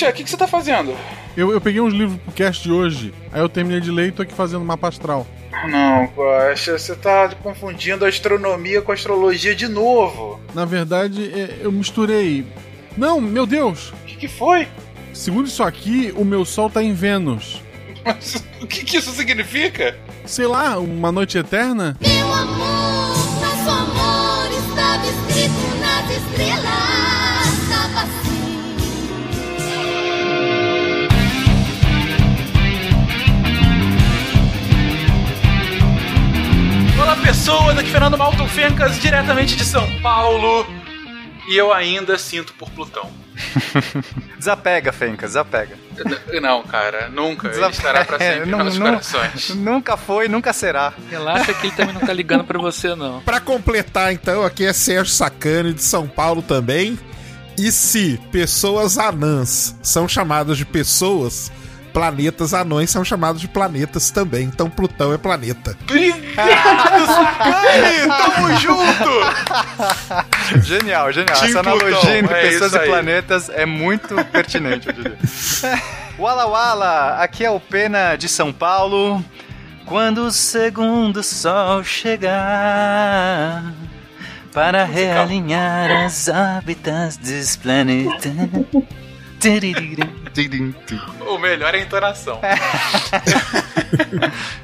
Guaxa, o que, que você tá fazendo? Eu, eu peguei uns livros pro cast de hoje, aí eu terminei de ler e tô aqui fazendo mapa astral. Não, Guaxa, você tá confundindo astronomia com astrologia de novo. Na verdade, é, eu misturei. Não, meu Deus! O que, que foi? Segundo isso aqui, o meu sol tá em Vênus. Mas o que, que isso significa? Sei lá, uma noite eterna? Meu amor, nosso amor estava escrito nas estrelas. Pessoas, aqui Fernando Malton Fencas, diretamente de São Paulo. E eu ainda sinto por Plutão. Desapega, Fencas, desapega. Não, cara, nunca. Ele Desapega. estará pra sempre Não- não- corações. Nunca foi, nunca será. Relaxa que ele também não tá ligando pra você, não. Pra completar, então, aqui é Sérgio Sacani de São Paulo também. E se pessoas anãs são chamadas de pessoas, planetas anões são chamados de planetas também. Então Plutão é planeta. Sacani! Tamo junto! Genial, genial. Team Essa analogia Plutão, entre é pessoas e planetas é muito pertinente, eu diria. Wala Wala, aqui é o Pena de São Paulo. Quando o segundo sol chegar para realinhar as órbitas dos planetas. O melhor é a entonação.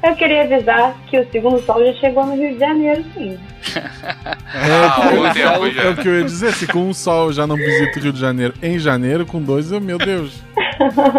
Eu queria avisar que o segundo sol já chegou no Rio de Janeiro, sim. Ah, o tempo É já. o que eu ia dizer, se com um sol eu já não visito o Rio de Janeiro em janeiro, com dois, eu, meu Deus.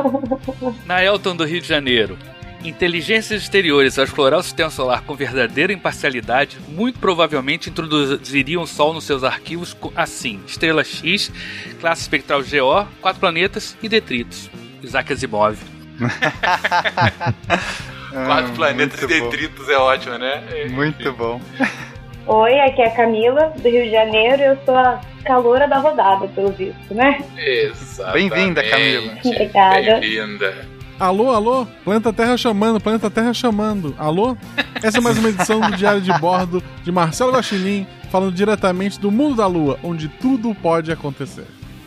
Na Elton do Rio de Janeiro. Inteligências exteriores, ao explorar o sistema solar com verdadeira imparcialidade, muito provavelmente introduziriam o Sol nos seus arquivos assim: estrela X, classe espectral GO, quatro planetas e detritos. Isaac Asimov. Quatro planetas e muito bom. detritos é ótimo, né? É. Muito bom. Oi, aqui é a Camila, do Rio de Janeiro, e eu sou a caloura da rodada, pelo visto, né? Exatamente. Bem-vinda, Camila. Obrigada. Bem-vinda. Alô, alô? Planeta Terra chamando, Planeta Terra chamando. Alô? Essa é mais uma edição do Diário de Bordo de Marcelo Guaxinim, falando diretamente do mundo da Lua, onde tudo pode acontecer.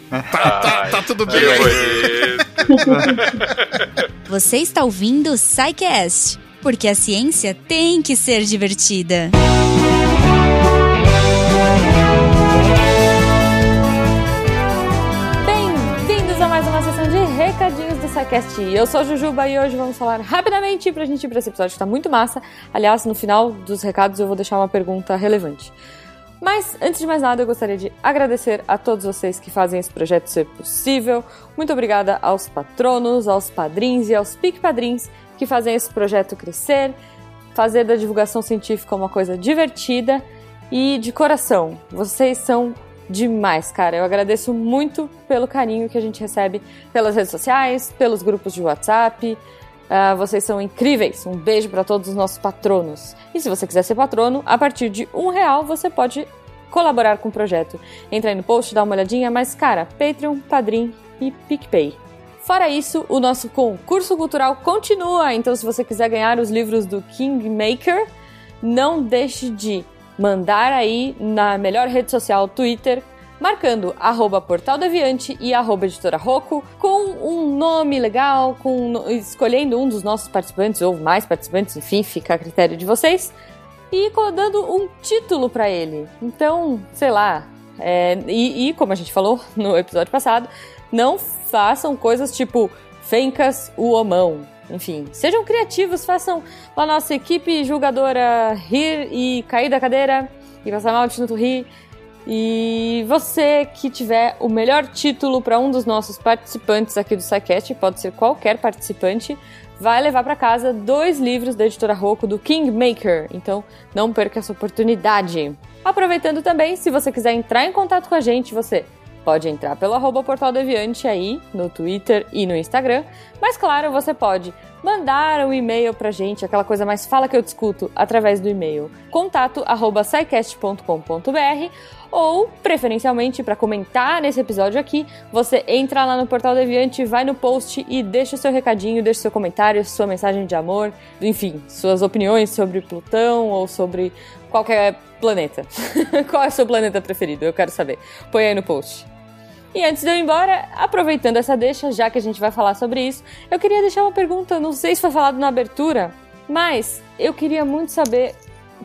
Tá tudo que bem aí. bonito. Você está ouvindo o SciCast, porque a ciência tem que ser divertida. Bem-vindos SciCast. Eu sou a Jujuba e hoje vamos falar rapidamente pra gente ir pra esse episódio que tá muito massa. Aliás, no final dos recados eu vou deixar uma pergunta relevante. Mas, antes de mais nada, eu gostaria de agradecer a todos vocês que fazem esse projeto ser possível. Muito obrigada aos patronos, aos padrinhos e aos pic-padrinhos que fazem esse projeto crescer, fazer da divulgação científica uma coisa divertida e de coração. Vocês são demais, cara. Eu agradeço muito pelo carinho que a gente recebe pelas redes sociais, pelos grupos de WhatsApp. Ah, vocês são incríveis. Um beijo para todos os nossos patronos. E se você quiser ser patrono, a partir de um real você pode colaborar com o projeto. Entra aí no post, dá uma olhadinha, mas cara, Patreon, Padrim e PicPay. Fora isso, o nosso concurso cultural continua, então se você quiser ganhar os livros do Kingmaker, não deixe de mandar aí na melhor rede social, Twitter, marcando arroba Portal Deviante e arroba Editora Roco, com um nome legal, com escolhendo um dos nossos participantes, ou mais participantes, enfim, fica a critério de vocês, e dando um título pra ele. Então, sei lá, é, e, e como a gente falou no episódio passado, não façam coisas tipo Fencas o Homão. Enfim, sejam criativos, façam a nossa equipe julgadora rir e cair da cadeira e passar mal de tanto rir. E você que tiver o melhor título para um dos nossos participantes aqui do SciCast, pode ser qualquer participante, vai levar para casa dois livros da editora Rocco do Kingmaker. Então, não perca essa oportunidade. Aproveitando também, se você quiser entrar em contato com a gente, você pode entrar pelo arroba Portal Deviante aí, no Twitter e no Instagram. Mas claro, você pode mandar um e-mail pra gente, aquela coisa mais fala que eu discuto, através do e-mail contato arroba ou, preferencialmente, para comentar nesse episódio aqui, você entra lá no Portal Deviante, vai no post e deixa o seu recadinho, deixa o seu comentário, sua mensagem de amor, enfim, suas opiniões sobre Plutão ou sobre qualquer planeta. Qual é o seu planeta preferido? Eu quero saber. Põe aí no post. E antes de eu ir embora, aproveitando essa deixa, já que a gente vai falar sobre isso, eu queria deixar uma pergunta, não sei se foi falado na abertura, mas eu queria muito saber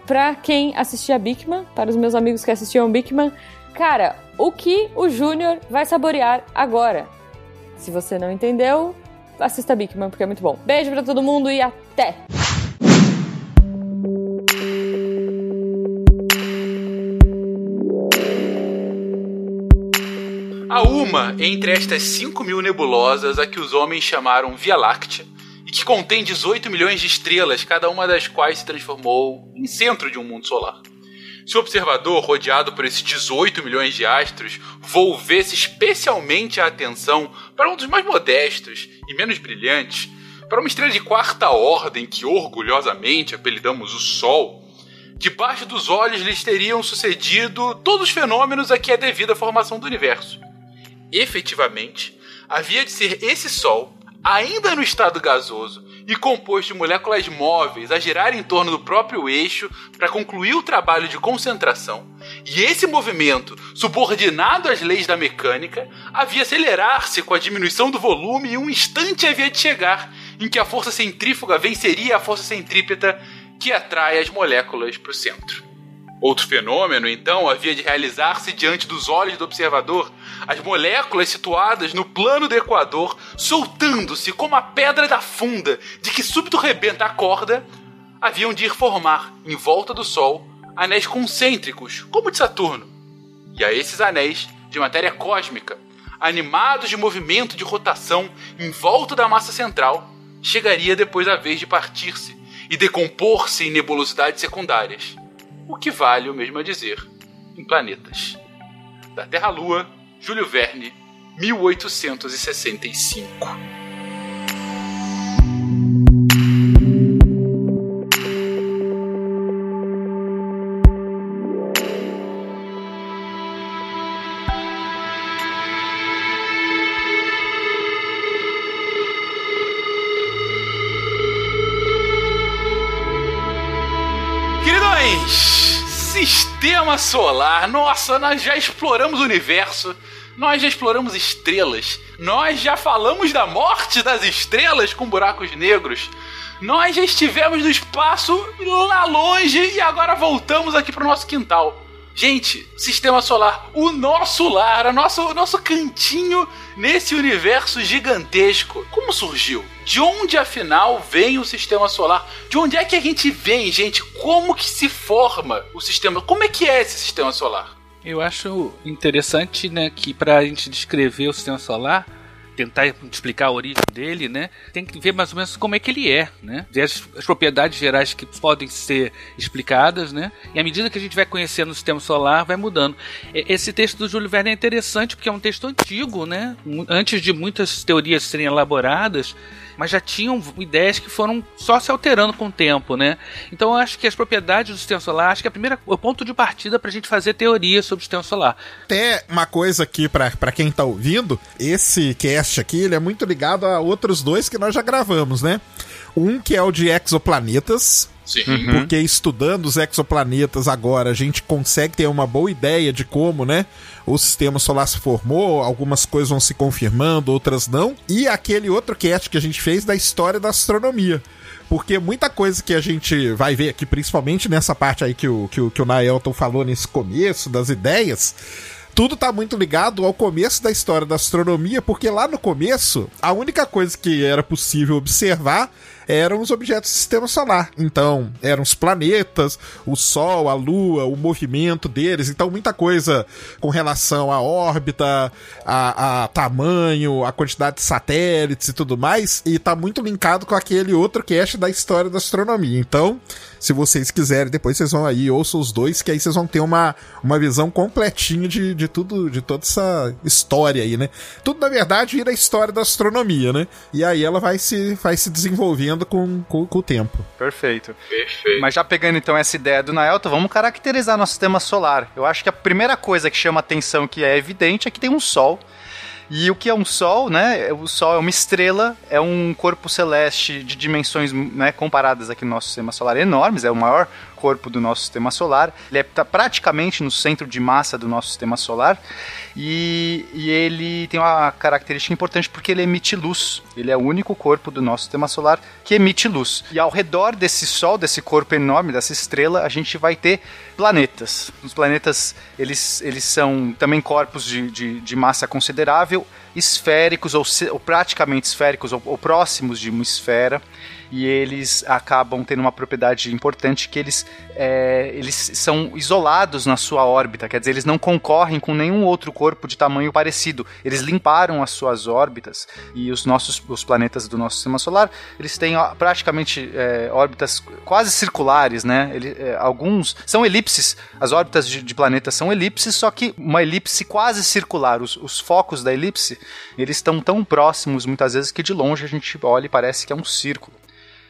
para quem assistia Bigman, para os meus amigos que assistiam Bigman, cara, o que o Júnior vai saborear agora? Se você não entendeu, assista Bigman porque é muito bom. Beijo pra todo mundo e até! Há uma entre estas 5 mil nebulosas a que os homens chamaram Via Láctea e que contém 18 milhões de estrelas, cada uma das quais se transformou em centro de um mundo solar. Se o observador, rodeado por esses 18 milhões de astros, volvesse especialmente a atenção para um dos mais modestos e menos brilhantes, para uma estrela de quarta ordem que orgulhosamente apelidamos o Sol, debaixo dos olhos lhes teriam sucedido todos os fenômenos a que é devida a formação do universo. Efetivamente, havia de ser esse Sol, ainda no estado gasoso e composto de moléculas móveis a girar em torno do próprio eixo para concluir o trabalho de concentração. E esse movimento, subordinado às leis da mecânica, havia acelerar-se com a diminuição do volume e um instante havia de chegar em que a força centrífuga venceria a força centrípeta que atrai as moléculas para o centro. Outro fenômeno, então, havia de realizar-se diante dos olhos do observador, as moléculas situadas no plano do Equador soltando-se como a pedra da funda de que súbito rebenta a corda, haviam de ir formar, em volta do Sol, anéis concêntricos, como de Saturno. E a esses anéis, de matéria cósmica, animados de movimento de rotação em volta da massa central, chegaria depois a vez de partir-se e decompor-se em nebulosidades secundárias o que vale o mesmo a dizer em planetas. Da Terra-Lua, Júlio Verne, 1865. Sistema solar. Nossa, nós já exploramos o universo. Nós já exploramos estrelas. Nós já falamos da morte das estrelas com buracos negros. Nós já estivemos no espaço lá longe e agora voltamos aqui pro nosso quintal. Gente, sistema solar, o nosso lar, o nosso, o nosso cantinho nesse universo gigantesco. Como surgiu? De onde afinal vem o sistema solar? De onde é que a gente vem, gente? Como que se forma o sistema? Como é que é esse sistema solar? Eu acho interessante, né, que pra gente descrever o sistema solar, tentar explicar a origem dele, né? Tem que ver mais ou menos como é que ele é, né? As, as, propriedades gerais que podem ser explicadas, né? E à medida que a gente vai conhecendo o sistema solar, vai mudando. Esse texto do Júlio Verne é interessante porque é um texto antigo, né? Antes de muitas teorias serem elaboradas, mas já tinham ideias que foram só se alterando com o tempo, né? Então eu acho que as propriedades do sistema solar, acho que é a primeira, o ponto de partida para a gente fazer teoria sobre o sistema solar. Até uma coisa aqui para quem tá ouvindo, esse cast aqui, ele é muito ligado a outros dois que nós já gravamos, né? Um que é o de exoplanetas, Sim. Uhum. Porque estudando os exoplanetas agora, a gente consegue ter uma boa ideia de como, né? O sistema solar se formou, algumas coisas vão se confirmando, outras não. E aquele outro cast que a gente fez da história da astronomia. Porque muita coisa que a gente vai ver aqui, principalmente nessa parte aí que o, que o, que o Naelton falou nesse começo, das ideias, tudo tá muito ligado ao começo da história da astronomia, porque lá no começo, a única coisa que era possível observar eram os objetos do sistema solar. Então, eram os planetas, o Sol, a Lua, o movimento deles. Então, muita coisa com relação à órbita, a, a tamanho, a quantidade de satélites e tudo mais. E tá muito linkado com aquele outro cast da história da astronomia. Então, se vocês quiserem, depois vocês vão aí, ouçam os dois, que aí vocês vão ter uma, uma visão completinha de, de tudo, de toda essa história aí, né? Tudo, na verdade, vira a história da astronomia, né? E aí ela vai se, vai se desenvolvendo com, com, com o tempo. Perfeito. Perfeito. Mas já pegando então essa ideia do Naelton, vamos caracterizar nosso sistema solar. Eu acho que a primeira coisa que chama atenção, que é evidente, é que tem um Sol E o que é um Sol, né? O Sol é uma estrela, é um corpo celeste de dimensões né, comparadas aqui no nosso sistema solar enormes, é o maior corpo do nosso sistema solar. Ele está praticamente no centro de massa do nosso sistema solar e, e, ele tem uma característica importante porque ele emite luz. Ele é o único corpo do nosso sistema solar que emite luz. E ao redor desse Sol, desse corpo enorme, dessa estrela, a gente vai ter planetas. Os planetas, eles, eles são também corpos de, de, de massa considerável, esféricos ou, ou praticamente esféricos ou, ou próximos de uma esfera e eles acabam tendo uma propriedade importante que eles, é, eles são isolados na sua órbita, quer dizer, eles não concorrem com nenhum outro corpo de tamanho parecido. Eles limparam as suas órbitas e os nossos os planetas do nosso sistema solar eles têm praticamente é, órbitas quase circulares, né? Ele, é, alguns são elipses, as órbitas de, de, planetas são elipses, só que uma elipse quase circular. Os, os focos da elipse eles estão tão próximos muitas vezes que de longe a gente olha e parece que é um círculo.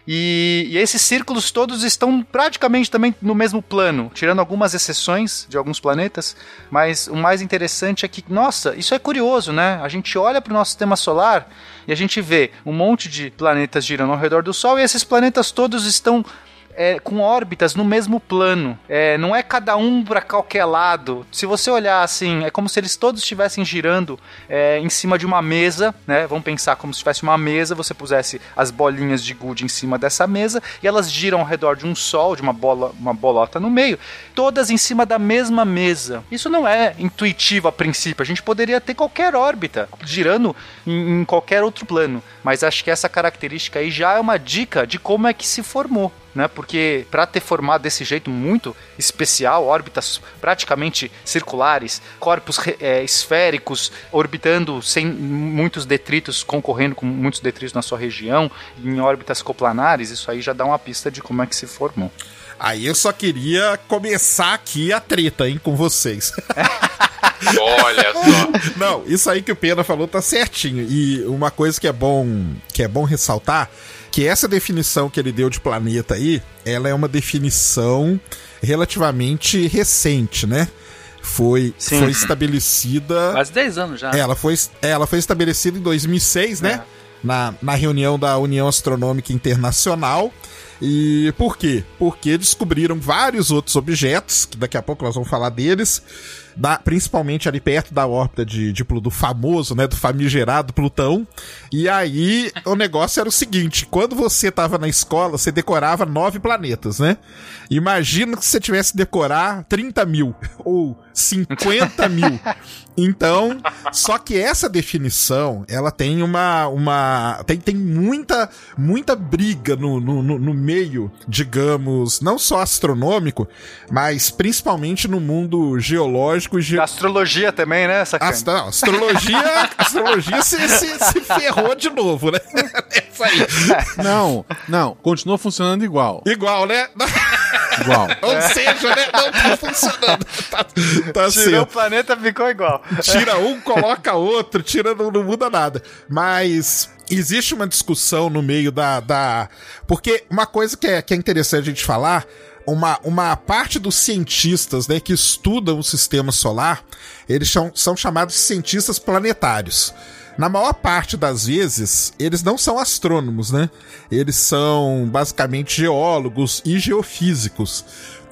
E, e, esses círculos todos estão praticamente também no mesmo plano, tirando algumas exceções de alguns planetas. Mas o mais interessante é que, nossa, isso é curioso, né? A gente olha para o nosso sistema solar e a gente vê um monte de planetas girando ao redor do Sol e esses planetas todos estão é, com órbitas no mesmo plano. É, não é cada um para qualquer lado. Se você olhar assim, é como se eles todos estivessem girando é, em cima de uma mesa, né? Vamos pensar como se tivesse uma mesa, você pusesse as bolinhas de gude em cima dessa mesa e elas giram ao redor de um sol, de uma bola, uma bolota no meio, todas em cima da mesma mesa. Isso não é intuitivo a princípio. A gente poderia ter qualquer órbita girando em, em qualquer outro plano, mas acho que essa característica aí já é uma dica de como é que se formou né? Porque para ter formado desse jeito muito especial, órbitas praticamente circulares, corpos é, esféricos orbitando sem muitos detritos, concorrendo com muitos detritos na sua região, em órbitas coplanares, isso aí já dá uma pista de como é que se formou. Aí eu só queria começar aqui a treta, hein, com vocês. Olha só. Não, isso aí que o Pena falou tá certinho. E uma coisa que é bom, que é bom ressaltar que essa definição que ele deu de planeta aí, ela é uma definição relativamente recente, né? Foi, foi estabelecida. Quase 10 anos já. Ela foi, ela foi estabelecida em 2006, né? É. Na, na reunião da União Astronômica Internacional. E por quê? Porque descobriram vários outros objetos, que daqui a pouco nós vamos falar deles, da, principalmente ali perto da órbita de, de, do famoso, né, do famigerado Plutão. E aí o negócio era o seguinte: quando você tava na escola, você decorava nove planetas, né? Imagina que você tivesse que decorar 30 mil ou 50 mil. Então, só que essa definição, ela tem uma. uma tem, tem muita, muita briga no, no, no meio, digamos, não só astronômico, mas principalmente no mundo geológico. Ge... Astrologia também, né? Não, astrologia, astrologia se, se, se, ferrou de novo, né? Essa aí. Não, não, continua funcionando igual. Igual, né? Igual. Ou seja, né? Não tá funcionando. Tá, tá Tirou o planeta, ficou igual. Tira um, coloca outro, tira, não, não muda nada. Mas existe uma discussão no meio da. da... Porque uma coisa que é, que é interessante a gente falar uma, uma parte dos cientistas né, que estudam o sistema solar, eles são, são chamados de cientistas planetários. Na maior parte das vezes, eles não são astrônomos, né? Eles são basicamente geólogos e geofísicos.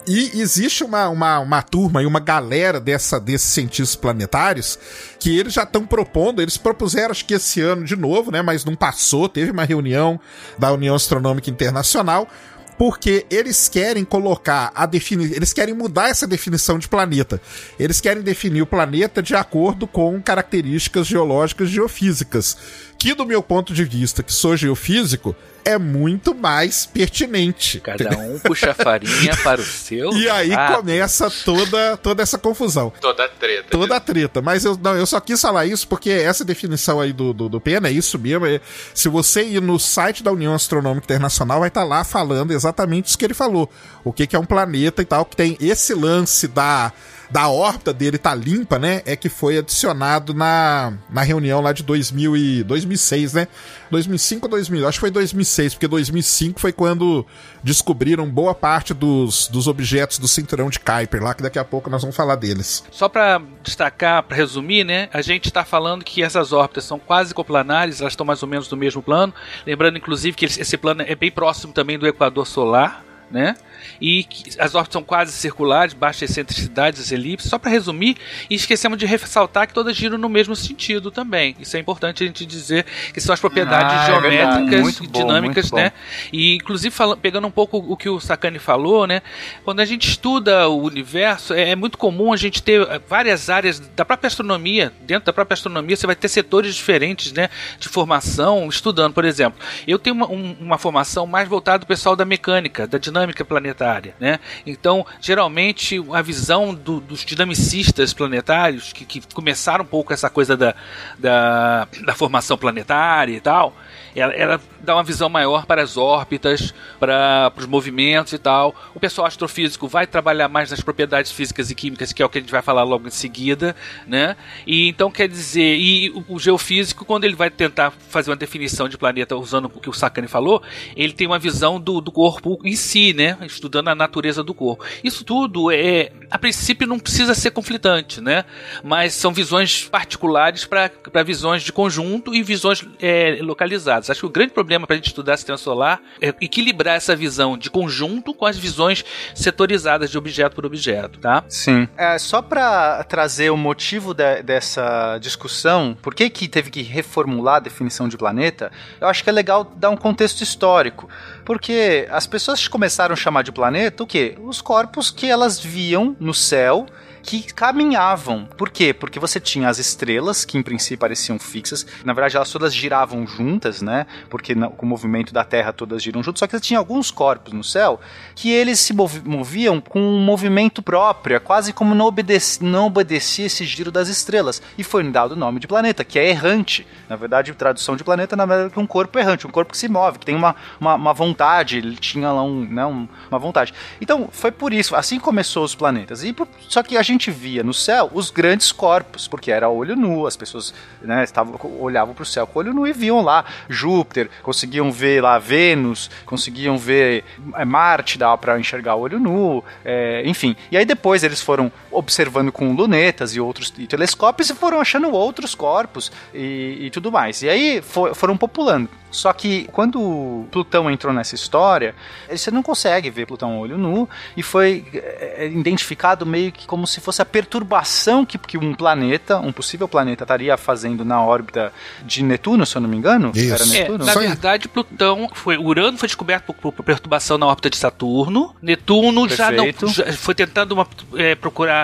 E existe uma, uma, uma turma e uma galera dessa, desses cientistas planetários que eles já estão propondo, eles propuseram acho que esse ano de novo, né? Mas não passou, teve uma reunião da União Astronômica Internacional porque eles querem colocar a definição, eles querem mudar essa definição de planeta. Eles querem definir o planeta de acordo com características geológicas geofísicas, que do meu ponto de vista, que sou geofísico, é muito mais pertinente. Cada um puxa a farinha para o seu. E aí ah, começa toda, toda essa confusão. Toda a treta. Toda a treta. Mas eu, não, eu só quis falar isso porque essa definição aí do, do, do Pena é isso mesmo. É, se você ir no site da União Astronômica Internacional, vai estar tá lá falando exatamente isso que ele falou. O que, que é um planeta e tal, que tem esse lance da da órbita dele tá limpa, né? É que foi adicionado na, na reunião lá de 2000 e 2006, né? 2005 ou 2000? Acho que foi 2006, porque 2005 foi quando descobriram boa parte dos, dos objetos do cinturão de Kuiper lá, que daqui a pouco nós vamos falar deles. Só para destacar, para resumir, né? A gente está falando que essas órbitas são quase coplanares, elas estão mais ou menos no mesmo plano. Lembrando, inclusive, que esse plano é bem próximo também do Equador Solar, né? E as órbitas são quase circulares, baixa excentricidade, as elipses. Só para resumir, e esquecemos de ressaltar que todas giram no mesmo sentido também. Isso é importante a gente dizer que são as propriedades Ah, é geométricas verdade. e bom, dinâmicas, bom. né? E inclusive fala- pegando um pouco o que o Sakane falou, né? Quando a gente estuda o universo, é, é muito comum a gente ter eh, várias áreas da própria astronomia. Dentro da própria astronomia, você vai ter setores diferentes, né? De formação, estudando, por exemplo. Eu tenho uma, um- uma formação mais voltada do pessoal da mecânica, da dinâmica planetária, né? Então, geralmente, a visão do- dos dinamicistas planetários, que, que começaram um pouco essa coisa da, da, da formação planetária e tal, ela, ela dá uma visão maior para as órbitas, para, para os movimentos e tal. O pessoal astrofísico vai trabalhar mais nas propriedades físicas e químicas, que é o que a gente vai falar logo em seguida, né? E então quer dizer, e o, o geofísico, quando ele vai tentar fazer uma definição de planeta usando o que o Sakane falou, ele tem uma visão do, do corpo em si, né? Estudando a natureza do corpo. Isso tudo é, a princípio, não precisa ser conflitante, né? Mas são visões particulares para visões de conjunto e visões é, localizadas. Acho que o grande problema para a gente estudar sistema solar é equilibrar essa visão de conjunto com as visões setorizadas de objeto por objeto, tá? Sim. É, só para trazer o motivo de- dessa discussão, por que, que teve que reformular a definição de planeta, eu acho que é legal dar um contexto histórico. Porque as pessoas começaram a chamar de planeta o quê? Os corpos que elas viam no céu que caminhavam. Por quê? Porque você tinha as estrelas, que em princípio pareciam fixas. Na verdade, elas todas giravam juntas, né? Porque com o movimento da Terra todas giram juntas. Só que tinha alguns corpos no céu que eles se movi- moviam com um movimento próprio, é quase como não, obedeci, não obedecia esse giro das estrelas. E foi dado o nome de planeta, que é errante. Na verdade, tradução de planeta na verdade é um corpo errante, um corpo que se move, que tem uma, uma, uma vontade, ele tinha lá um, né, um- uma vontade. Então, foi por isso, assim começou os planetas. E só que a gente via no céu os grandes corpos, porque era olho nu, as pessoas né, estavam, olhavam para o céu com olho nu e viam lá Júpiter, conseguiam ver lá Vênus, conseguiam ver é, Marte, dava para enxergar olho nu, é, enfim. E aí depois eles foram observando com lunetas e outros e telescópios e foram achando outros corpos e, e tudo mais. E aí fo- foram populando. Só que quando Plutão entrou nessa história, você não consegue ver Plutão a olho nu e foi é, identificado meio que como se fosse a perturbação que, que um planeta, um possível planeta, estaria fazendo na órbita de Netuno, se eu não me engano. Isso. Era É, Netuno? na Só aí. verdade, Plutão foi. Urano foi descoberto por, por perturbação na órbita de Saturno. Netuno já não já foi tentando uma- é, procurar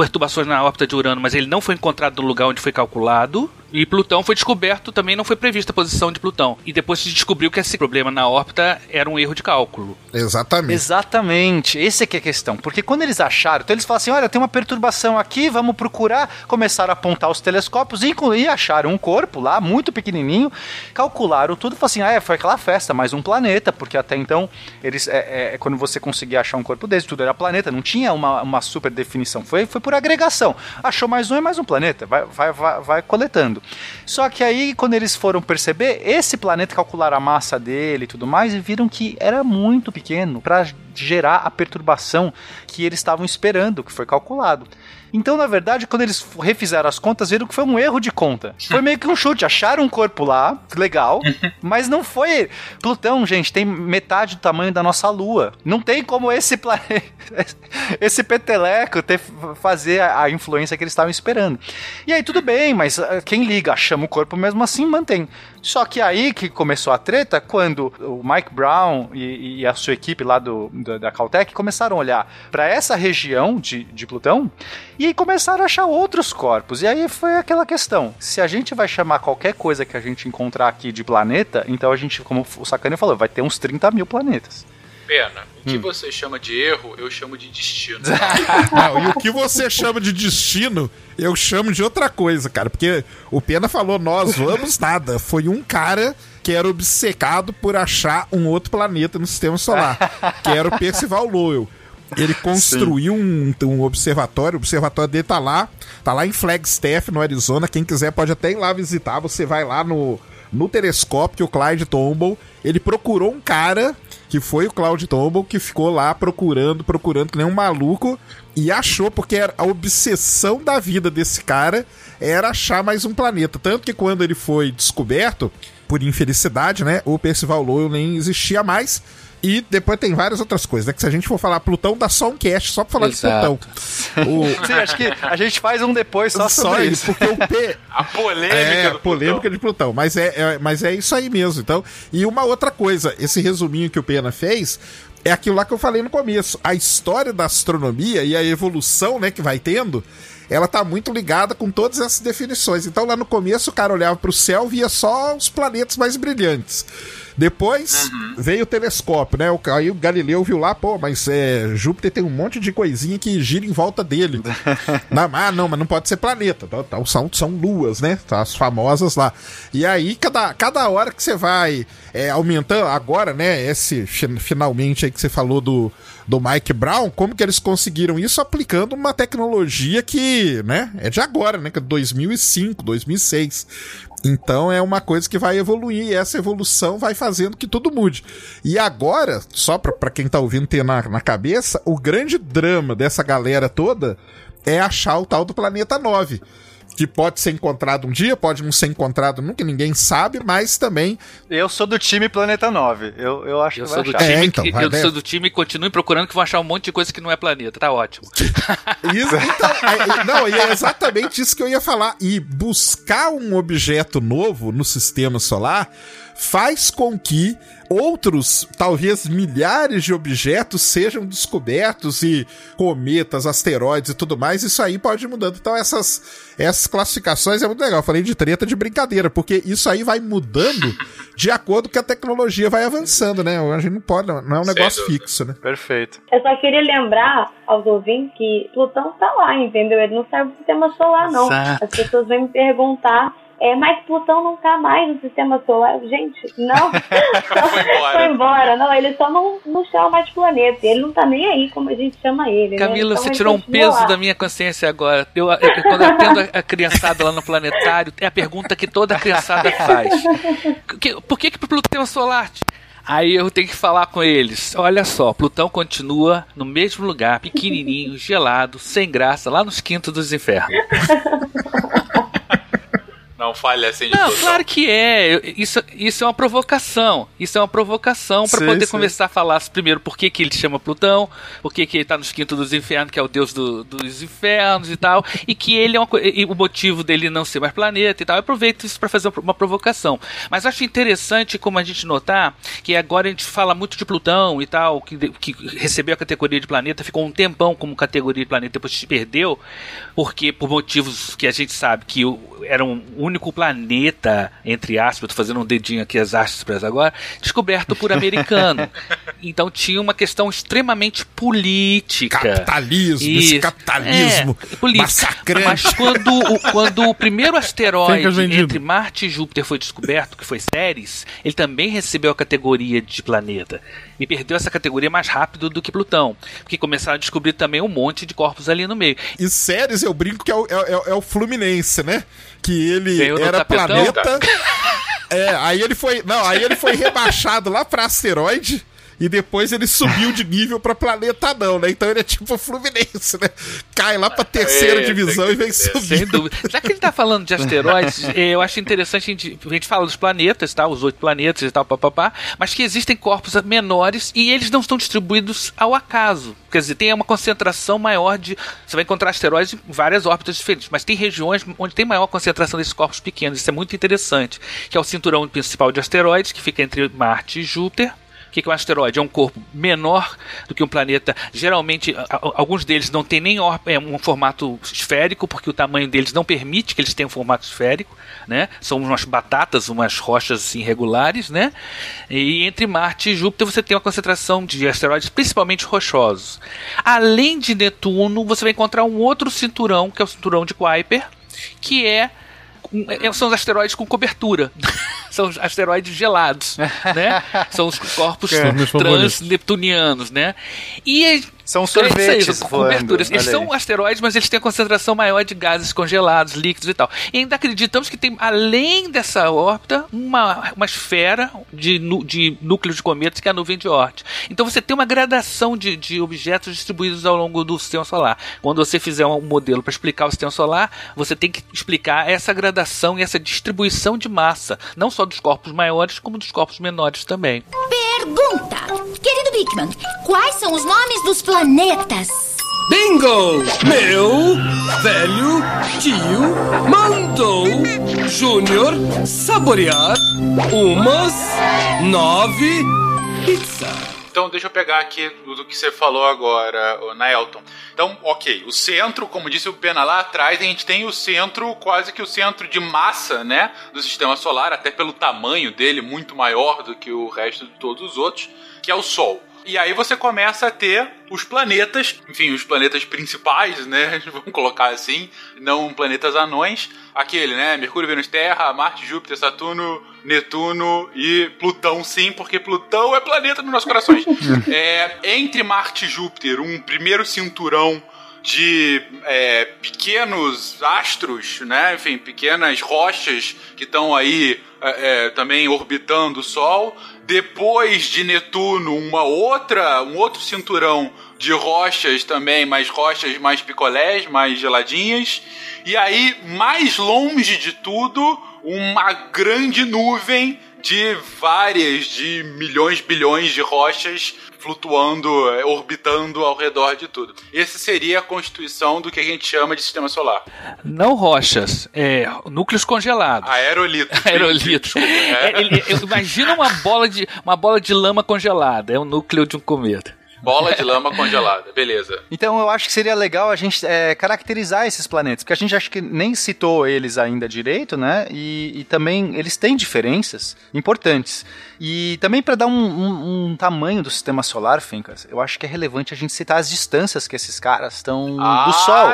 perturbações na órbita de Urano, mas ele não foi encontrado no lugar onde foi calculado. E Plutão foi descoberto, também não foi prevista a posição de Plutão. E depois se descobriu que esse problema na órbita era um erro de cálculo. Exatamente. Exatamente, esse é que é a questão. Porque quando eles acharam, então eles falaram assim: olha, tem uma perturbação aqui, vamos procurar. Começaram a apontar os telescópios e, e acharam um corpo lá, muito pequenininho. Calcularam tudo e falaram assim: ah, é, foi aquela festa, mais um planeta. Porque até então, eles é, é, quando você conseguia achar um corpo desse, tudo era planeta, não tinha uma, uma super definição. Foi, foi por agregação. Achou mais um e mais um planeta, vai, vai, vai, vai coletando. Só que aí, quando eles foram perceber, esse planeta calcularam a massa dele e tudo mais, e viram que era muito pequeno para gerar a perturbação que eles estavam esperando, que foi calculado. Então, na verdade, quando eles refizeram as contas, viram que foi um erro de conta. Foi meio que um chute. Acharam um corpo lá, legal, mas não foi. Plutão, gente, tem metade do tamanho da nossa Lua. Não tem como esse planeta, esse peteleco ter, fazer a, a influência que eles estavam esperando. E aí, tudo bem, mas ah, quem liga, chama o corpo mesmo assim, mantém. Só que aí que começou a treta, quando o Mike Brown e, e a sua equipe lá do, da, da Caltech começaram a olhar para essa região de, de Plutão e começaram a achar outros corpos. E aí foi aquela questão: se a gente vai chamar qualquer coisa que a gente encontrar aqui de planeta, então a gente, como o Sakane falou, vai ter uns 30 mil planetas. Pena. O Hum. que você chama de erro, eu chamo de destino. Não, e o que você chama de destino, eu chamo de outra coisa, cara. Porque o Pena falou, nós vamos nada. Foi um cara que era obcecado por achar um outro planeta no sistema solar, que era o Percival Lowell. Ele construiu um, um observatório, o observatório dele tá lá, tá lá em Flagstaff, no Arizona. Quem quiser pode até ir lá visitar. Você vai lá no, no telescópio que o Clyde Tombaugh, ele procurou um cara que foi o Clyde Tombaugh que ficou lá procurando, procurando que nem um maluco e achou porque a obsessão da vida desse cara era achar mais um planeta, tanto que quando ele foi descoberto, por infelicidade, né, o Percival Lowell nem existia mais. E depois tem várias outras coisas, né? Que se a gente for falar Plutão, dá só um cast só pra falar Exato. de Plutão. O, Sim, acho que a gente faz um depois só, só sobre isso. porque o P, A polêmica é, do polêmica Plutão. de Plutão. Mas é, é- mas é isso aí mesmo. Então, e uma outra coisa, esse resuminho que o Pena fez é aquilo lá que eu falei no começo. A história da astronomia e a evolução, né, que vai tendo, ela tá muito ligada com todas essas definições. Então, lá no começo, o cara olhava pro céu via só os planetas mais brilhantes. Depois veio o telescópio, né? Aí o Galileu viu lá, pô, mas é, Júpiter tem um monte de coisinha que gira em volta dele. não, ah, não, mas não pode ser planeta. Então, são, são luas, né? Tá, As famosas lá. E aí, cada, cada hora que você vai é, aumentando, agora, né? Esse fi- finalmente aí que você falou do, do Mike Brown, como que eles conseguiram isso aplicando uma tecnologia que, né? É de agora, né? Que é 2005, 2006. Então é uma coisa que vai evoluir e essa evolução vai fazendo que tudo mude. E agora, só pra quem tá ouvindo ter na, na cabeça, o grande drama dessa galera toda é achar o tal do planeta 9. Que pode ser encontrado um dia, pode não ser encontrado nunca, ninguém sabe, mas também. Eu sou do time Planeta 9. Eu, eu acho Eu que sou vai do achar. time É, então, que vai eu ver. sou do time e continue procurando que vão achar um monte de coisa que não é planeta. Tá ótimo. Isso, então, é- é- não, e é exatamente isso que eu ia falar. E buscar um objeto novo no sistema solar faz com que outros, talvez milhares de objetos sejam descobertos e cometas, asteroides e tudo mais, isso aí pode ir mudando. Então essas, essas classificações é muito legal. Eu falei de treta de brincadeira, porque isso aí vai mudando de acordo com que a tecnologia vai avançando, né? A gente não pode, não é um negócio fixo, né? Perfeito. Eu só queria lembrar aos ouvintes que Plutão tá lá, entendeu? Ele não serve pro sistema solar, não. Exato. As pessoas vêm me perguntar, é, mas Plutão não tá mais no sistema solar. Gente, não. Foi embora. Foi embora. Não, ele só não, não chama mais de planeta. Ele não tá nem aí como a gente chama ele. Camila, né? Então você tirou um peso lá. da minha consciência agora. Eu, eu- quando eu atendo a, a criançada lá no planetário, é a pergunta que toda criançada faz. Que- por que, que Plutão tem um solar? Aí eu tenho que falar com eles. Olha só, Plutão continua no mesmo lugar, pequenininho, gelado, sem graça, lá nos quintos dos infernos. Não fale assim de Não, claro que é. Isso, isso é uma provocação. Isso é uma provocação para poder sim. começar a falar primeiro por que, que ele chama Plutão, por que, que ele tá nos quintos dos infernos, que é o deus do- dos infernos e tal, e que ele é uma, e o motivo dele não ser mais planeta e tal. Eu aproveito isso para fazer uma provocação. Mas acho interessante como a gente notar que agora a gente fala muito de Plutão e tal, que, que recebeu a categoria de planeta, ficou um tempão como categoria de planeta, depois se perdeu, porque por motivos que a gente sabe que o- era um único planeta, entre aspas, tô fazendo um dedinho aqui as aspas agora, descoberto por americano. então tinha uma questão extremamente política. Capitalismo, esse Isso. capitalismo É, política. massacrante. Mas quando, o- quando o primeiro asteroide entre Marte e Júpiter foi descoberto, que foi Ceres, ele também recebeu a categoria de planeta. E perdeu essa categoria mais rápido do que Plutão. Porque começaram a descobrir também um monte de corpos ali no meio. E séries eu brinco que é o, é, é- é o Fluminense, né? Que ele era tapetão? planeta. É, aí ele foi. Não, aí ele foi rebaixado lá pra asteroide. E depois ele subiu de nível pra planeta não, né? Então ele é tipo o Fluminense, né? Cai lá pra terceira É, divisão e vem ser, Sem subindo. dúvida. Já que ele tá falando de asteroides, eu acho interessante a gente, a gente fala dos planetas, tá? Os oito planetas e tal, papapá, mas que existem corpos menores e eles não estão distribuídos ao acaso. Quer dizer, tem uma concentração maior de. Você vai encontrar asteroides em várias órbitas diferentes, mas tem regiões onde tem maior concentração desses corpos pequenos. Isso é muito interessante. Que é o cinturão principal de asteroides, que fica entre Marte e Júpiter. O que é um asteroide? É um corpo menor do que um planeta. Geralmente, alguns deles não têm nem é, um formato esférico, porque o tamanho deles não permite que eles tenham um formato esférico. Né? São umas batatas, umas rochas assim, irregulares. Né? E entre Marte e Júpiter você tem uma concentração de asteroides, principalmente rochosos. Além de Netuno, você vai encontrar um outro cinturão, que é o cinturão de Kuiper, que é é- são os asteroides com cobertura. são os asteroides gelados, né? São os corpos favoritos. transneptunianos, né? E São Isso isso aí, sorvetes são voando. coberturas. Eles são asteroides, mas eles têm a concentração maior de gases congelados, líquidos e tal. E ainda acreditamos que tem, além dessa órbita, uma, uma esfera de, de núcleo de cometas, que é a nuvem de Oort. Então você tem uma gradação de, de objetos distribuídos ao longo do sistema solar. Quando você fizer um modelo para explicar o sistema solar, você tem que explicar essa gradação e essa distribuição de massa, não só dos corpos maiores, como dos corpos menores também. Pergunta! Querido Bigman, quais são os nomes dos planetas? Bingo! Meu velho tio mandou Júnior saborear umas nove pizza. Então, deixa eu pegar aqui do que você falou agora, Naelton. Então, ok, o centro, como disse o Pena lá atrás, a gente tem o centro, quase que o centro de massa, né, do sistema solar, até pelo tamanho dele, muito maior do que o resto de todos os outros, que é o Sol. E aí você começa a ter os planetas, enfim, os planetas principais, né? Vamos colocar assim, não planetas anões. Aquele, né? Mercúrio, Vênus, Terra, Marte, Júpiter, Saturno, Netuno e Plutão, sim, porque Plutão é planeta nos nossos corações. é, entre Marte e Júpiter, um primeiro cinturão de é, pequenos astros, né? Enfim, pequenas rochas que estão aí é, é, também orbitando o Sol. Depois de Netuno, uma outra, um outro cinturão de rochas também, mais rochas mais picolés, mais geladinhas. E aí, mais longe de tudo, uma grande nuvem de várias, de milhões, bilhões de rochas flutuando, é, orbitando ao redor de tudo. Essa seria a constituição do que a gente chama de sistema solar. Não rochas, é núcleos congelados. Aerolitos. Aerolitos. É, eu- imagina uma bola, de, uma bola de lama congelada. É o núcleo de um cometa. Bola de lama congelada, beleza. Então eu acho que seria legal a gente é, caracterizar esses planetas, porque a gente acha que nem citou eles ainda direito, né? E, e também eles têm diferenças importantes. E também para dar um, um- um tamanho do sistema solar, Fencas, eu acho que é relevante a gente citar as distâncias que esses caras estão Ah, do Sol,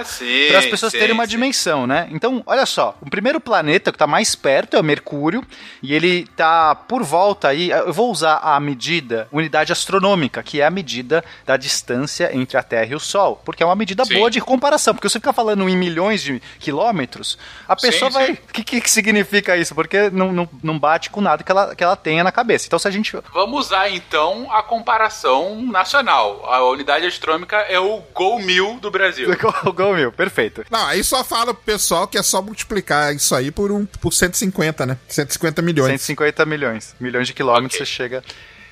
para as pessoas sim, terem uma sim. dimensão, né? Então, olha só, o primeiro planeta que está mais perto é o Mercúrio e ele tá por volta aí. Eu vou usar a medida unidade astronômica, que é a medida da distância entre a Terra e o Sol, porque é uma medida Sim. boa de comparação. Porque você fica falando em milhões de quilômetros, a Sim, pessoa vai. sim. O que, que significa isso? Porque não, não, não bate com nada que ela, que ela tenha na cabeça. Então, se a gente Vamos usar então a comparação nacional. A unidade astronômica é o Gol Mil do Brasil. Gol mil, perfeito. Não, aí só fala pro pessoal que é só multiplicar isso aí por, um, por 150, né? 150 milhões. 150 milhões. Milhões de quilômetros Ok. você chega.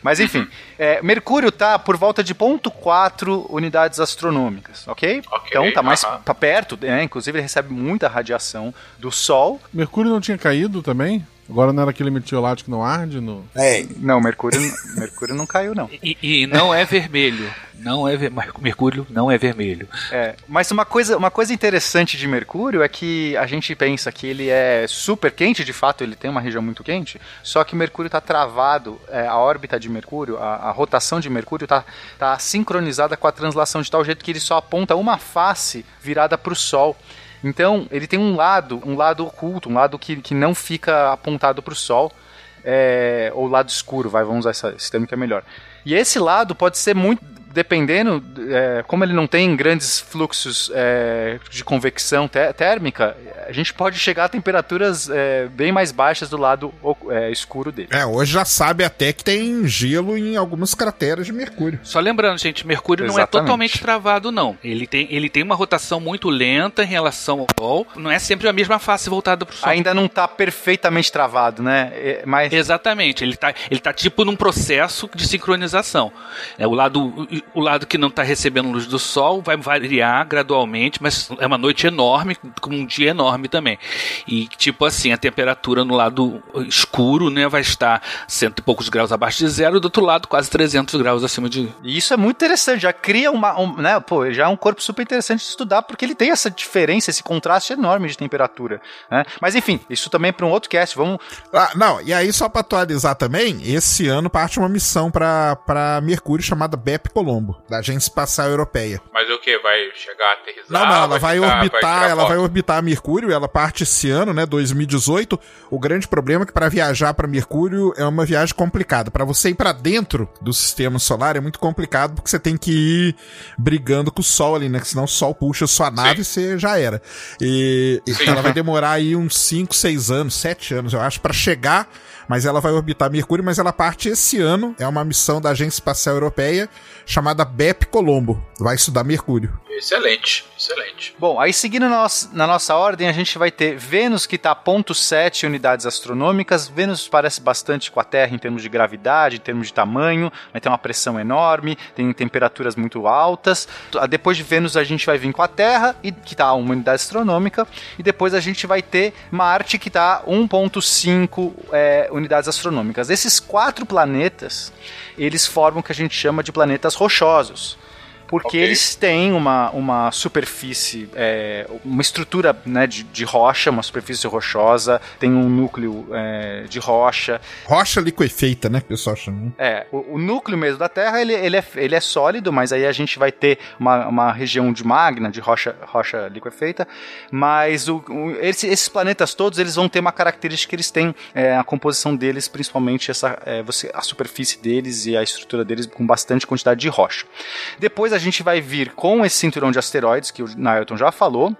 Mas enfim, é, Mercúrio tá por volta de 0.4 unidades astronômicas, ok? Ok, então tá mais aham. tá perto, né? Inclusive ele recebe muita radiação do Sol. Mercúrio não tinha caído também? Agora não era aquele meteorito que não arde? No... É, Não, Mercúrio, Mercúrio não caiu, não. E, e não é vermelho. Não é ver- Mercúrio não é vermelho. É, mas uma coisa, uma coisa interessante de Mercúrio é que a gente pensa que ele é super quente, de fato ele tem uma região muito quente, só que Mercúrio está travado, é, a órbita de Mercúrio, a, a rotação de Mercúrio está tá sincronizada com a translação de tal jeito que ele só aponta uma face virada para o Sol. Então ele tem um lado, um lado oculto, um lado que, que não fica apontado para o Sol, é, ou lado escuro, vai, vamos usar esse termo que é melhor. E esse lado pode ser muito, dependendo, é, como ele não tem grandes fluxos é, de convecção té- térmica, a gente pode chegar a temperaturas é, bem mais baixas do lado é, escuro dele. É, hoje já sabe até que tem gelo em algumas crateras de Mercúrio. Só lembrando, gente, Mercúrio não é Exatamente. totalmente travado, não. Ele tem, ele tem uma rotação muito lenta em relação ao Sol. Não é sempre a mesma face voltada para o Sol. Ainda não está perfeitamente travado, né? É, mas Exatamente, ele tá, ele tá tipo num processo de sincronização. É, o, lado, o lado que não está recebendo luz do sol vai variar gradualmente, mas é uma noite enorme, com um dia enorme também. E tipo assim, a temperatura no lado escuro né, vai estar cento e poucos graus abaixo de zero, e do outro lado quase 300 graus acima de. E isso é muito interessante, já cria uma, um, né, pô, já é um corpo super interessante de estudar, porque ele tem essa diferença, esse contraste enorme de temperatura, né? Mas enfim, isso também é para um outro cast, vamos... Ah, não, e aí só pra atualizar também, esse ano parte uma missão pra, pra Mercúrio chamada BEP Colômbia. Colombo, da Agência Espacial Europeia. Mas o que? Vai chegar a aterrissar? Não, não, ela vai, ficar- orbitar, tirar ela foto? vai orbitar Mercúrio, ela parte esse ano, né, 2018. O grande problema é que para viajar para Mercúrio é uma viagem complicada. Para você ir para dentro do sistema solar é muito complicado porque você tem que ir brigando com o Sol ali, né, que senão o Sol puxa sua nave e você já era. E, e Sim. ela vai demorar aí uns 5, 6 anos, 7 anos, eu acho, para chegar, mas ela vai orbitar Mercúrio, mas ela parte esse ano, é uma missão da Agência Espacial Europeia chamada BEP Colombo. Vai estudar Mercúrio. Excelente, excelente. Bom, aí seguindo na nossa, na nossa ordem, a gente vai ter Vênus que está a 0.7 unidades astronômicas. Vênus parece bastante com a Terra em termos de gravidade, em termos de tamanho, vai ter uma pressão enorme, tem temperaturas muito altas. Ah, Depois de Vênus a gente vai vir com a Terra, e, que está a uma unidade astronômica, e depois a gente vai ter Marte que está 1.5 é, unidades astronômicas. Esses quatro planetas, eles formam o que a gente chama de planetas rochosos porque Ok. eles têm uma, uma superfície, é, uma estrutura né, de, de rocha, uma superfície rochosa, tem um núcleo é, de rocha. Rocha liquefeita, né, que o pessoal chama. É, o, o núcleo mesmo da Terra ele, ele, é, ele é sólido, mas aí a gente vai ter uma, uma região de magna, de rocha, rocha liquefeita. Mas o, o- esse- esses planetas todos eles vão ter uma característica que eles têm é, a composição deles, principalmente essa, é, você, a superfície deles e a estrutura deles com bastante quantidade de rocha. Depois a gente vai vir com esse cinturão de asteroides que o Nailton já falou.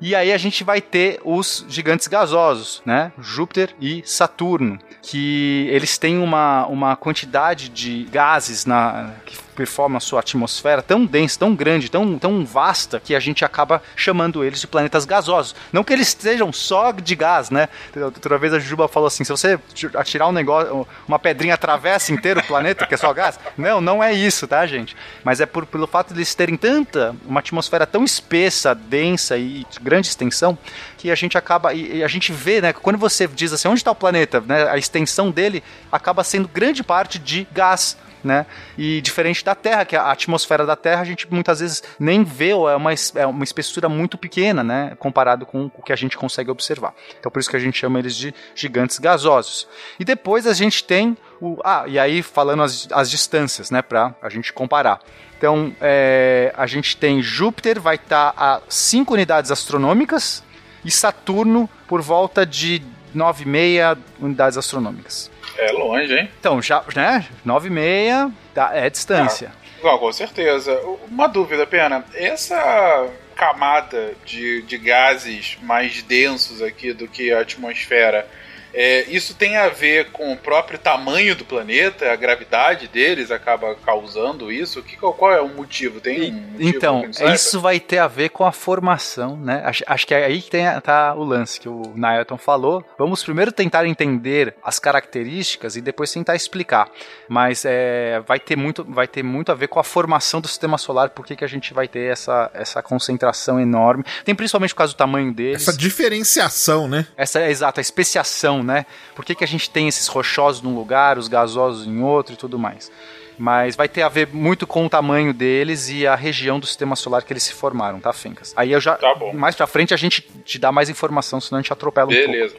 E aí a gente vai ter os gigantes gasosos, né? Júpiter e Saturno, que eles têm uma, uma quantidade de gases na que performam a sua atmosfera tão densa, tão grande, tão, tão vasta, que a gente acaba chamando eles de planetas gasosos. Não que eles estejam só de gás, né? Outra vez a Juba falou assim, se você atirar um negócio, uma pedrinha atravessa inteiro o planeta, que é só gás. Não, não é isso, tá, gente? Mas é por, pelo fato de eles terem tanta, uma atmosfera tão espessa, densa e de grande extensão, que a gente acaba, e, e a gente vê, né, quando você diz assim, onde está o planeta, né, a extensão dele acaba sendo grande parte de gás, né? E diferente da Terra, que a atmosfera da Terra a gente muitas vezes nem vê, ou é uma, é uma espessura muito pequena, né? Comparado com o que a gente consegue observar. Então por isso que a gente chama eles de gigantes gasosos. E depois a gente tem o. Ah, e aí falando as, as distâncias, né? Pra a gente comparar. Então é, a gente tem Júpiter, vai estar a 5 unidades astronômicas, e Saturno por volta de 9,5 unidades astronômicas. É longe, hein? Então, já, né? 9,6 tá, é distância. Não, com certeza. Uma dúvida, Pena. Essa camada de, de gases mais densos aqui do que a atmosfera, é, isso tem a ver com o próprio tamanho do planeta? A gravidade deles acaba causando isso? Que, qual é o motivo? Tem um motivo Então, isso vai ter a ver com a formação, né? Acho, acho que é aí que tem, tá o lance que o Nailton falou. Vamos primeiro tentar entender as características e depois tentar explicar. Mas é, vai, ter muito, vai ter muito a ver com a formação do sistema solar, por que que a gente vai ter essa, essa concentração enorme. Tem principalmente por causa do tamanho deles. Essa diferenciação, né? Essa é exato, a especiação, né? Por que, que a gente tem esses rochosos num lugar, os gasosos em outro e tudo mais. Mas vai ter a ver muito com o tamanho deles e a região do sistema solar que eles se formaram, tá, Fencas? Aí eu já. Tá bom. Mais pra frente a gente te dá mais informação, senão a gente atropela um pouco. Beleza.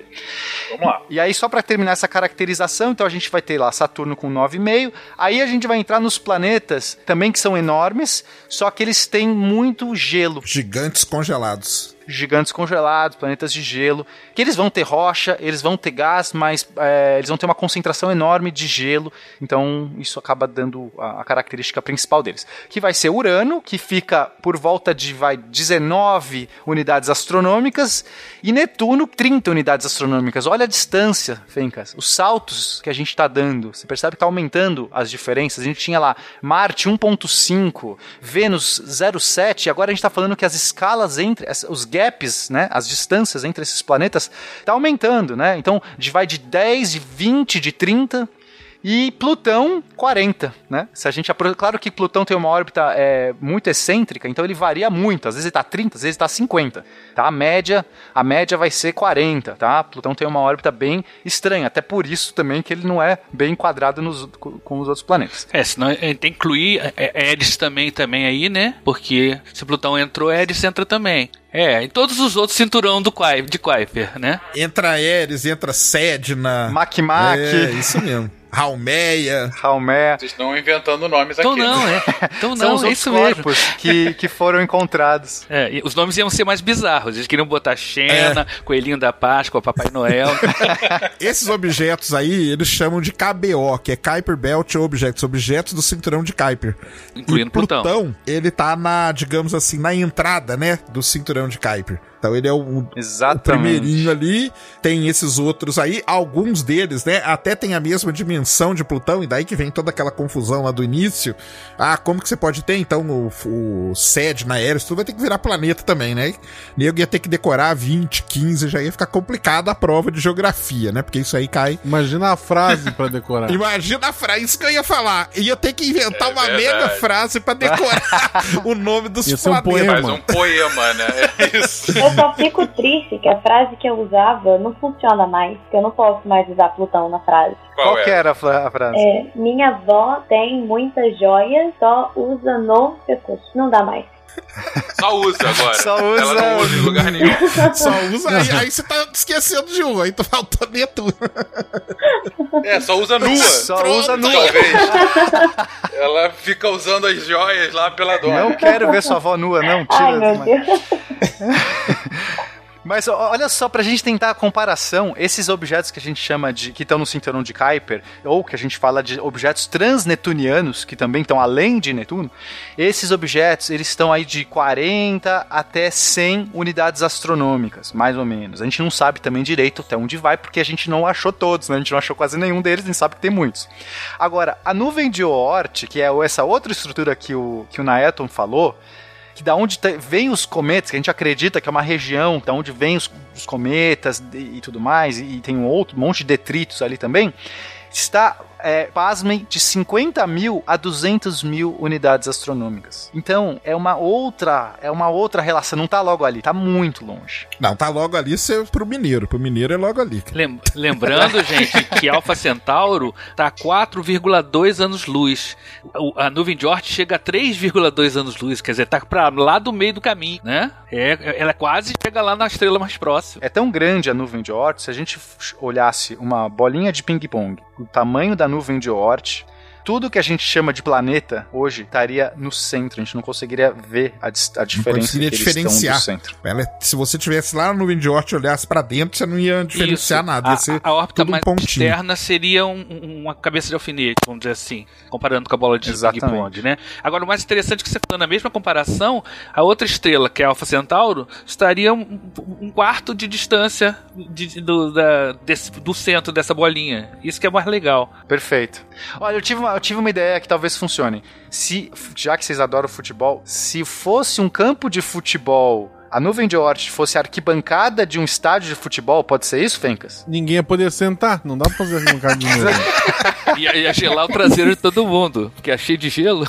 Vamos lá. E aí, só para terminar essa caracterização, então a gente vai ter lá Saturno com 9,5. Aí a gente vai entrar nos planetas também que são enormes, só que eles têm muito gelo. Gigantes congelados. Gigantes congelados, planetas de gelo, que eles vão ter rocha, eles vão ter gás, mas é, eles vão ter uma concentração enorme de gelo, então isso acaba dando a, a característica principal deles. Que vai ser Urano, que fica por volta de vai, 19 unidades astronômicas, e Netuno, 30 unidades astronômicas. Olha a distância, Fencas, os saltos que a gente está dando. Você percebe que está aumentando as diferenças. A gente tinha lá Marte 1.5, Vênus 0,7, e agora a gente está falando que as escalas entre os gaps, né, as distâncias entre esses planetas tá aumentando, né? Então, de vai de 10, de 20, de 30 e Plutão 40, né? Se a gente claro que Plutão tem uma órbita é, muito excêntrica, então ele varia muito. Às vezes ele tá 30, às vezes tá 50, tá? A média, a média vai ser 40, tá? Plutão tem uma órbita bem estranha, até por isso também que ele não é bem enquadrado nos, com os outros planetas. É, senão a gente tem que incluir é, Eris também, também aí, né? Porque se Plutão entrou, Eris entra também. É, e todos os outros cinturão do Kuiper, de Kuiper, né? Entra Ares, entra Sedna. Mac Mac. É, isso mesmo. Halmeia. Halmeia. Vocês estão inventando nomes Então aqui. não, né? é. Então São não, os é isso mesmo. corpos que, que foram encontrados. É, e os nomes iam ser mais bizarros. Eles queriam botar Xena, Coelhinho da Páscoa, Papai Noel. Esses objetos aí, eles chamam de KBO, que é Kuiper Belt Objects, objetos do cinturão de Kuiper. Incluindo e Plutão, Plutão. ele tá na, digamos assim, na entrada, né, do cinturão de Kuiper. Então ele é o, o Exatamente. primeirinho ali, tem esses outros aí, alguns deles, né, até tem a mesma dimensão de Plutão, e daí que vem toda aquela confusão lá do início. Ah, como que você pode ter, então, o, o sede na Eris, tudo vai ter que virar planeta também, né? Nego ia ter que decorar 20, 15, já ia ficar complicada a prova de geografia, né? Porque isso aí cai Imagina a frase pra decorar. Imagina a frase, isso que eu ia falar. Ia ter que inventar É uma verdade. mega frase pra decorar o nome dos Ia ser um planetas. Faz um poema, né? É isso. Eu só fico triste que a frase que eu usava não funciona mais, que eu não posso mais usar Plutão na frase. Qual, Qual é? que era a frase? É, minha avó tem muitas joias, só usa no pescoço. Não dá mais. Só usa agora. Só usa- Ela não usa em lugar nenhum. Só usa aí, aí você tá esquecendo de um, aí tu faltou Netuno. É, só usa nua. Só Pronto. usa nua. Talvez. Ela fica usando as joias lá pela dona. Não quero ver sua avó nua, não. Tira. Ai, meu Deus. Mas olha só, pra gente tentar a comparação, esses objetos que a gente chama de. que estão no cinturão de Kuiper, ou que a gente fala de objetos transnetunianos, que também estão além de Netuno, esses objetos eles estão aí de 40 até 100 unidades astronômicas, mais ou menos. A gente não sabe também direito até onde vai, porque a gente não achou todos, né? A gente não achou quase nenhum deles, nem sabe que tem muitos. Agora, a nuvem de Oort, que é essa outra estrutura que o, que o Naeton falou, que da onde vem os cometas, que a gente acredita que é uma região da onde vem os, os cometas e, e tudo mais, e, tem um outro monte de detritos ali também, está, é, pasmem, de 50 mil a 200 mil unidades astronômicas. Então, é uma outra, é uma outra relação, não tá logo ali, tá muito longe. Não, tá logo ali ser pro mineiro. Pro mineiro é logo ali. Lem- Lembrando, gente, que Alpha Centauro tá a 4,2 anos-luz. A nuvem de Oort chega a 3,2 anos-luz, quer dizer, tá pra lá do meio do caminho, né? É, ela quase chega lá na estrela mais próxima. É tão grande a nuvem de Oort, se a gente olhasse uma bolinha de ping-pong, o tamanho da nuvem de Oort, tudo que a gente chama de planeta hoje estaria no centro. A gente não conseguiria ver a, a diferença conseguiria que eles estão diferenciar. Ela é- se você tivesse lá no nuvem de Oort e olhasse pra dentro, você não ia diferenciar Isso. nada. Ia A, ser a órbita tudo um mais pontinho. externa seria um- um- uma cabeça de alfinete, vamos dizer assim, comparando com a bola de ping-pong, né? Agora, o mais interessante é que você falando a mesma comparação, a outra estrela, que é a Alpha Centauro, estaria um, um quarto de distância de- do, da- desse- do centro dessa bolinha. Isso que é mais legal. Perfeito. Olha, eu tive, uma, eu tive uma ideia que talvez funcione. Se, já que vocês adoram futebol, se fosse um campo de futebol, a nuvem de Oort fosse a arquibancada de um estádio de futebol, pode ser isso, Fencas? Ninguém ia poder sentar, não dá pra fazer um cara de novo. Ia, ia gelar o traseiro de todo mundo, porque é cheio de gelo.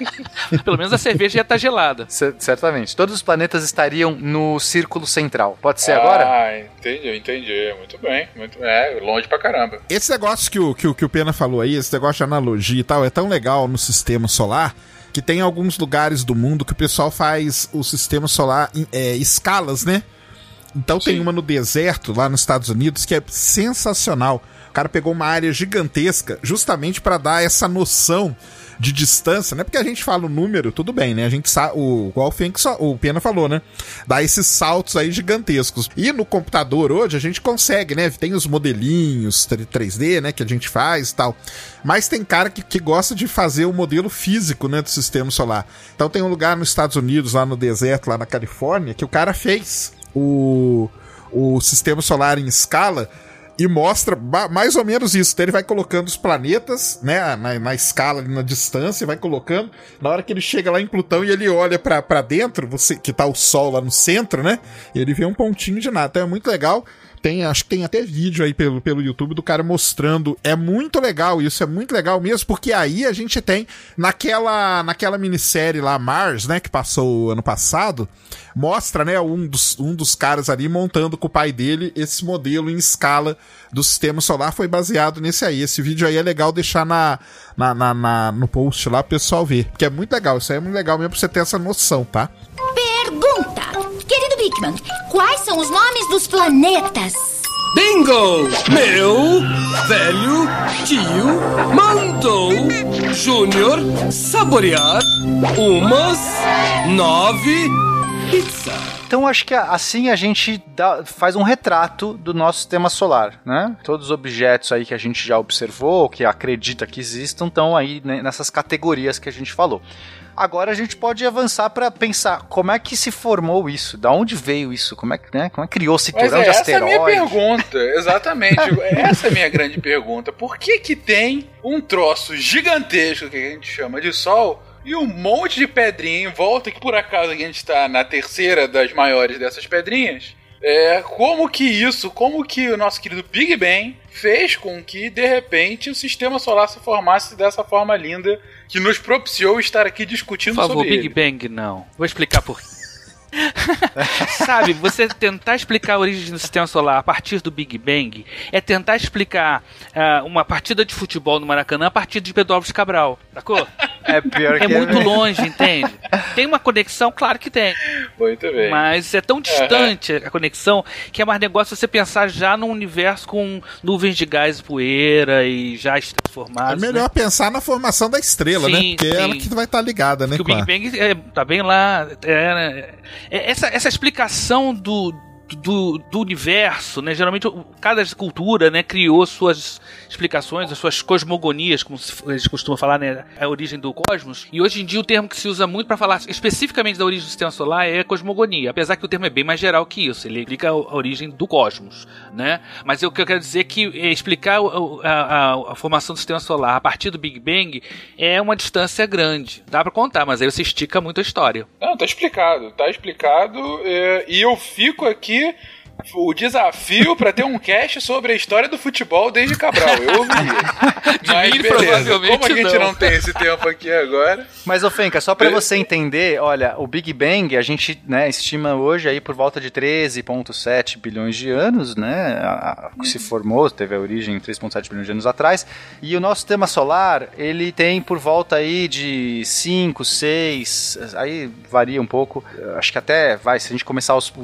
Pelo menos a cerveja ia estar gelada. C- certamente. Todos os planetas estariam no círculo central. Pode ser agora? Ah, entendi, entendi. Muito bem. Muito, é, longe pra caramba. Esse negócio que o, que, o, que o Pena falou aí, esse negócio de analogia e tal, é tão legal no sistema solar que tem alguns lugares do mundo que o pessoal faz o sistema solar em é, escalas, né? Então tem uma no deserto, lá nos Estados Unidos, que é sensacional. O cara pegou uma área gigantesca justamente para dar essa noção de distância, né? Porque a gente fala o número, tudo bem, né? A gente sabe, o, igual o, Fenk, só- o Pena falou, né? Dá esses saltos aí gigantescos. E no computador hoje a gente consegue, né? Tem os modelinhos 3D, né? Que a gente faz e tal. Mas tem cara que, que gosta de fazer o modelo físico, né? Do sistema solar. Então tem um lugar nos Estados Unidos, lá no deserto, lá na Califórnia, que o cara fez o, o sistema solar em escala e mostra mais ou menos isso. Então ele vai colocando os planetas, né, na, na escala, na distância, vai colocando. Na hora que ele chega lá em Plutão e ele olha pra dentro, você que tá o Sol lá no centro, né? Ele vê um pontinho de nada. Então é muito legal. Tem, acho que tem até vídeo aí pelo, pelo YouTube do cara mostrando. É muito legal isso, é muito legal mesmo, porque aí a gente tem naquela, naquela minissérie lá, Mars, né, que passou ano passado, mostra, né, um dos, um dos caras ali montando com o pai dele esse modelo em escala do sistema solar. Foi baseado nesse aí. Esse vídeo aí é legal deixar na, na, na- na- no post lá pro pessoal ver, porque é muito legal. Isso aí é muito legal mesmo pra você ter essa noção, tá? Pergunta. Quais são os nomes dos planetas? Bingo! Meu velho tio mandou Júnior saborear umas nove pizza. Então acho que assim a gente dá- faz um retrato do nosso sistema solar, né? Todos os objetos aí que a gente já observou, que acredita que existam, estão aí né, nessas categorias que a gente falou. Agora a gente pode avançar para pensar como é que se formou isso, da onde veio isso, como é que, né, como é que criou o Mas cinturão é, de essa é a minha pergunta, exatamente. essa é a minha grande pergunta. Por que que tem um troço gigantesco que a gente chama de Sol e um monte de pedrinha em volta que por acaso a gente está na terceira das maiores dessas pedrinhas? É, como que isso, como que o nosso querido Big Bang fez com que de repente o sistema solar se formasse dessa forma linda que nos propiciou estar aqui discutindo Por favor, sobre Big ele? Bang não. Vou explicar por quê. Sabe, você tentar explicar a origem do sistema solar a partir do Big Bang é tentar explicar ah, uma partida de futebol no Maracanã a partir de Pedro Alves Cabral, sacou? É pior É que muito longe, entende? Tem uma conexão, claro que tem. Muito bem. Mas é tão distante a conexão que é mais negócio você pensar já num universo com nuvens de gás e poeira e já estrelas É melhor pensar na formação da estrela, né? Sim, Porque é ela sim. que vai estar ligada, né? que o Big Bang é, tá bem lá. é, né? É, essa, essa explicação do, do, do universo, né? Geralmente cada cultura né, criou suas explicações, as suas cosmogonias, como eles costumam falar, né? A origem do cosmos. E hoje em dia o termo que se usa muito para falar especificamente da origem do sistema solar é cosmogonia. Apesar que o termo é bem mais geral que isso. Ele explica a origem do cosmos, né? Mas o que eu quero dizer é que é, explicar a, a- a formação do sistema solar a partir do Big Bang é uma distância grande. Dá pra contar, mas aí você estica muito a história. Não, tá explicado, tá explicado. é, e eu fico aqui o desafio pra ter um cast sobre a história do futebol desde Cabral. Eu ouviria. Mas mim, beleza, como a gente não. não tem esse tempo aqui agora. Mas, ô Fenca, só pra É. você entender, olha, o Big Bang a gente né, estima hoje aí por volta de 13,7 bilhões de anos, né? a- a- se formou, teve a origem 3,7 bilhões de anos atrás. E o nosso sistema solar, ele tem por volta aí de 5, 6, aí varia um pouco. Acho que até vai, se a gente começar os- o-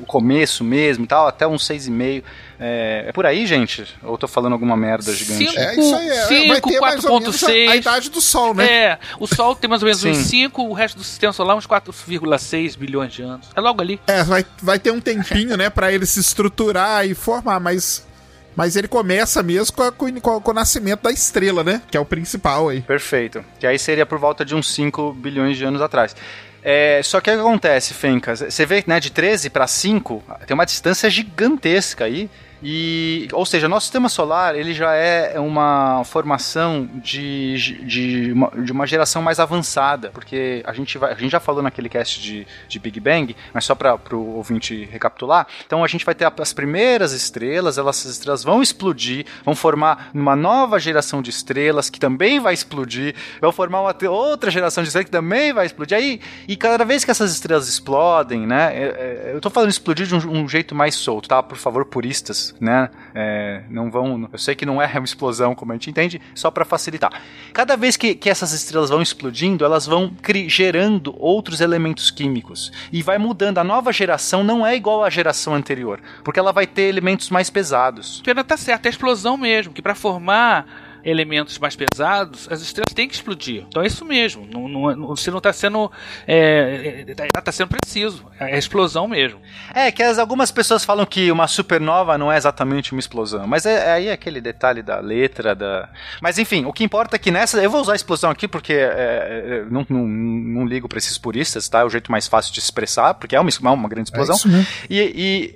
o começo mesmo e tal, até uns 6,5. É, é por aí, gente? Ou tô falando alguma merda gigante? Cinco, É isso aí, é, vai cinco, ter mais ou menos a, 4.6. a idade do Sol, né? É, o Sol tem mais ou menos Sim. uns 5, o resto do sistema solar uns 4,6 bilhões de anos. É logo ali. É, vai, vai ter um tempinho, né, pra ele se estruturar e formar, mas. Mas ele começa mesmo com, a- com, com- com o nascimento da estrela, né? Que é o principal aí. Perfeito. Que aí seria por volta de uns 5 bilhões de anos atrás. É, só que o que acontece, Fencas? Você vê, né, de 13 para 5, tem uma distância gigantesca aí. E, ou seja, nosso sistema solar ele já é uma formação de, de, uma, de uma geração mais avançada, porque a gente, vai, a gente já falou naquele cast de, de Big Bang, mas só para o ouvinte recapitular. Então a gente vai ter as primeiras estrelas, elas, essas estrelas vão explodir, vão formar uma nova geração de estrelas que também vai explodir, vão formar uma outra geração de estrelas que também vai explodir. Aí, e cada vez que essas estrelas explodem, né? é- é- eu tô falando explodir de um, um jeito mais solto, tá? Por favor, puristas, né? É, não vão. Eu sei que não é uma explosão, como a gente entende, só para facilitar. Cada vez que, que essas estrelas vão explodindo, elas vão gerando outros elementos químicos. E vai mudando. A nova geração não é igual à geração anterior, porque ela vai ter elementos mais pesados. Pena tá certo, é a explosão mesmo, que pra formar elementos mais pesados, as estrelas têm que explodir. Então é isso mesmo. Não, não- você não tá sendo. É, é, tá sendo preciso. É a explosão mesmo. É, que as, algumas pessoas falam que uma supernova não é exatamente uma explosão, mas é, é aí aquele detalhe da letra, da... Mas enfim, o que importa é que nessa... Eu vou usar a explosão aqui porque é, é, não, não, não ligo pra esses puristas, tá? É o jeito mais fácil de se expressar, porque é uma, é uma grande explosão. isso mesmo. E,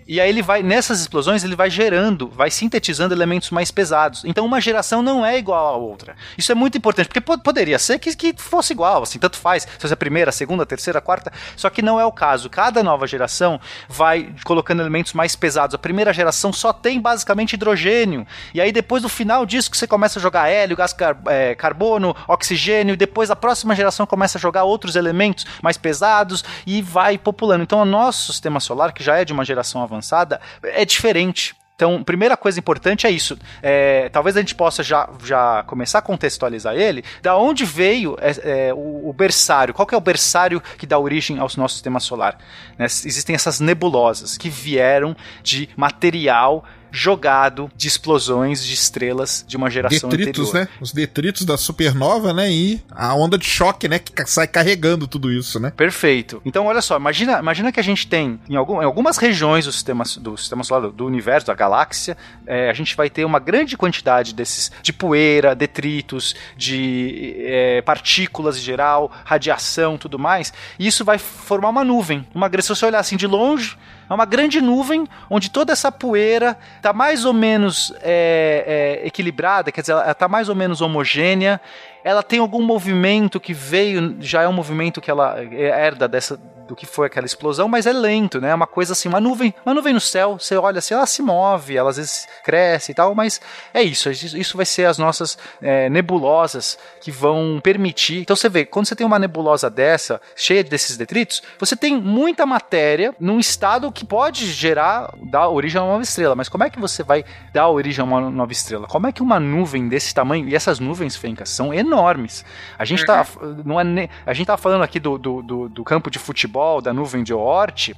e, e aí ele vai, nessas explosões, ele vai gerando, vai sintetizando elementos mais pesados. Então uma geração não é igual à outra. Isso é muito importante, porque po- poderia ser que, que fosse igual, assim, tanto faz. Se fosse a primeira, a segunda, a terceira, a quarta. Só que não é o caso. Cada nova geração vai colocando elementos mais pesados. A primeira geração só tem basicamente hidrogênio. E aí depois no final disso que você começa a jogar hélio, gás car- é, carbono, oxigênio, e depois a próxima geração começa a jogar outros elementos mais pesados e vai populando. Então o nosso sistema solar, que já é de uma geração avançada, é diferente. Então, primeira coisa importante é isso. É, talvez a gente possa já, já começar a contextualizar ele. Da onde veio é, é, o, o berçário? Qual é o berçário que dá origem ao nosso sistema solar? Né, existem essas nebulosas que vieram de material jogado de explosões de estrelas de uma geração Detritos, anterior. né? Os detritos da supernova, né? E a onda de choque, né? Que sai carregando tudo isso, né? Perfeito. Então, olha só, imagina, imagina que a gente tem, em, algum- em algumas regiões do sistema, do sistema solar, do, do universo, da galáxia, é, a gente vai ter uma grande quantidade desses, de poeira, detritos, de é, partículas em geral, radiação, tudo mais, e isso vai formar uma nuvem. Uma, gra- se você olhar assim de longe, é uma grande nuvem onde toda essa poeira está mais ou menos é, é, equilibrada, quer dizer, ela está mais ou menos homogênea. Ela tem algum movimento que veio, já é um movimento que ela herda dessa do que foi aquela explosão, mas é lento, né? É uma coisa assim, uma nuvem, uma nuvem no céu. Você olha assim, ela se move, ela às vezes cresce e tal, mas é isso. Isso vai ser as nossas é, nebulosas que vão permitir. Então você vê, quando você tem uma nebulosa dessa, cheia desses detritos, você tem muita matéria num estado que pode gerar, dar origem a uma nova estrela. Mas como é que você vai dar origem a uma nova estrela? Como é que uma nuvem desse tamanho, e essas nuvens, Fencas, são enormes. A gente tá, não é a gente tá falando aqui do, do, do, do campo de futebol, da nuvem de Oort.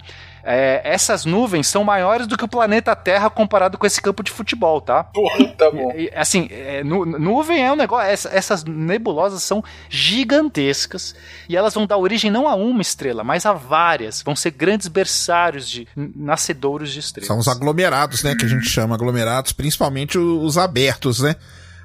É, essas nuvens são maiores do que o planeta Terra comparado com esse campo de futebol, tá? Porra, tá bom. E, assim, é, nu, nuvem é um negócio. Essa, essas nebulosas são gigantescas e elas vão dar origem não a uma estrela, mas a várias. Vão ser grandes berçários de nascedouros de estrelas. São os aglomerados, né? Que a gente chama aglomerados, principalmente os abertos, né?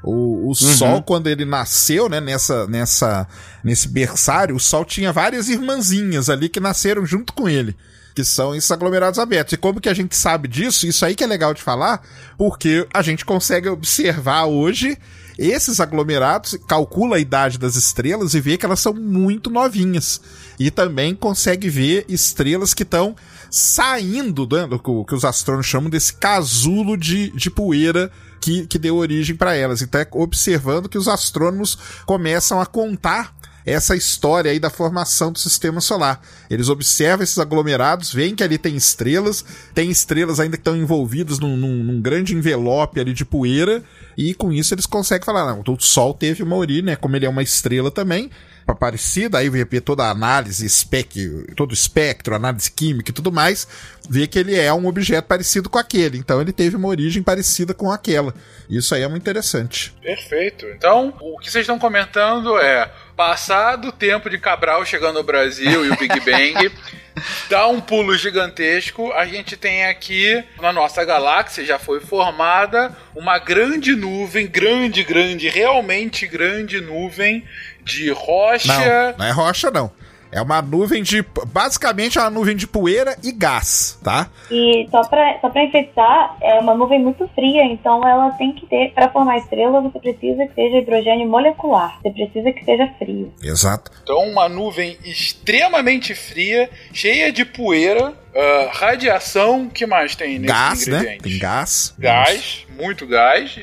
O, o uhum. Sol, quando ele nasceu, né, nessa, nessa, nesse berçário, o Sol tinha várias irmãzinhas ali que nasceram junto com ele. Que são esses aglomerados abertos. E como que a gente sabe disso? Isso aí que é legal de falar, porque a gente consegue observar hoje esses aglomerados, calcula a idade das estrelas e vê que elas são muito novinhas. E também consegue ver estrelas que estão saindo, né, do que os astrônomos chamam desse casulo de, de poeira que, que deu origem para elas. Então é observando que os astrônomos começam a contar essa história aí da formação do sistema solar. Eles observam esses aglomerados, veem que ali tem estrelas, tem estrelas ainda que estão envolvidas num, num, num, grande envelope ali de poeira, e com isso eles conseguem falar, não, o Sol teve uma origem, né, como ele é uma estrela também, parecida, aí ver toda a análise, spec, todo o espectro, análise química e tudo mais, vê que ele é um objeto parecido com aquele. Então ele teve uma origem parecida com aquela. Isso aí é muito interessante. Perfeito. Então, o que vocês estão comentando é passado o tempo de Cabral chegando ao Brasil e o Big Bang. dá um pulo gigantesco. A gente tem aqui na nossa galáxia já foi formada uma grande nuvem, grande, grande, realmente grande nuvem de rocha. Não, não é rocha, não. É uma nuvem de. Basicamente é uma nuvem de poeira e gás, tá? E só pra, só pra enfeitar, é uma nuvem muito fria, então ela tem que ter. Pra formar estrela, você precisa que seja hidrogênio molecular. Você precisa que seja frio. Exato. Então, uma nuvem extremamente fria, cheia de poeira, uh, radiação. que mais tem nesse Gás, né? Tem gás. Gás, muito gás.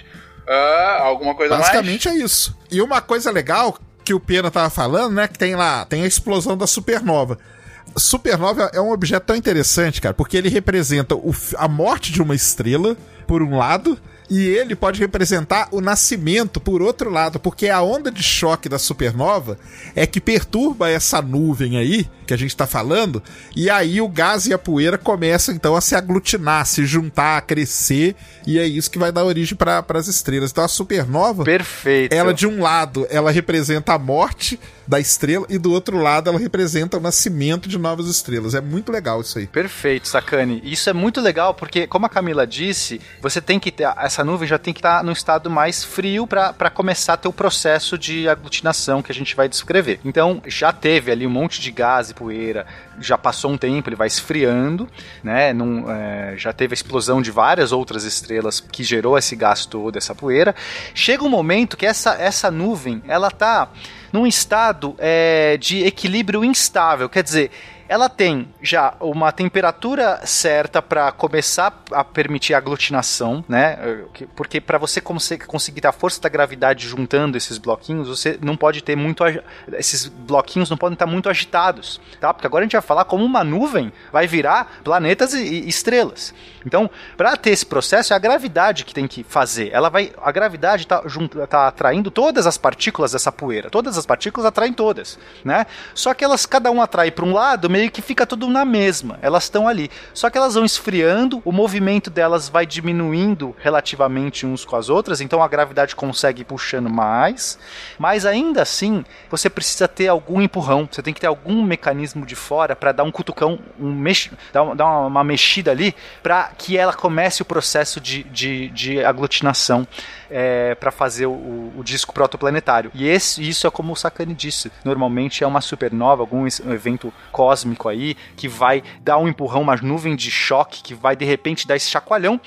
Uh, alguma coisa Basicamente mais? é isso. E uma coisa legal que o Pena tava falando, né? Que tem lá, tem a explosão da supernova. Supernova é um objeto tão interessante, cara, porque ele representa o, a morte de uma estrela, por um lado, e ele pode representar o nascimento por outro lado, porque a onda de choque da supernova é que perturba essa nuvem aí que a gente está falando, e aí o gás e a poeira começam então a se aglutinar, se juntar, a crescer, e é isso que vai dar origem para as estrelas. Então a supernova, perfeito. Ela de um lado, ela representa a morte da estrela e do outro lado ela representa o nascimento de novas estrelas. É muito legal isso aí. Perfeito, Sacane. Isso é muito legal porque, como a Camila disse, você tem que ter essa nuvem já tem que estar no estado mais frio para começar a ter o processo de aglutinação que a gente vai descrever. Então já teve ali um monte de gás e poeira, já passou um tempo, ele vai esfriando, né? Num, é, já teve a explosão de várias outras estrelas que gerou esse gás todo, essa poeira. Chega um momento que essa, essa nuvem ela tá num estado é, de equilíbrio instável, quer dizer, ela tem já uma temperatura certa para começar a permitir aglutinação, né? Porque para você conseguir a força da gravidade juntando esses bloquinhos, você não pode ter muito esses bloquinhos não podem estar muito agitados, tá? Porque agora a gente vai falar como uma nuvem vai virar planetas e estrelas. Então, para ter esse processo é a gravidade que tem que fazer. Ela vai a gravidade tá, junto, tá atraindo todas as partículas dessa poeira. Todas as partículas atraem todas, né? Só que elas cada um atrai para um lado, meio meio que fica tudo na mesma. Elas estão ali. Só que elas vão esfriando, o movimento delas vai diminuindo relativamente uns com as outras, então a gravidade consegue ir puxando mais. Mas ainda assim, você precisa ter algum empurrão, você tem que ter algum mecanismo de fora para dar um cutucão, um mex... dar, uma, uma mexida ali, para que ela comece o processo de, de, de aglutinação é, para fazer o, o, disco protoplanetário. E esse, isso é como o Sakane disse. Normalmente é uma supernova, algum evento cósmico aí, que vai dar um empurrão, uma nuvem de choque, que vai de repente dar esse chacoalhão.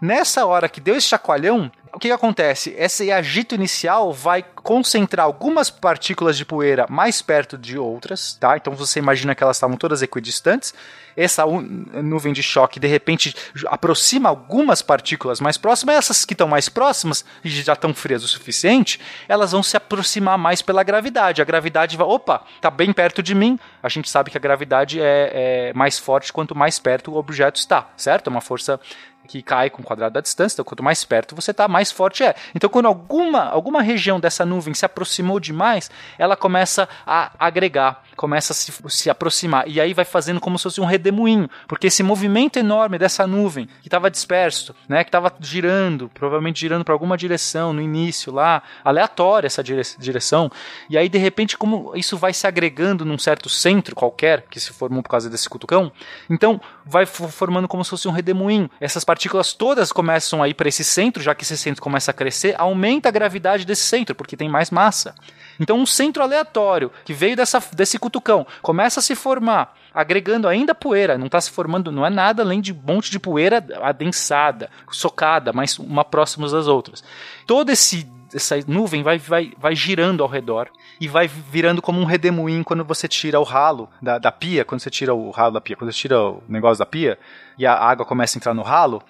Nessa hora que deu esse chacoalhão, o que, que, acontece? Esse agito inicial vai concentrar algumas partículas de poeira mais perto de outras, tá? Então você imagina que elas estavam todas equidistantes. Essa nuvem de choque de repente aproxima algumas partículas mais próximas, essas que estão mais próximas e já estão frias o suficiente, elas vão se aproximar mais pela gravidade. A gravidade vai, opa, tá bem perto de mim. A gente sabe que a gravidade é, é mais forte quanto mais perto o objeto está, certo? É uma força que cai com o quadrado da distância, então quanto mais perto você está, mais forte é. Então quando alguma, alguma região dessa nuvem se aproximou demais, ela começa a agregar, começa a se, se aproximar, e aí vai fazendo como se fosse um redemoinho, porque esse movimento enorme dessa nuvem, que estava disperso, né, que estava girando, provavelmente girando para alguma direção no início lá, aleatória essa dire direção, e aí de repente como isso vai se agregando num certo centro qualquer, que se formou por causa desse cutucão, então vai formando como se fosse um redemoinho, essas partículas todas começam a ir para esse centro, já que esse centro começa a crescer, aumenta a gravidade desse centro, porque tem mais massa. Então, um centro aleatório que veio dessa, desse cutucão começa a se formar, agregando ainda poeira. Não está se formando, não é nada além de um monte de poeira adensada, socada, mas uma próxima das outras. Todo esse essa nuvem vai, vai, vai girando ao redor e vai virando como um redemoinho quando você tira o ralo da, da pia, quando você tira o ralo da pia, quando você tira o negócio da pia e a água começa a entrar no ralo.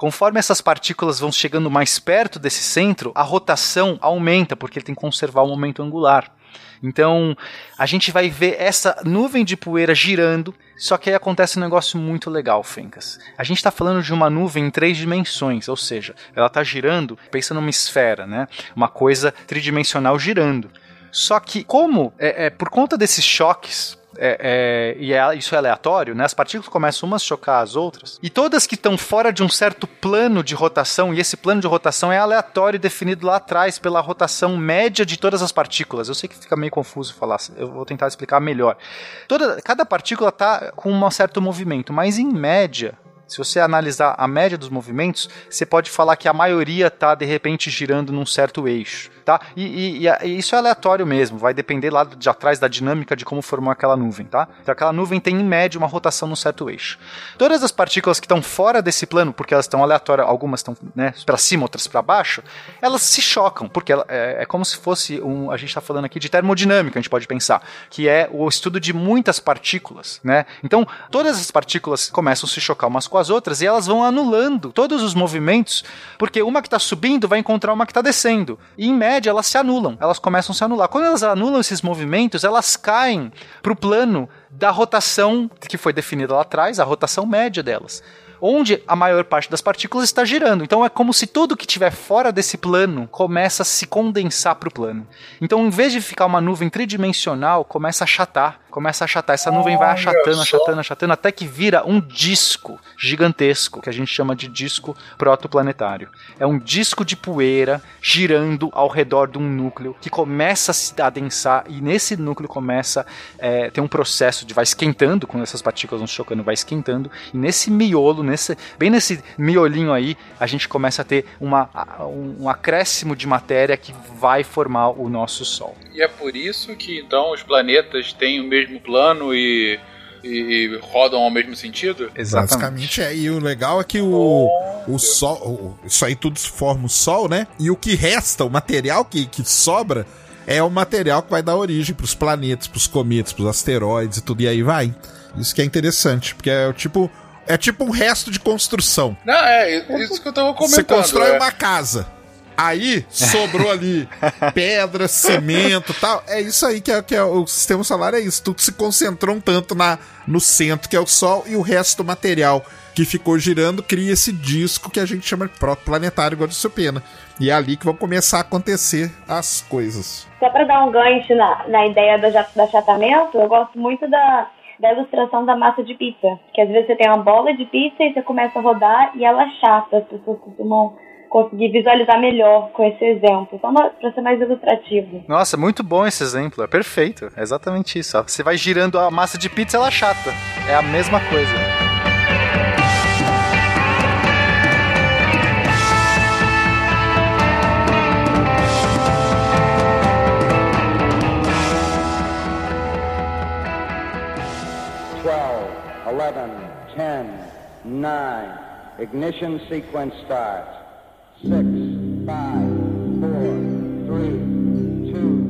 Conforme essas partículas vão chegando mais perto desse centro, a rotação aumenta, porque ele tem que conservar o momento angular. Então, a gente vai ver essa nuvem de poeira girando, só que aí acontece um negócio muito legal, Fencas. A gente está falando de uma nuvem em três dimensões, ou seja, ela está girando, pensa numa esfera, né? Uma coisa tridimensional girando. Só que, como é, é por conta desses choques é, é, e é, isso é aleatório, né? As partículas começam umas a chocar as outras, e todas que estão fora de um certo plano de rotação, e esse plano de rotação é aleatório definido lá atrás pela rotação média de todas as partículas. Eu sei que fica meio confuso falar, eu vou tentar explicar melhor. Toda, cada partícula está com um certo movimento, mas em média, se você analisar a média dos movimentos, você pode falar que a maioria está de repente girando num certo eixo tá? E, e, e, isso é aleatório mesmo, vai depender lá de atrás da dinâmica de como formou aquela nuvem, tá? Então aquela nuvem tem em média uma rotação num certo eixo. Todas as partículas que estão fora desse plano, porque elas estão aleatórias, algumas estão né, para cima, outras para baixo, elas se chocam, porque ela, é, é, como se fosse um. A gente está falando aqui de termodinâmica, a gente pode pensar, que é o estudo de muitas partículas, né? Então todas as partículas começam a se chocar umas com as outras e elas vão anulando todos os movimentos, porque uma que está subindo vai encontrar uma que está descendo. E em média média, elas se anulam, elas começam a se anular. Quando elas anulam esses movimentos, elas caem para o plano da rotação que foi definida lá atrás, a rotação média delas onde a maior parte das partículas está girando. Então é como se tudo que estiver fora desse plano começa a se condensar para o plano. Então, em vez de ficar uma nuvem tridimensional, começa a achatar começa a achatar. Essa nuvem vai achatando, achatando, achatando, até que vira um disco gigantesco, que a gente chama de disco protoplanetário. É um disco de poeira girando ao redor de um núcleo que começa a se adensar e nesse núcleo começa é, ter um processo de vai esquentando, quando essas partículas vão chocando, vai esquentando, e nesse miolo, nesse, bem nesse miolinho aí, a gente começa a ter uma, um, um acréscimo de matéria que vai formar o nosso Sol. E é por isso que então os planetas têm o mesmo plano e, e, rodam ao mesmo sentido? Exatamente. Basicamente é. E o legal é que o, o Sol. O, isso aí tudo forma o Sol, né? E o que resta, o material que, que sobra, é o material que vai dar origem para os planetas, para os cometas, para os asteroides e tudo. E aí vai. Isso que é interessante, porque é tipo. É tipo um resto de construção. Não, é isso que eu tava comentando. Você constrói é. uma casa Aí sobrou ali pedra, cimento tal. É isso aí que é, que é o sistema solar, é isso. Tudo se concentrou um tanto na, no centro, que é o Sol, e o resto do material que ficou girando cria esse disco que a gente chama de proto-planetário, igual de pena. E é ali que vão começar a acontecer as coisas. Só para dar um gancho na, na ideia do, do achatamento, eu gosto muito da, da ilustração da massa de pizza. Que às vezes você tem uma bola de pizza e você começa a rodar e ela chata. As pessoas costumam conseguir visualizar melhor com esse exemplo, só para ser mais ilustrativo. Nossa, muito bom esse exemplo, é perfeito. É exatamente isso. ó. Você vai girando a massa de pizza, ela é chata. É a mesma coisa. Twelve, eleven, ten, nine. Ignition sequence starts. Six, five, four, three, two,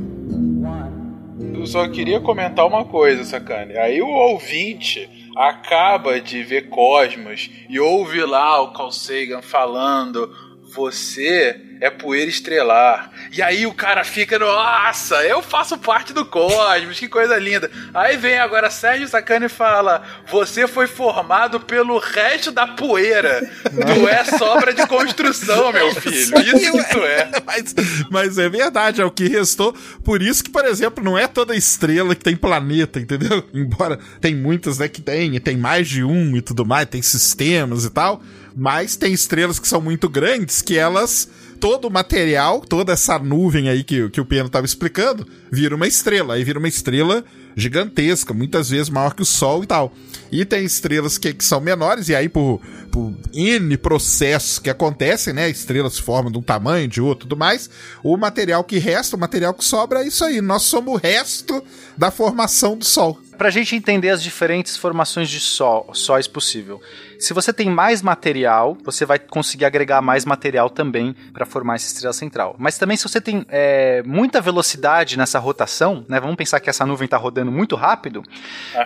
one. Eu só queria comentar uma coisa, Sacane. Aí o ouvinte acaba de ver Cosmos e ouve lá o Carl Sagan falando: Você é poeira estrelar. E aí o cara fica, nossa, eu faço parte do Cosmos, que coisa linda. Aí vem agora Sérgio Sacani e fala: Você foi formado pelo resto da poeira. Tu é sobra de construção, meu filho. Isso que tu é. mas, mas é verdade, é o que restou. Por isso que, por exemplo, não é toda estrela que tem planeta, entendeu? Embora tem muitas, né, que tem, tem mais de um e tudo mais, tem sistemas e tal. Mas tem estrelas que são muito grandes que elas todo o material, toda essa nuvem aí que, que o Piano estava explicando, vira uma estrela. Aí vira uma estrela gigantesca, muitas vezes maior que o Sol e tal. E tem estrelas que, que são menores, e aí por, por N processos que acontecem, né? Estrelas se formam de um tamanho, de outro tudo mais. O material que resta, o material que sobra é isso aí. Nós somos o resto da formação do Sol. Pra gente entender as diferentes formações de sol, sóis possível. Se você tem mais material, você vai conseguir agregar mais material também para formar essa estrela central. Mas também se você tem é, muita velocidade nessa rotação, né? Vamos pensar que essa nuvem está rodando muito rápido,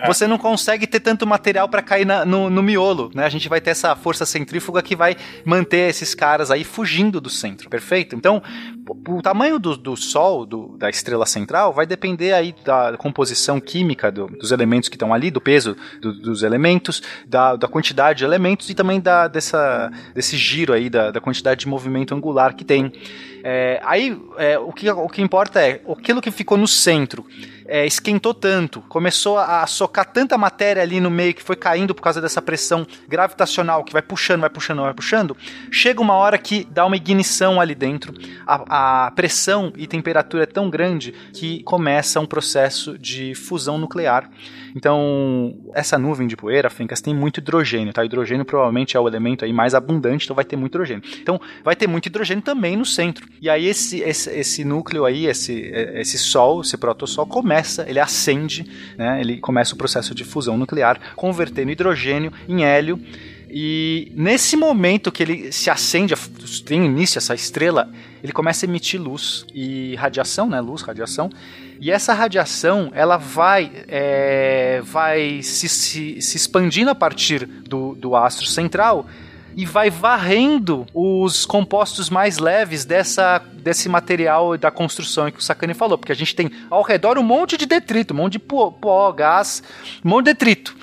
você não consegue ter tanto material para cair na- no, no miolo, né? A gente vai ter essa força centrífuga que vai manter esses caras aí fugindo do centro, perfeito? Então, o, tamanho do, do Sol, do- da estrela central, vai depender aí da composição química do- dos elementos que estão ali, do peso do- dos elementos, da, da quantidade de elementos e também da, dessa, desse giro aí, da, da quantidade de movimento angular que tem. É, aí, é, o, que, o que importa é aquilo que ficou no centro. é, esquentou tanto, começou a, socar tanta matéria ali no meio que foi caindo por causa dessa pressão gravitacional que vai puxando, vai puxando, vai puxando. Chega uma hora que dá uma ignição ali dentro. A, a pressão e temperatura é tão grande que começa um processo de fusão nuclear. Então, essa nuvem de poeira, Fencas, tem muito hidrogênio, tá? Hidrogênio provavelmente é o elemento aí mais abundante, então vai ter muito hidrogênio. Então, vai ter muito hidrogênio também no centro. E aí esse, esse, esse núcleo aí, esse, esse sol, esse protossol começa, ele acende, né? Ele começa o processo de fusão nuclear, convertendo hidrogênio em hélio. E nesse momento que ele se acende, tem início essa estrela, ele começa a emitir luz e radiação, né? Luz, radiação. E essa radiação, ela vai, é, vai se, se, se expandindo a partir do, do astro central e vai varrendo os compostos mais leves dessa, desse material da construção que o Sakane falou, porque a gente tem ao redor um monte de detrito, um monte de pó, pó gás, um monte de detrito.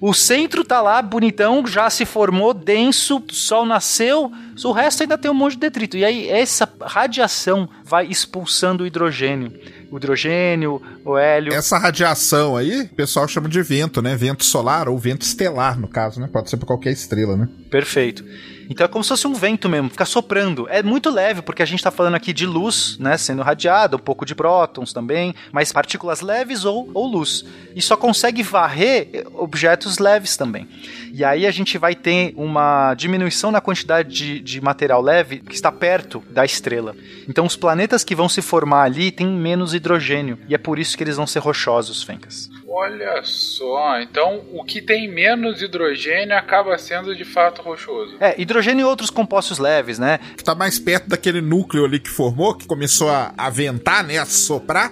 O centro tá lá, bonitão, já se formou, denso, o sol nasceu, o resto ainda tem um monte de detrito. E aí essa radiação vai expulsando o hidrogênio. O hidrogênio, o hélio. Essa radiação aí, o pessoal chama de vento, né? Vento solar ou vento estelar, no caso, né? Pode ser por qualquer estrela, né? Perfeito. Então é como se fosse um vento mesmo, fica soprando. É muito leve, porque a gente está falando aqui de luz, né, sendo radiada, um pouco de prótons também, mas partículas leves ou, ou luz. E só consegue varrer objetos leves também. E aí a gente vai ter uma diminuição na quantidade de, de material leve que está perto da estrela. Então os planetas que vão se formar ali têm menos hidrogênio, e é por isso que eles vão ser rochosos, Fencas. Olha só, então o que tem menos hidrogênio acaba sendo de fato rochoso. É, hidrogênio e outros compostos leves, né? Que tá mais perto daquele núcleo ali que formou, que começou a, a ventar, né? A soprar.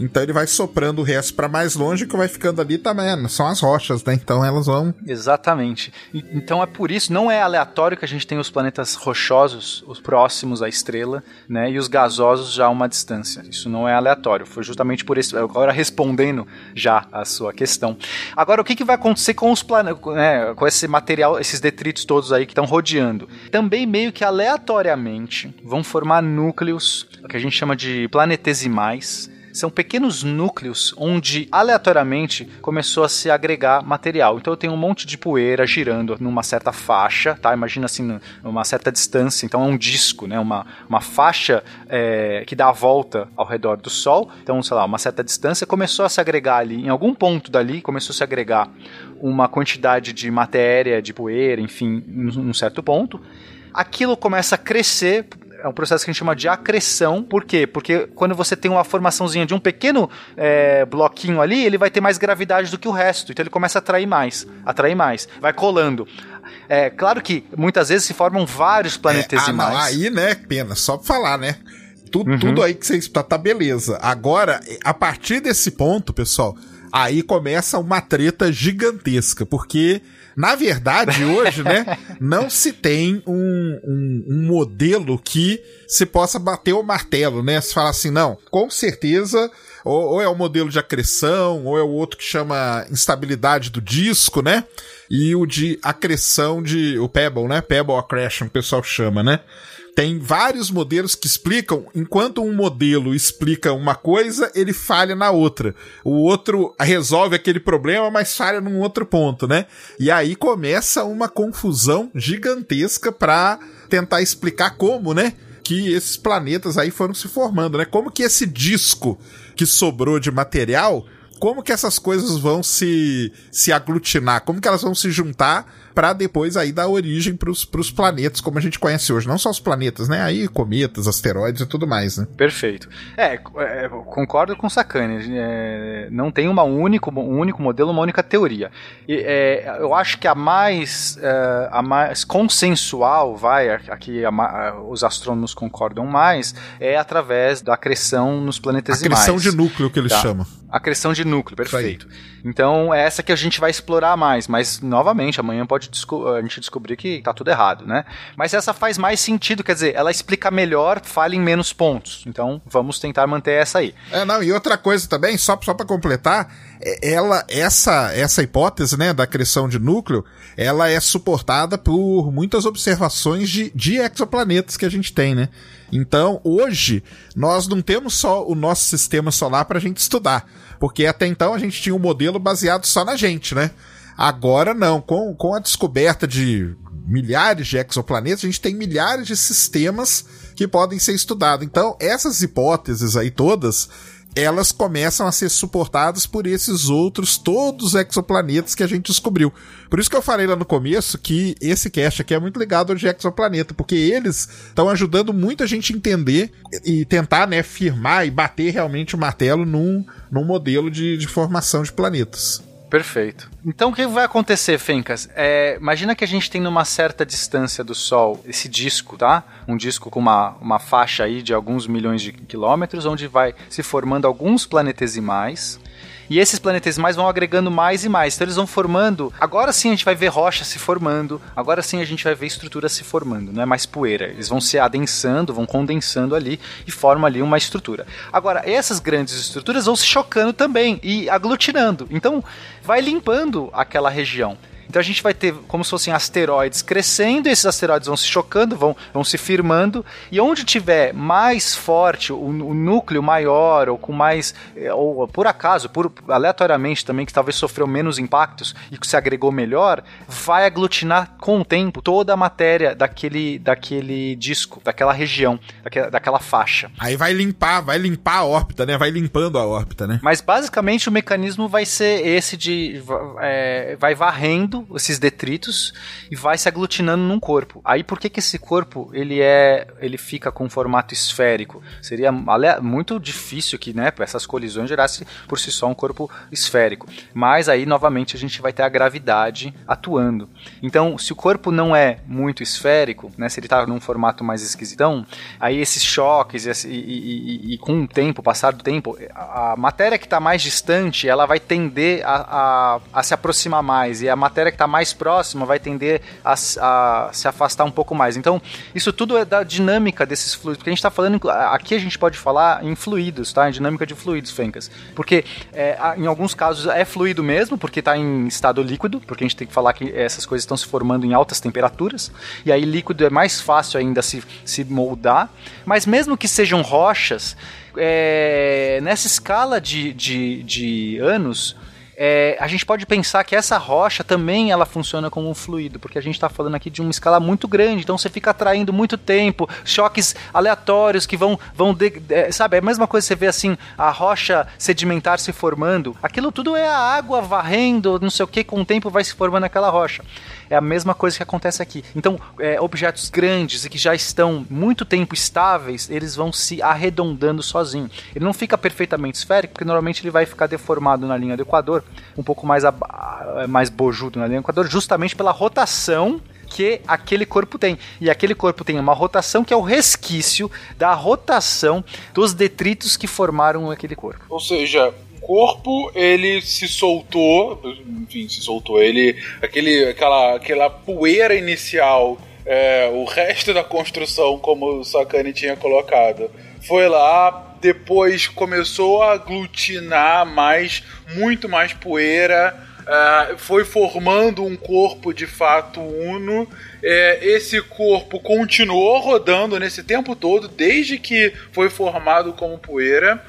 Então ele vai soprando o resto para mais longe, que vai ficando ali também. São as rochas, né? Então elas vão. Exatamente. Então é por isso, não é aleatório que a gente tem os planetas rochosos, os próximos à estrela, né? E os gasosos já a uma distância. Isso não é aleatório. Foi justamente por isso. Agora respondendo já a sua questão. Agora, o que, que vai acontecer com os planetas, né, com esse material, esses detritos todos aí que estão rodeando? Também meio que aleatoriamente vão formar núcleos que a gente chama de planetesimais são pequenos núcleos onde aleatoriamente começou a se agregar material. Então eu tenho um monte de poeira girando numa certa faixa, tá? Imagina assim, numa certa distância. Então é um disco, né? Uma, uma faixa é, que dá a volta ao redor do Sol. Então, sei lá, uma certa distância começou a se agregar ali, em algum ponto dali começou a se agregar uma quantidade de matéria, de poeira, enfim, num certo ponto. Aquilo começa a crescer é um processo que a gente chama de acreção. Por quê? Porque quando você tem uma formaçãozinha de um pequeno é, bloquinho ali, ele vai ter mais gravidade do que o resto. Então ele começa a atrair mais, atrair mais, vai colando. É claro que muitas vezes se formam vários planetesimais. É, ah, aí, né, pena, só pra falar, né? Tudo, uhum. tudo aí que você está tá beleza. Agora, a partir desse ponto, pessoal, aí começa uma treta gigantesca, porque na verdade, hoje, né, não se tem um, um, um, modelo que se possa bater o martelo, né? Se fala assim, não, com certeza, ou, ou é o modelo de acreção, ou é o outro que chama instabilidade do disco, né? E o de acreção de. o Pebble, né? Pebble Accretion, o pessoal chama, né? Tem vários modelos que explicam, enquanto um modelo explica uma coisa, ele falha na outra. O outro resolve aquele problema, mas falha num outro ponto, né? E aí começa uma confusão gigantesca para tentar explicar como, né? Que esses planetas aí foram se formando, né? Como que esse disco que sobrou de material como que essas coisas vão se, se aglutinar, como que elas vão se juntar para depois aí dar origem para os planetas como a gente conhece hoje. Não só os planetas, né? Aí cometas, asteroides e tudo mais, né? Perfeito. É, é concordo com o Sakane. É, não tem uma único, um único modelo, uma única teoria. E, é, eu acho que a mais, é, a mais consensual, vai, aqui os astrônomos concordam mais, é através da acreção nos planetas Acreção de núcleo que eles tá. chamam. Acreção de núcleo, perfeito. Então é essa que a gente vai explorar mais, mas novamente amanhã pode a gente descobrir que tá tudo errado, né? Mas essa faz mais sentido, quer dizer, ela explica melhor, falha em menos pontos. Então vamos tentar manter essa aí. É, não, e outra coisa também, só, só para completar, é, ela essa essa hipótese, né, da acreção de núcleo, ela é suportada por muitas observações de, de exoplanetas que a gente tem, né? Então, hoje, nós não temos só o nosso sistema solar para a gente estudar. Porque até então a gente tinha um modelo baseado só na gente, né? Agora não, com, com a descoberta de milhares de exoplanetas, a gente tem milhares de sistemas que podem ser estudados. Então, essas hipóteses aí todas, elas começam a ser suportadas por esses outros, todos os exoplanetas que a gente descobriu. Por isso que eu falei lá no começo que esse cast aqui é muito ligado ao de exoplaneta, porque eles estão ajudando muito a gente entender e tentar, né, firmar e bater realmente o martelo num, num modelo de, de formação de planetas. Perfeito. Então o que vai acontecer, Fencas? É, imagina que a gente tem numa certa distância do Sol esse disco, tá? Um disco com uma, uma faixa aí de alguns milhões de quilômetros, onde vai se formando alguns planetesimais e esses planetesimais vão agregando mais e mais. Então eles vão formando. Agora sim a gente vai ver rocha se formando. Agora sim a gente vai ver estrutura se formando. Não é mais poeira. Eles vão se adensando, vão condensando ali e formam ali uma estrutura. Agora, essas grandes estruturas vão se chocando também e aglutinando. Então vai limpando aquela região. Então a gente vai ter como se fossem asteroides crescendo, e esses asteroides vão se chocando, vão, vão se firmando, e onde tiver mais forte, o, o núcleo maior, ou com mais, eh, ou por acaso, por aleatoriamente também, que talvez sofreu menos impactos e que se agregou melhor, vai aglutinar com o tempo toda a matéria daquele, daquele disco, daquela região, daquela, daquela faixa. Aí vai limpar, vai limpar a órbita, né? Vai limpando a órbita, né? Mas basicamente o mecanismo vai ser esse de. É, vai varrendo esses detritos e vai se aglutinando num corpo. Aí por que que esse corpo ele é ele fica com um formato esférico? Seria muito difícil que, né, essas colisões gerasse por si só um corpo esférico. Mas aí novamente a gente vai ter a gravidade atuando. Então, se o corpo não é muito esférico, né, se ele está num formato mais esquisitão, aí esses choques e, e, e, e com o tempo, passar do tempo, a, a matéria que está mais distante, ela vai tender a, a, a se aproximar mais e a matéria que está mais próxima vai tender a, a, se afastar um pouco mais. Então, isso tudo é da dinâmica desses fluidos, porque a gente está falando, aqui a gente pode falar em fluidos, tá? Em dinâmica de fluidos, Fencas. Porque é, em alguns casos é fluido mesmo, porque está em estado líquido, porque a gente tem que falar que essas coisas estão se formando em altas temperaturas, e aí líquido é mais fácil ainda se, se moldar, mas mesmo que sejam rochas, é, nessa escala de, de, de anos, é, a gente pode pensar que essa rocha também ela funciona como um fluido, porque a gente está falando aqui de uma escala muito grande, então você fica atraindo muito tempo, choques aleatórios que vão, vão de, é, sabe, é a mesma coisa você vê assim, a rocha sedimentar se formando, aquilo tudo é a água varrendo, não sei o que, com o tempo vai se formando aquela rocha. É a mesma coisa que acontece aqui. Então, é, objetos grandes e que já estão muito tempo estáveis, eles vão se arredondando sozinho. Ele não fica perfeitamente esférico, porque normalmente ele vai ficar deformado na linha do Equador, um pouco mais, a, mais bojudo na linha do Equador, justamente pela rotação que aquele corpo tem. E aquele corpo tem uma rotação que é o resquício da rotação dos detritos que formaram aquele corpo. Ou seja, corpo ele se soltou, enfim, se soltou. Ele, aquele, aquela, aquela poeira inicial, é, o resto da construção, como o Sakane tinha colocado, foi lá, depois começou a aglutinar mais, muito mais poeira. Uh, foi formando um corpo de fato uno. É, esse corpo continuou rodando nesse tempo todo, desde que foi formado como poeira.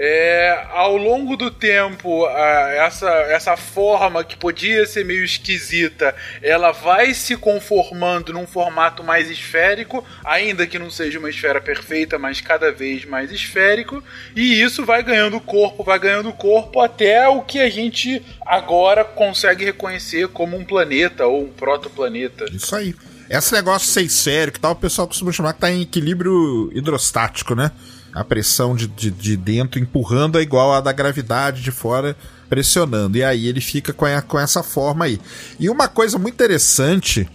É, ao longo do tempo, essa, essa forma que podia ser meio esquisita, ela vai se conformando num formato mais esférico, ainda que não seja uma esfera perfeita, mas cada vez mais esférico, e isso vai ganhando corpo, vai ganhando corpo até o que a gente agora consegue reconhecer como um planeta ou um protoplaneta. Isso aí. Esse negócio esférico e tal, o pessoal costuma chamar que tá em equilíbrio hidrostático, né? A pressão de, de, de dentro empurrando é igual a da gravidade de fora pressionando. E aí ele fica com, a, com essa forma aí. E uma coisa muito interessante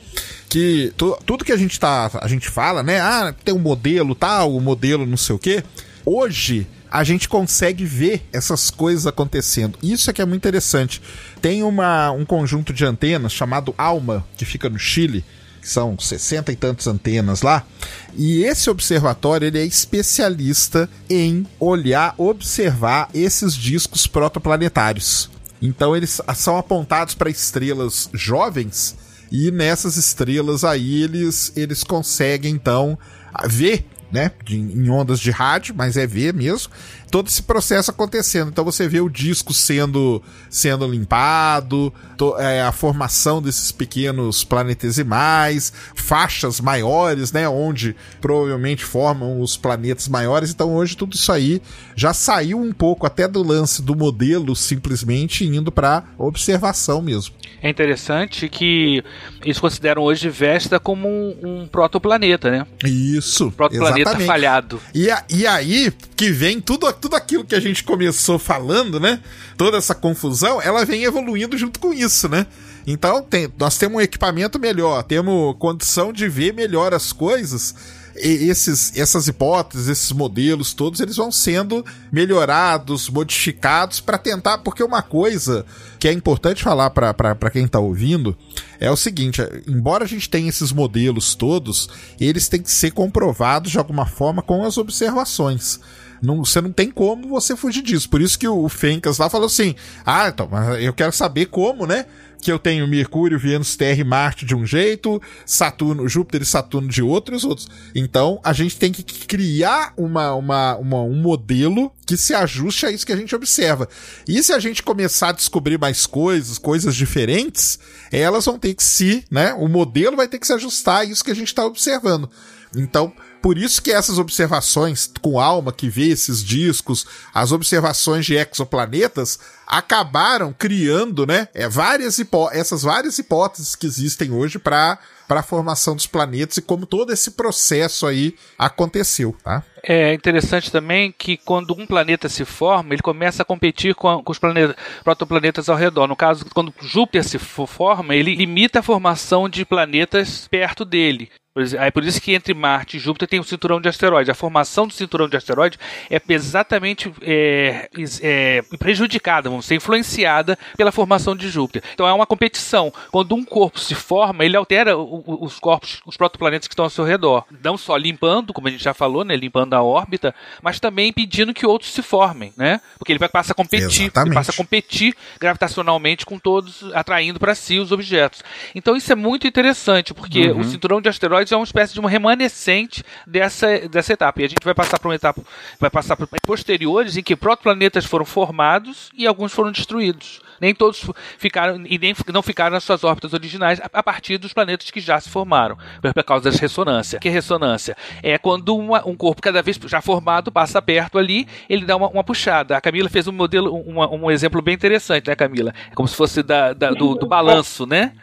que tu, tudo que a gente tá a gente fala, né? Ah, tem um modelo tal, o um modelo não sei o quê. Hoje a gente consegue ver essas coisas acontecendo. Isso é que é muito interessante. Tem uma, um conjunto de antenas chamado ALMA, que fica no Chile, que são 60 e tantas antenas lá. E esse observatório ele é especialista em olhar, observar esses discos protoplanetários. Então eles são apontados para estrelas jovens e nessas estrelas aí eles, eles conseguem então ver né, em ondas de rádio, mas é ver mesmo, todo esse processo acontecendo. Então você vê o disco sendo, sendo limpado, to, é, a formação desses pequenos planetesimais, faixas maiores, né? Onde provavelmente formam os planetas maiores. Então hoje tudo isso aí já saiu um pouco até do lance do modelo simplesmente indo para observação mesmo. É interessante que eles consideram hoje Vesta como um, um protoplaneta, né? Isso. Protoplaneta exatamente. falhado. E, a, e aí que vem tudo tudo aquilo que a gente começou falando, né? Toda essa confusão, ela vem evoluindo junto com isso, né? Então, tem, nós temos um equipamento melhor, temos condição de ver melhor as coisas esses, essas hipóteses, esses modelos todos, eles vão sendo melhorados, modificados para tentar, porque uma coisa que é importante falar para quem está ouvindo é o seguinte: embora a gente tenha esses modelos todos, eles têm que ser comprovados de alguma forma com as observações. Não, você não tem como você fugir disso. Por isso que o Fencas lá falou assim: ah, então, eu quero saber como, né? que eu tenho Mercúrio, Vênus, Terra e Marte de um jeito, Saturno, Júpiter e Saturno de outro e os outros. Então, a gente tem que criar uma, uma, uma, um modelo que se ajuste a isso que a gente observa. E se a gente começar a descobrir mais coisas, coisas diferentes, elas vão ter que se, né? O modelo vai ter que se ajustar a isso que a gente está observando. Então, por isso que essas observações com alma que vê esses discos, as observações de exoplanetas acabaram criando, né, é, várias essas várias hipóteses que existem hoje para para a formação dos planetas e como todo esse processo aí aconteceu, tá? É interessante também que quando um planeta se forma, ele começa a competir com, a, com os planetas, protoplanetas ao redor. No caso, quando Júpiter se forma, ele limita a formação de planetas perto dele. É por isso que entre Marte e Júpiter tem um cinturão de asteroides. A formação do cinturão de asteroides é exatamente é, é, prejudicada, vamos ser influenciada pela formação de Júpiter. Então é uma competição. Quando um corpo se forma, ele altera os corpos, os protoplanetas que estão ao seu redor. Não só limpando, como a gente já falou, né, limpando a órbita, mas também impedindo que outros se formem, né? Porque ele vai passar a competir, ele passa a competir gravitacionalmente com todos, atraindo para si os objetos. Então isso é muito interessante, porque uhum. o cinturão de asteroides asteroides é uma espécie de um remanescente dessa, dessa etapa. E a gente vai passar para uma etapa, vai passar por posteriores em que protoplanetas foram formados e alguns foram destruídos. Nem todos ficaram e nem não ficaram nas suas órbitas originais a a partir dos planetas que já se formaram, por causa das ressonância. Que ressonância? É quando uma- um corpo cada vez já formado passa perto ali, ele dá uma, uma puxada. A Camila fez um modelo, uma- um exemplo bem interessante, né, Camila? É como se fosse da, da- do, do balanço, né?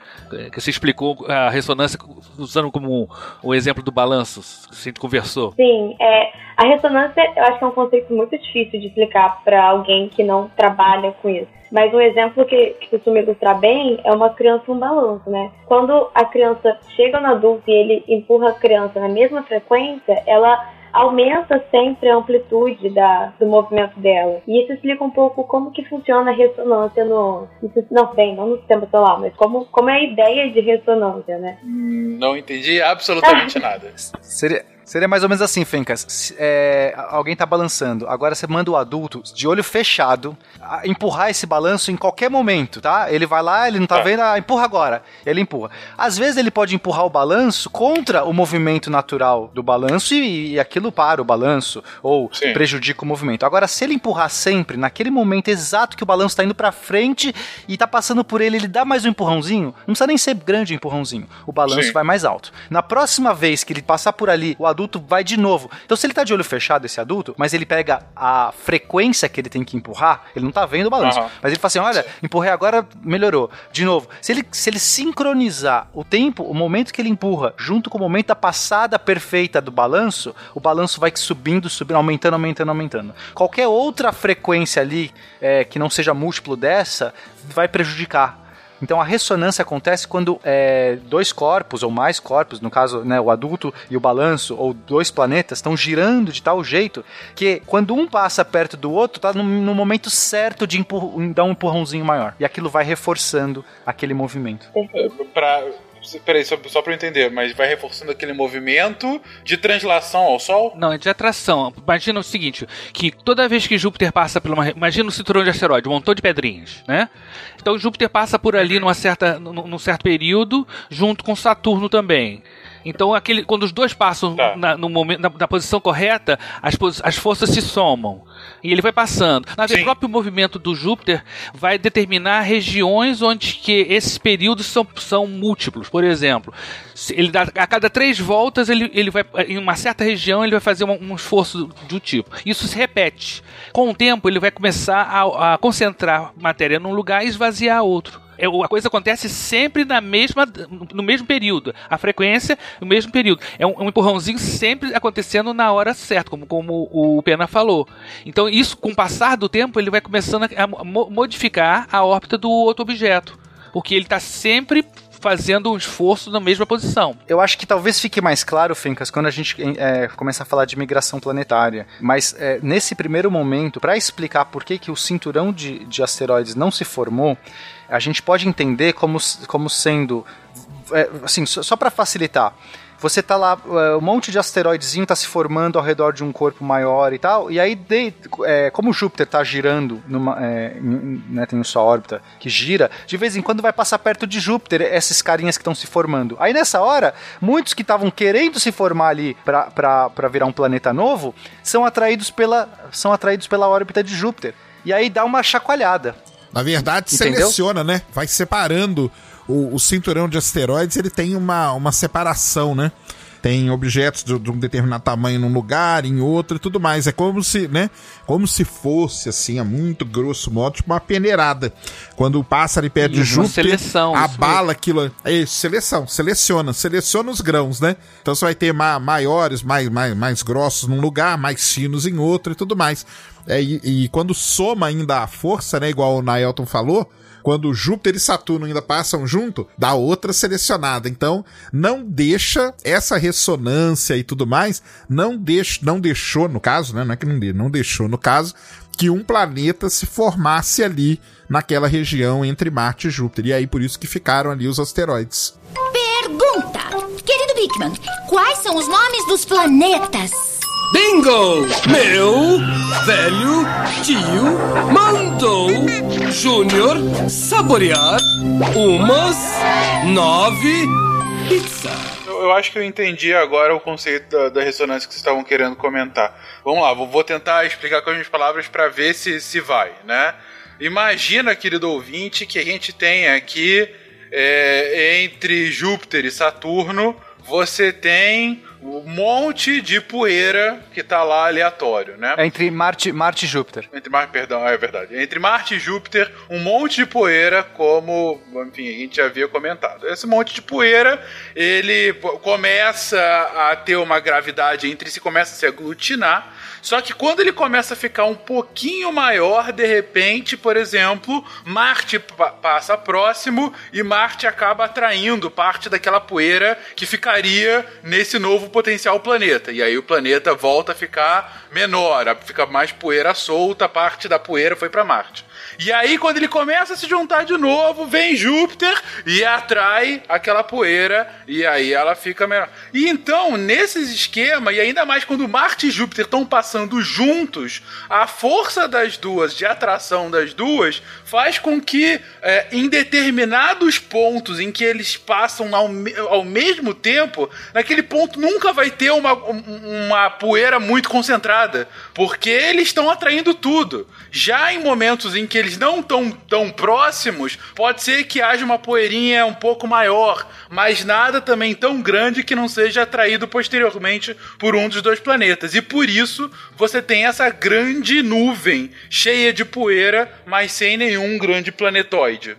Que você explicou a ressonância usando como o exemplo do balanço. que A gente conversou. Sim, é, a ressonância eu acho que é um conceito muito difícil de explicar para alguém que não trabalha com isso. Mas um exemplo que, que costuma ilustrar bem é uma criança um balanço, né? Quando a criança chega no adulto e ele empurra a criança na mesma frequência, ela aumenta sempre a amplitude da, do movimento dela. E isso explica um pouco como que funciona a ressonância no... sis- Não, bem, não no sistema solar, mas como, como é a ideia de ressonância, né? Não entendi absolutamente nada. Seria, seria mais ou menos assim, Fencas. É, alguém tá balançando. Agora você manda o adulto, de olho fechado, a- empurrar esse balanço em qualquer momento, tá? Ele vai lá, ele não tá Tá. vendo, ah, empurra agora. Ele empurra. Às vezes ele pode empurrar o balanço contra o movimento natural do balanço e, e aquilo para o balanço ou Sim. prejudica o movimento. Agora, se ele empurrar sempre, naquele momento exato que o balanço tá indo pra frente e tá passando por ele, ele dá mais um empurrãozinho, não precisa nem ser grande o empurrãozinho. O balanço Sim. vai mais alto. Na próxima vez que ele passar por ali, o adulto vai de novo. Então, se ele tá de olho fechado, esse adulto, mas ele pega a frequência que ele tem que empurrar, ele não tá vendo o balanço. Aham. Mas ele fala assim: olha, empurrei agora, melhorou. De novo, se ele, se ele sincronizar o tempo, o momento que ele empurra, junto com o momento da passada perfeita do balanço, o balanço vai subindo, subindo, aumentando, aumentando, aumentando. Qualquer outra frequência ali é, que não seja múltiplo dessa, vai prejudicar. Então a ressonância acontece quando é, dois corpos ou mais corpos, no caso né, o adulto e o balanço, ou dois planetas, estão girando de tal jeito que quando um passa perto do outro, tá no, no momento certo de dar um empurrãozinho maior. E aquilo vai reforçando aquele movimento. Pra, peraí, só, só pra eu entender, mas vai reforçando aquele movimento de translação ao Sol? Não, é de atração. Imagina o seguinte, que toda vez que Júpiter passa por uma... Imagina o cinturão de asteroide, um montão de pedrinhas, né? Então Júpiter passa por ali numa certa, num, num certo período, junto com Saturno também. Então, aquele, quando os dois passam Tá. na, no momento, na, na posição correta, as, as forças se somam. E ele vai passando. Na verdade, o próprio movimento do Júpiter vai determinar regiões onde que esses períodos são, são múltiplos. Por exemplo, se ele dá, a cada três voltas, ele, ele vai, em uma certa região, ele vai fazer um, um esforço do tipo. Isso se repete. Com o tempo, ele vai começar a, a concentrar matéria num lugar e esvaziar outro. É, A coisa acontece sempre na mesma, no mesmo período. A frequência, no mesmo período. É um, um empurrãozinho sempre acontecendo na hora certa, como, como o Pena falou. Então, isso, com o passar do tempo, ele vai começando a, a mo- modificar a órbita do outro objeto. Porque ele está sempre fazendo um esforço na mesma posição. Eu acho que talvez fique mais claro, Fencas, quando a gente é, começa a falar de migração planetária. Mas é, nesse primeiro momento, para explicar por que, que o cinturão de, de asteroides não se formou, a gente pode entender como, como sendo. é, assim, só, para facilitar. Você tá lá, é, um monte de asteroidezinho tá se formando ao redor de um corpo maior e tal, e aí, de- é, como Júpiter tá girando, numa, é, né, tem sua órbita que gira, de vez em quando vai passar perto de Júpiter esses carinhas que estão se formando. Aí nessa hora, muitos que estavam querendo se formar ali pra virar um planeta novo, são atraídos pela, são atraídos pela órbita de Júpiter. E aí dá uma chacoalhada. Na verdade, Entendeu? seleciona, né? Vai separando o, o cinturão de asteroides, ele tem uma, uma separação, né? Tem objetos de, de um determinado tamanho num lugar, em outro e tudo mais. É como se, né? Como se fosse, assim, a muito grosso modo, tipo uma peneirada. Quando passa ali perto de Isso, uma Júpiter, seleção, isso abala aquilo. É isso, seleção, seleciona, seleciona os grãos, né? Então você vai ter ma- maiores, mais, mais, mais grossos num lugar, mais finos em outro e tudo mais. É, e, e quando soma ainda a força, né? Igual o Naelton falou, quando Júpiter e Saturno ainda passam junto, dá outra selecionada. Então, não deixa essa ressonância e tudo mais, não, deixa, não deixou, no caso, né? Não é que não, de- não deixou, no caso, que um planeta se formasse ali naquela região entre Marte e Júpiter. E aí, por isso que ficaram ali os asteroides. Pergunta! Querido Bigman, quais são os nomes dos planetas? Bingo! Meu velho tio mandou Júnior saborear umas nove pizzas. Eu, acho que eu entendi agora o conceito da, da ressonância que vocês estavam querendo comentar. Vamos lá, vou, vou tentar explicar com as minhas palavras para ver se, se vai, né? Imagina, querido ouvinte, que a gente tem aqui é, entre Júpiter e Saturno, você tem um monte de poeira que tá lá aleatório, né? É entre Marte, Marte e Júpiter. Entre Marte, perdão, é verdade. Entre Marte e Júpiter, um monte de poeira, como, enfim, a gente já havia comentado. Esse monte de poeira, ele começa a ter uma gravidade entre si, começa a se aglutinar. Só que quando ele começa a ficar um pouquinho maior, de repente, por exemplo, Marte pa passa próximo e Marte acaba atraindo parte daquela poeira que ficaria nesse novo potencial planeta. E aí o planeta volta a ficar menor, fica mais poeira solta, parte da poeira foi para Marte. E aí, quando ele começa a se juntar de novo, vem Júpiter e atrai aquela poeira, e aí ela fica menor. E então, nesses esquemas, e ainda mais quando Marte e Júpiter estão passando juntos, a força das duas, de atração das duas, faz com que é, em determinados pontos em que eles passam ao, ao mesmo tempo, naquele ponto nunca vai ter uma, uma poeira muito concentrada, porque eles estão atraindo tudo. Já em momentos em que eles não estão tão próximos, pode ser que haja uma poeirinha um pouco maior, mas nada também tão grande que não seja atraído posteriormente por um dos dois planetas. E por isso você tem essa grande nuvem cheia de poeira, mas sem nenhum grande planetoide.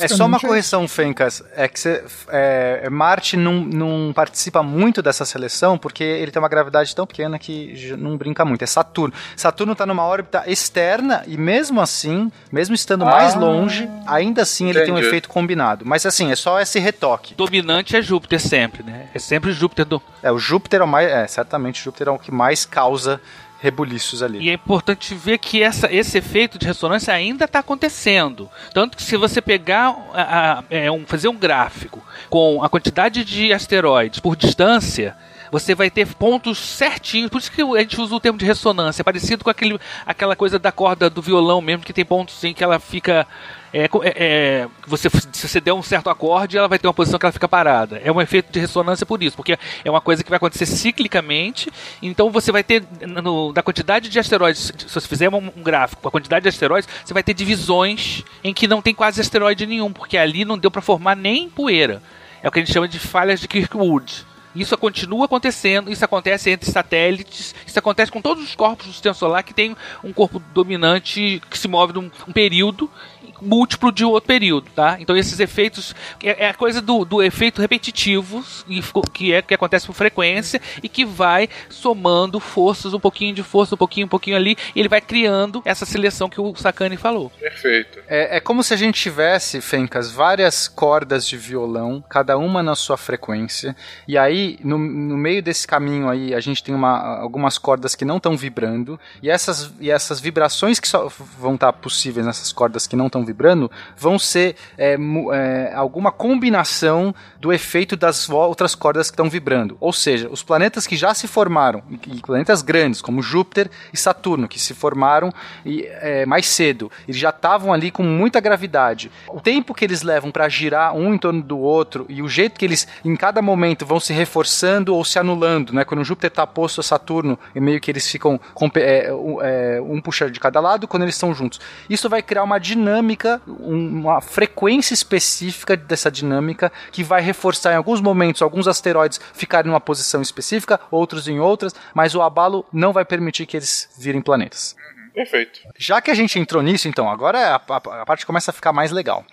É só uma correção, Fencas. É que você, é, Marte não, não participa muito dessa seleção porque ele tem uma gravidade tão pequena que não brinca muito. É Saturno. Saturno está numa órbita externa e mesmo assim, mesmo estando mais Ah. longe, ainda assim ele tem um Entendi. efeito combinado. Mas assim, é só esse retoque. Dominante é Júpiter sempre, né? É sempre Júpiter do. É, o Júpiter é o mais. É, certamente o Júpiter é o que mais causa rebuliços ali. E é importante ver que essa, esse efeito de ressonância ainda está acontecendo. Tanto que se você pegar, a- a- é, um, fazer um gráfico com a quantidade de asteroides por distância, você vai ter pontos certinhos. Por isso que a gente usa o termo de ressonância. É parecido com aquele, aquela coisa da corda do violão mesmo, que tem pontos em que ela fica. É, é, é, você, se você der um certo acorde, ela vai ter uma posição que ela fica parada. É um efeito de ressonância por isso, porque é uma coisa que vai acontecer ciclicamente. Então você vai ter, no- da quantidade de asteroides, se você fizer um, um gráfico com a quantidade de asteroides, você vai ter divisões em que não tem quase asteroide nenhum, porque ali não deu para formar nem poeira. É o que a gente chama de falhas de Kirkwood. Isso continua acontecendo, isso acontece entre satélites, isso acontece com todos os corpos do sistema solar que tem um corpo dominante que se move num um período múltiplo de outro período, tá? Então esses efeitos é, é a coisa do, do efeito repetitivo e que é que acontece com frequência e que vai somando forças, um pouquinho de força, um pouquinho, um pouquinho ali, e ele vai criando essa seleção que o Sakane falou. Perfeito. É, é como se a gente tivesse, Fencas, várias cordas de violão, cada uma na sua frequência, e aí, no, no meio desse caminho aí, a gente tem uma, algumas cordas que não estão vibrando, e essas, e essas vibrações que só vão estar possíveis nessas cordas que não estão vibrando, vão ser é, é, alguma combinação do efeito das outras cordas que estão vibrando. Ou seja, os planetas que já se formaram, e, planetas grandes, como Júpiter e Saturno, que se formaram e, é, mais cedo, eles já estavam ali com muita gravidade. O tempo que eles levam para girar um em torno do outro e o jeito que eles, em cada momento, vão se reforçando ou se anulando, né? Quando Júpiter está posto a Saturno, e meio que eles ficam compe- é, um- é, um puxa de cada lado quando eles estão juntos. Isso vai criar uma dinâmica, um- uma frequência específica dessa dinâmica que vai reforçar em alguns momentos alguns asteroides ficarem numa posição específica, outros em outras, mas o abalo não vai permitir que eles virem planetas. Perfeito. Já que a gente entrou nisso, então, agora a, a- a parte começa a ficar mais legal.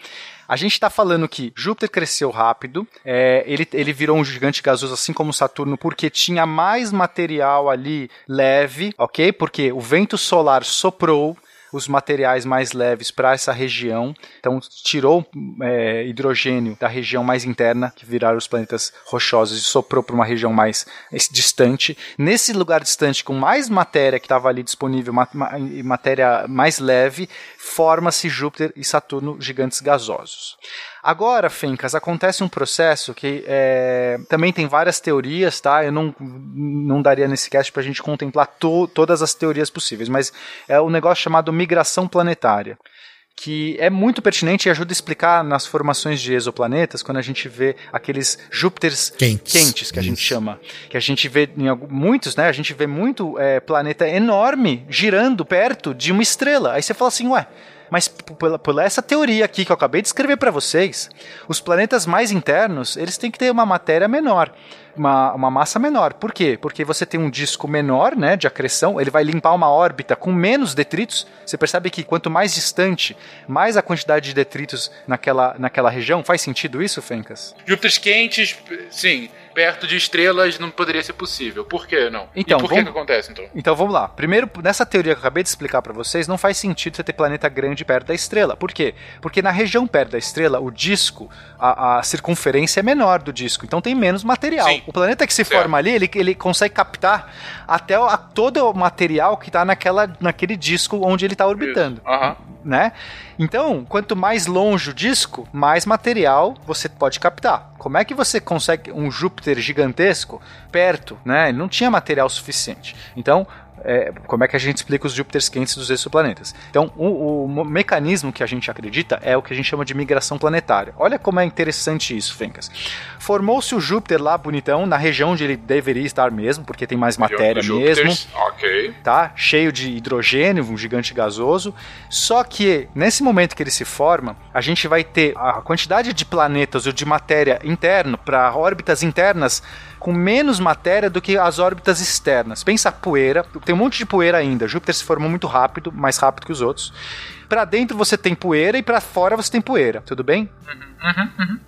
A gente está falando que Júpiter cresceu rápido, é, ele, ele virou um gigante gasoso assim como Saturno, porque tinha mais material ali leve, ok? Porque o vento solar soprou os materiais mais leves para essa região, então tirou é, hidrogênio da região mais interna, que viraram os planetas rochosos, e soprou para uma região mais distante. Nesse lugar distante, com mais matéria que estava ali disponível, ma- ma- e matéria mais leve, forma-se Júpiter e Saturno gigantes gasosos. Agora, Fencas, acontece um processo que é, também tem várias teorias, tá? Eu não, não daria nesse cast para a gente contemplar to- todas as teorias possíveis, mas é um negócio chamado migração planetária. que é muito pertinente e ajuda a explicar nas formações de exoplanetas, quando a gente vê aqueles Júpiteres quentes, que a gente chama. Que a gente vê em muitos, né? A gente vê muito é, planeta enorme girando perto de uma estrela. Aí você fala assim, ué. Mas p- pela, pela essa teoria aqui que eu acabei de escrever para vocês, os planetas mais internos, eles têm que ter uma matéria menor, uma, uma massa menor. Por quê? Porque você tem um disco menor, né, de acreção, ele vai limpar uma órbita com menos detritos. Você percebe que quanto mais distante, mais a quantidade de detritos naquela, naquela região. Faz sentido isso, Fencas? Júpiteres quentes, sim, perto de estrelas não poderia ser possível. Por que não? Então, e por que vamos- que acontece, então? Então vamos lá. Primeiro, nessa teoria que eu acabei de explicar para vocês, não faz sentido você ter planeta grande perto da estrela. Por quê? Porque na região perto da estrela, o disco, a, a circunferência é menor do disco, então tem menos material. O planeta que se forma ali, ele, ele consegue captar até a- todo o material que está naquela, naquele disco onde ele está orbitando. Né? Então, quanto mais longe o disco, mais material você pode captar. Como é que você consegue um Júpiter gigantesco perto? Né? Ele não tinha material suficiente. Então, é, como é que a gente explica os Júpiteres quentes dos exoplanetas? Então, o, o mo- mecanismo que a gente acredita é o que a gente chama de migração planetária. Olha como é interessante isso, Fencas. Formou-se o Júpiter lá bonitão, na região onde ele deveria estar mesmo, porque tem mais matéria mesmo Júpiteres, Ok. tá? Cheio de hidrogênio, um gigante gasoso. Só que nesse momento que ele se forma, a gente vai ter a quantidade de planetas ou de matéria interna para órbitas internas com menos matéria do que as órbitas externas. Pensa a poeira, tem um monte de poeira ainda. Júpiter se formou muito rápido, mais rápido que os outros. Para dentro você tem poeira e para fora você tem poeira, tudo bem?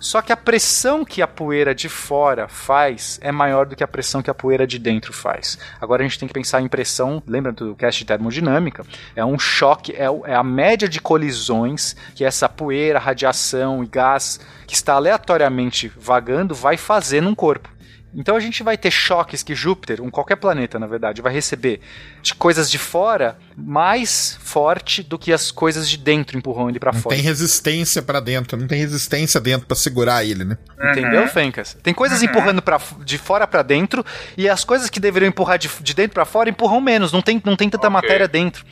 Só que a pressão que a poeira de fora faz é maior do que a pressão que a poeira de dentro faz. Agora a gente tem que pensar em pressão, lembra do cast de termodinâmica? É um choque, é, é a média de colisões que essa poeira, radiação e gás que está aleatoriamente vagando vai fazer num corpo. Então a gente vai ter choques que Júpiter, um qualquer planeta na verdade, vai receber de coisas de fora mais forte do que as coisas de dentro empurram ele para Não fora. tem resistência pra dentro, não tem resistência dentro pra segurar ele, né? Entendeu, Fencas? Tem coisas empurrando pra, f- de fora pra dentro e as coisas que deveriam empurrar de, de dentro pra fora empurram menos, não tem, não tem tanta matéria dentro.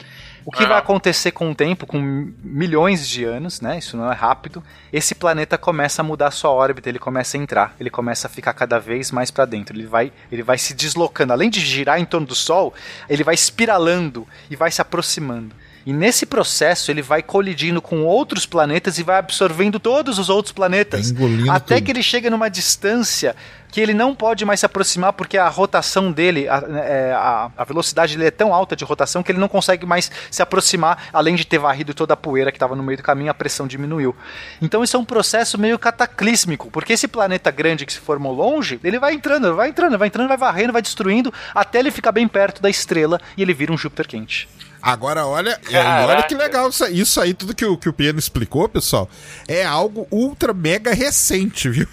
O que vai acontecer com o tempo, com milhões de anos, né? Isso não é rápido. Esse planeta começa a mudar sua órbita, ele começa a entrar, ele começa a ficar cada vez mais pra dentro. Ele vai, ele vai se deslocando, além de girar em torno do Sol, ele vai espiralando e vai se aproximando. E nesse processo ele vai colidindo com outros planetas e vai absorvendo todos os outros planetas. engolindo Até tudo. que ele chega numa distância que ele não pode mais se aproximar porque a rotação dele, a, é, a- a velocidade dele é tão alta de rotação que ele não consegue mais se aproximar, além de ter varrido toda a poeira que estava no meio do caminho, a pressão diminuiu. Então isso é um processo meio cataclísmico, porque esse planeta grande que se formou longe, ele vai entrando, vai entrando, vai entrando, vai varrendo, vai destruindo, até ele ficar bem perto da estrela e ele vira um Júpiter quente. Agora, olha, é, Caraca. olha que legal isso, aí. isso aí, tudo que o, que o Piano explicou, pessoal, é algo ultra mega recente, viu?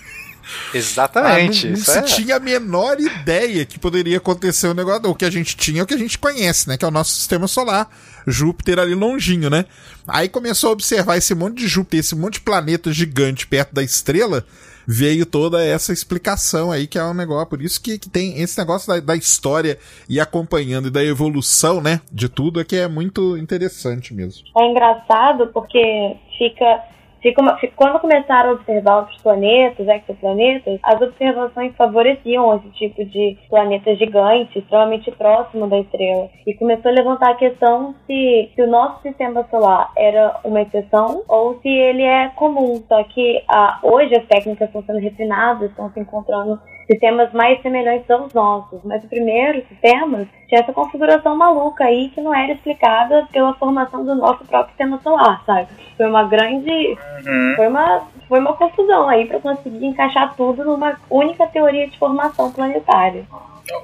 Exatamente. Ah, não, se é. tinha a menor ideia que poderia acontecer o negócio. O que a gente tinha é o que a gente conhece, né? Que é o nosso sistema solar. Júpiter ali longinho, né? Aí começou a observar esse monte de Júpiter, esse monte de planeta gigante perto da estrela. Veio toda essa explicação aí, que é um negócio. Por isso que, que tem esse negócio da, da história e acompanhando e da evolução, né? De tudo, é que é muito interessante mesmo. É engraçado porque fica, quando começaram a observar outros planetas, exoplanetas, as observações favoreciam esse tipo de planeta gigante, extremamente próximo da estrela. E começou a levantar a questão se, se o nosso sistema solar era uma exceção ou se ele é comum. Só que ah, hoje as técnicas estão sendo refinadas, estão se encontrando sistemas mais semelhantes aos nossos. Mas o primeiro sistema tinha essa configuração maluca aí que não era explicada pela formação do nosso próprio sistema solar, sabe? Foi uma grande. Foi uma, foi uma confusão aí para conseguir encaixar tudo numa única teoria de formação planetária.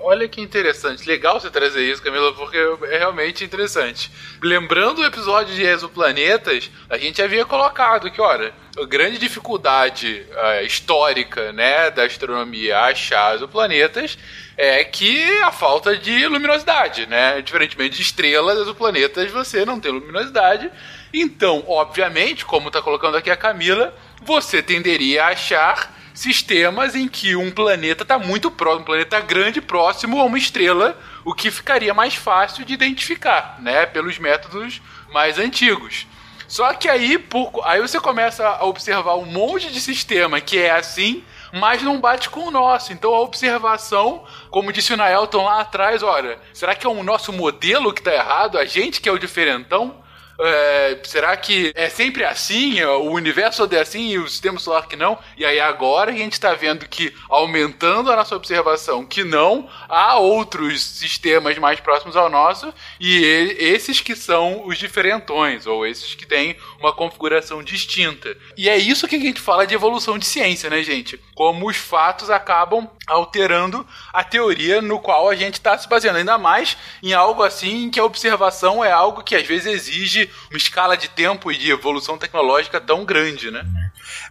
Olha que interessante. Legal você trazer isso, Camila, porque é realmente interessante. Lembrando o episódio de exoplanetas, a gente havia colocado que, olha, a grande dificuldade eh, histórica né, da astronomia achar exoplanetas é que a falta de luminosidade, né? Diferentemente de estrelas, exoplanetas você não tem luminosidade. Então, obviamente, como está colocando aqui a Camila, você tenderia a achar sistemas em que um planeta está muito próximo, um planeta grande próximo a uma estrela, o que ficaria mais fácil de identificar, né, pelos métodos mais antigos. Só que aí, por, aí você começa a observar um monte de sistema que é assim, mas não bate com o nosso. Então a observação, como disse o Naelton lá atrás, olha, será que é o nosso modelo que tá errado? A gente que é o diferentão? É, será que é sempre assim? O universo é assim e o sistema solar que não? E aí agora a gente está vendo que, aumentando a nossa observação, que não, há outros sistemas mais próximos ao nosso e- esses que são os diferentões, ou esses que têm uma configuração distinta. E é isso que a gente fala de evolução de ciência, né, gente? Como os fatos acabam alterando a teoria no qual a gente está se baseando, ainda mais em algo assim que a observação é algo que às vezes exige uma escala de tempo e de evolução tecnológica tão grande, né?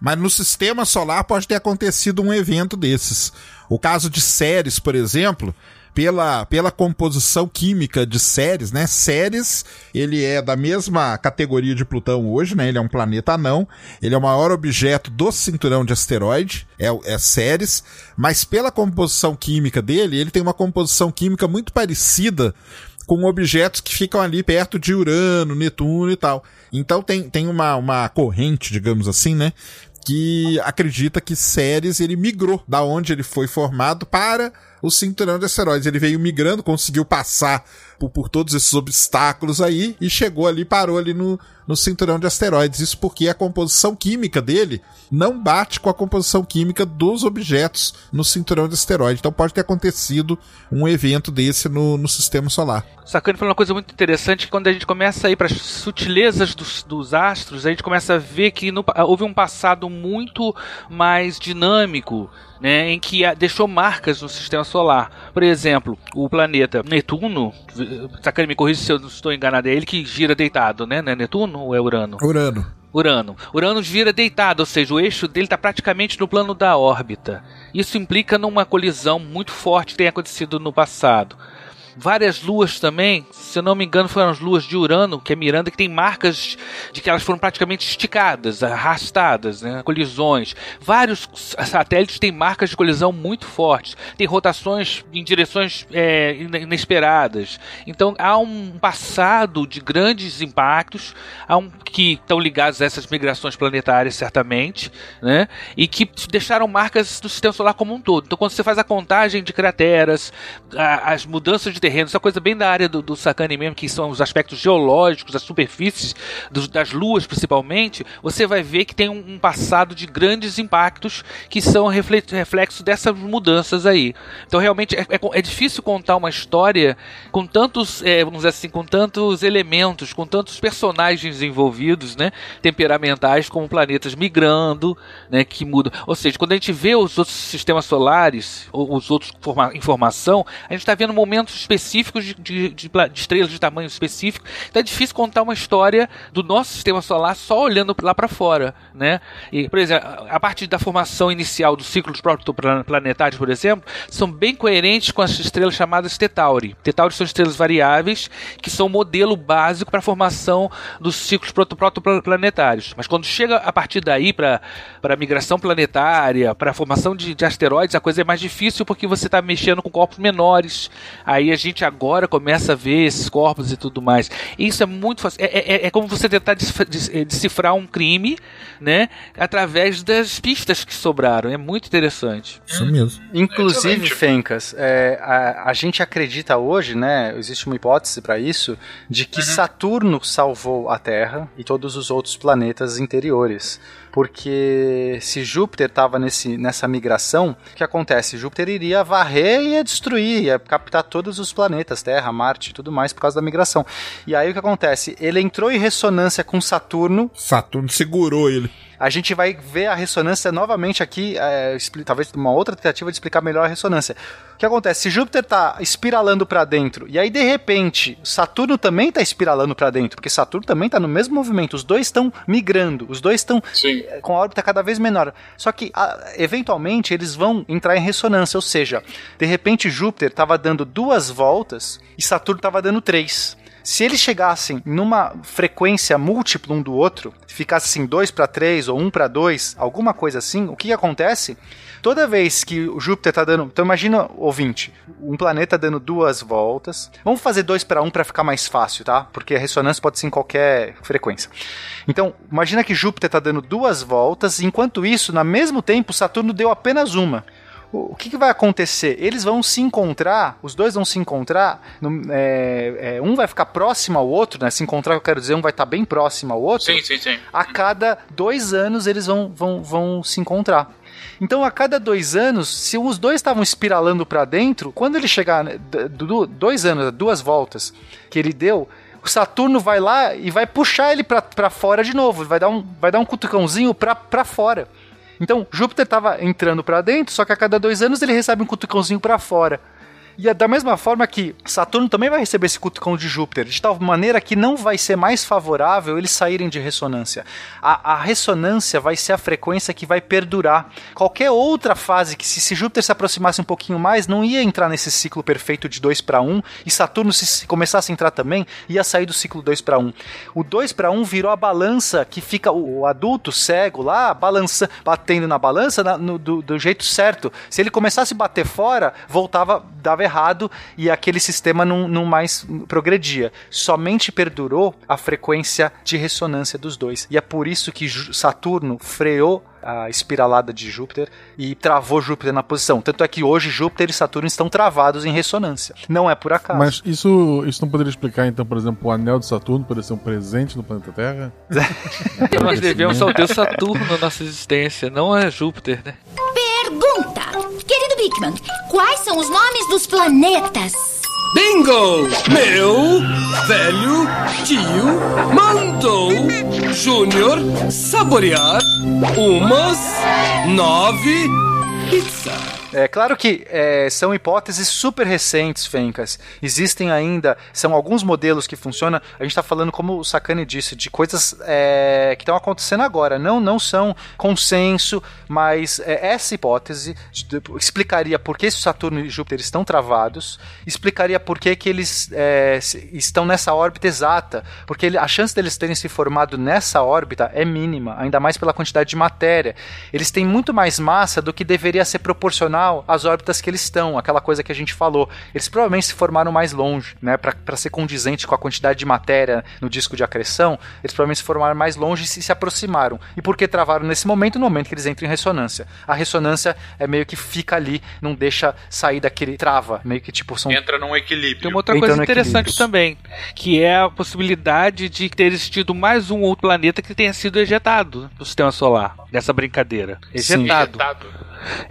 Mas no sistema solar pode ter acontecido um evento desses. O caso de Ceres, por exemplo, pela, pela composição química de Ceres, né? Ceres, ele é da mesma categoria de Plutão hoje, né? Ele é um planeta anão. Ele é o maior objeto do cinturão de asteroide, é, é Ceres. Mas pela composição química dele, ele tem uma composição química muito parecida com objetos que ficam ali perto de Urano, Netuno e tal. Então tem, tem uma, uma corrente, digamos assim, né? Que acredita que Ceres ele migrou da onde ele foi formado para o cinturão de asteroides. Ele veio migrando, conseguiu passar por, por todos esses obstáculos aí e chegou ali, parou ali no, no cinturão de asteroides. Isso porque a composição química dele não bate com a composição química dos objetos no cinturão de asteroides. Então pode ter acontecido um evento desse no, no sistema solar. Sacani falou uma coisa muito interessante, que quando a gente começa a ir para as sutilezas dos, dos astros, a gente começa a ver que no- houve um passado muito mais dinâmico, né, em que deixou marcas no sistema solar. Por exemplo, o planeta Netuno, Sacani me corrija se eu não estou enganado, é ele que gira deitado, né? É Netuno ou é Urano? Urano. Urano. Urano vira deitado, ou seja, o eixo dele está praticamente no plano da órbita. Isso implica numa colisão muito forte que tem acontecido no passado. Várias luas também, se eu não me engano, foram as luas de Urano, que é Miranda, que tem marcas de que elas foram praticamente esticadas, arrastadas, né? colisões. Vários satélites têm marcas de colisão muito fortes, tem rotações em direções é, ine- inesperadas. Então há um passado de grandes impactos, há um, que estão ligados a essas migrações planetárias, certamente, né? e que deixaram marcas no sistema solar como um todo. Então, quando você faz a contagem de crateras, a- as mudanças de terreno, isso é coisa bem da área do, do Sakane mesmo, que são os aspectos geológicos, as superfícies dos- das luas principalmente, você vai ver que tem um, um passado de grandes impactos que são refle- reflexo dessas mudanças aí. Então, realmente, é, é, é difícil contar uma história com tantos, é, vamos dizer assim, com tantos elementos, com tantos personagens envolvidos, né, temperamentais, como planetas migrando, né, que mudam. Ou seja, quando a gente vê os outros sistemas solares, ou os outros forma, em formação, a gente está vendo momentos específicos de, de- de pla- de estrelas de tamanho específico. Então é difícil contar uma história do nosso sistema solar só olhando lá para fora, né? E, por exemplo, a parte da formação inicial dos ciclos protoplanetários, por exemplo, são bem coerentes com as estrelas chamadas Tetauri. Tetauri são estrelas variáveis que são o modelo básico para a formação dos ciclos proto- protoplanetários. Mas quando chega a partir daí para a migração planetária, para a formação de, de asteroides, a coisa é mais difícil porque você está mexendo com corpos menores. Aí a gente agora começa a ver esses corpos e tudo mais. E isso é muito fácil. É, é- é como você tentar eh, decifrar um crime, né? Através das pistas que sobraram. É muito interessante. Isso mesmo. Inclusive, Fencas, é, a, a gente acredita hoje, né? Existe uma hipótese para isso, de que Saturno salvou a Terra e todos os outros planetas interiores. Porque se Júpiter estava nessa migração, o que acontece? Júpiter iria varrer e destruir, ia captar todos os planetas, Terra, Marte e tudo mais por causa da migração. E aí o que acontece? Ele entrou em ressonância com Saturno, Saturno segurou ele. A gente vai ver a ressonância novamente aqui, é, talvez uma outra tentativa de explicar melhor a ressonância. O que acontece? Se Júpiter está espiralando para dentro, e aí de repente Saturno também está espiralando para dentro, porque Saturno também está no mesmo movimento, os dois estão migrando, os dois estão é, com a órbita cada vez menor. Só que a- eventualmente eles vão entrar em ressonância, ou seja, de repente Júpiter estava dando duas voltas e Saturno estava dando três. Se eles chegassem numa frequência múltipla um do outro, ficasse assim 2 para 3 ou 1 para 2, alguma coisa assim, o que, que acontece? Toda vez que o Júpiter tá dando. Então imagina, ouvinte, um planeta dando duas voltas. Vamos fazer 2 para 1 para ficar mais fácil, tá? Porque a ressonância pode ser em qualquer frequência. Então, imagina que Júpiter tá dando duas voltas, enquanto isso, no mesmo tempo, Saturno deu apenas uma. O que, que vai acontecer? Eles vão se encontrar, os dois vão se encontrar, no- é, é, um vai ficar próximo ao outro, né? Se encontrar, eu quero dizer, um vai estar bem próximo ao outro. Sim, sim, sim. A cada dois anos eles vão, vão, vão se encontrar. Então, a cada dois anos, se os dois estavam espiralando para dentro, quando ele chegar, né, dois anos, duas voltas que ele deu, o Saturno vai lá e vai puxar ele para fora de novo, vai dar um, vai dar um cutucãozinho para fora. Então, Júpiter estava entrando para dentro, só que a cada dois anos ele recebe um cutucãozinho para fora. E é da mesma forma que Saturno também vai receber esse cutucão de Júpiter, de tal maneira que não vai ser mais favorável eles saírem de ressonância. A, a ressonância vai ser a frequência que vai perdurar. Qualquer outra fase que, se, se Júpiter se aproximasse um pouquinho mais, não ia entrar nesse ciclo perfeito de 2 para 1, e Saturno, se, se começasse a entrar também, ia sair do ciclo 2 para 1. O 2 para 1 virou a balança que fica o, o adulto cego lá, balança, batendo na balança na- no- do, do jeito certo. Se ele começasse a bater fora, voltava, dava errado e aquele sistema não, não mais progredia. Somente perdurou a frequência de ressonância dos dois. E é por isso que Saturno freou a espiralada de Júpiter e travou Júpiter na posição. Tanto é que hoje Júpiter e Saturno estão travados em ressonância. Não é por acaso. Mas isso, isso não poderia explicar, então, por exemplo, o anel de Saturno poderia ser um presente no planeta Terra? Nós devemos ao Deus Saturno na nossa existência, não a Júpiter, né? Pergunta! Quais são os nomes dos planetas? Bingo! Meu velho tio mandou Júnior saborear umas nove pizzas. É claro que é, são hipóteses super recentes, Fencas. Existem ainda, são alguns modelos que funcionam. A gente está falando, como o Sakane disse, de coisas é, que estão acontecendo agora. Não, não são consenso, mas é, essa hipótese de- de- explicaria por que Saturno e Júpiter estão travados, explicaria por que, que eles é, estão nessa órbita exata, porque ele- a chance deles terem se formado nessa órbita é mínima, ainda mais pela quantidade de matéria. Eles têm muito mais massa do que deveria ser proporcional às órbitas que eles estão, aquela coisa que a gente falou. Eles provavelmente se formaram mais longe, né, para ser condizente com a quantidade de matéria no disco de acreção, eles provavelmente se formaram mais longe e se, se aproximaram. E por que travaram nesse momento? No momento que eles entram em ressonância. A ressonância é meio que fica ali, não deixa sair daquele trava, meio que tipo são Entra num equilíbrio. Tem uma outra Entra coisa interessante equilíbrio. também, que é a possibilidade de ter existido mais um outro planeta que tenha sido ejetado do sistema solar, dessa brincadeira. Sim. Ejetado.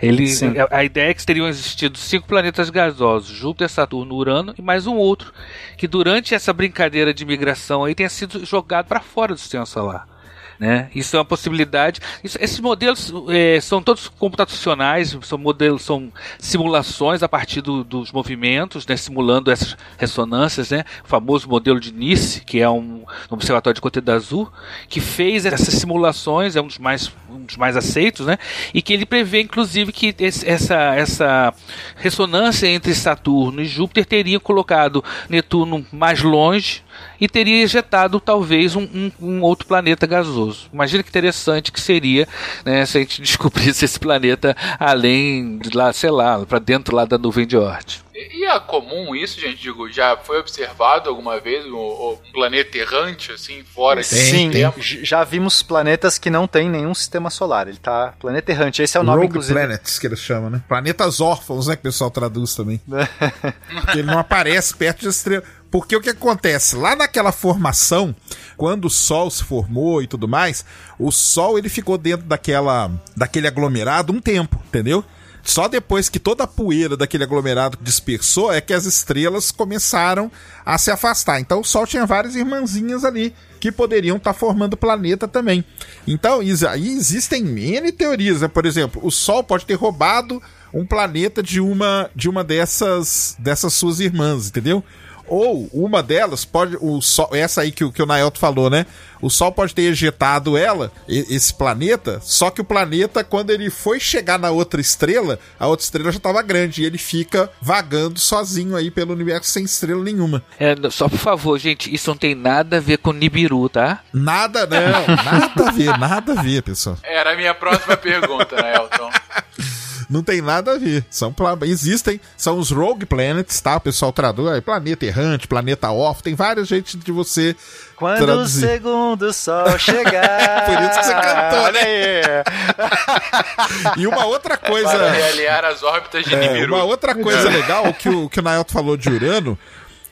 Ele, Sim. a- a ideia é que teriam existido cinco planetas gasosos, Júpiter, Saturno, Urano e mais um outro, que durante essa brincadeira de migração aí tenha sido jogado para fora do sistema solar. Né? Isso é uma possibilidade. Isso- esses modelos eh, são todos computacionais, são modelos, são simulações a partir do- dos movimentos, né? simulando essas ressonâncias, né? O famoso modelo de Nice, que é um, um observatório de conteúdo azul, que fez essas simulações, é um dos mais, um dos mais aceitos, né? E que ele prevê, inclusive, que esse- essa, essa ressonância entre Saturno e Júpiter teria colocado Netuno mais longe e teria ejetado talvez um, um- um outro planeta gasoso. Imagina que interessante que seria né, se a gente descobrisse esse planeta além de lá, sei lá, para dentro lá da nuvem de Oort. E e é comum isso, gente? Digo, já foi observado alguma vez um, um planeta errante, assim, fora de Sim, sistema? j- já vimos planetas que não têm nenhum sistema solar. Ele tá planeta errante. Esse é o nome, Rogue inclusive. Planets, que eles chamam, né? Planetas órfãos, né? Que o pessoal traduz também. Porque ele não aparece perto de estrela. Porque o que acontece? Lá naquela formação, quando o Sol se formou e tudo mais, o Sol ele ficou dentro daquela, daquele aglomerado um tempo, entendeu? Só depois que toda a poeira daquele aglomerado dispersou é que as estrelas começaram a se afastar. Então o Sol tinha várias irmãzinhas ali que poderiam estar formando planeta também. Então aí existem N teorias, né? Por exemplo, o Sol pode ter roubado um planeta de uma de uma dessas dessas suas irmãs, entendeu? Ou uma delas pode. O sol, essa aí que, o- que o Naelto falou, né? O Sol pode ter ejetado ela, esse planeta, só que o planeta, quando ele foi chegar na outra estrela, a outra estrela já estava grande e ele fica vagando sozinho aí pelo universo sem estrela nenhuma. É, só por favor, gente, isso não tem nada a ver com Nibiru, tá? Nada, não, nada a ver, nada a ver, pessoal. Era a minha próxima pergunta, né, Elton? Não tem nada a ver. São existem, são os rogue planets, tá? O pessoal traduz aí, planeta errante, planeta off, tem vários jeitos de você Quando o traduzir. segundo sol chegar. Por isso que você cantou, Olha né? aí. E uma outra coisa. Para realiar as órbitas de É, Nibiru. uma outra coisa legal que o, que o Naelto falou de Urano.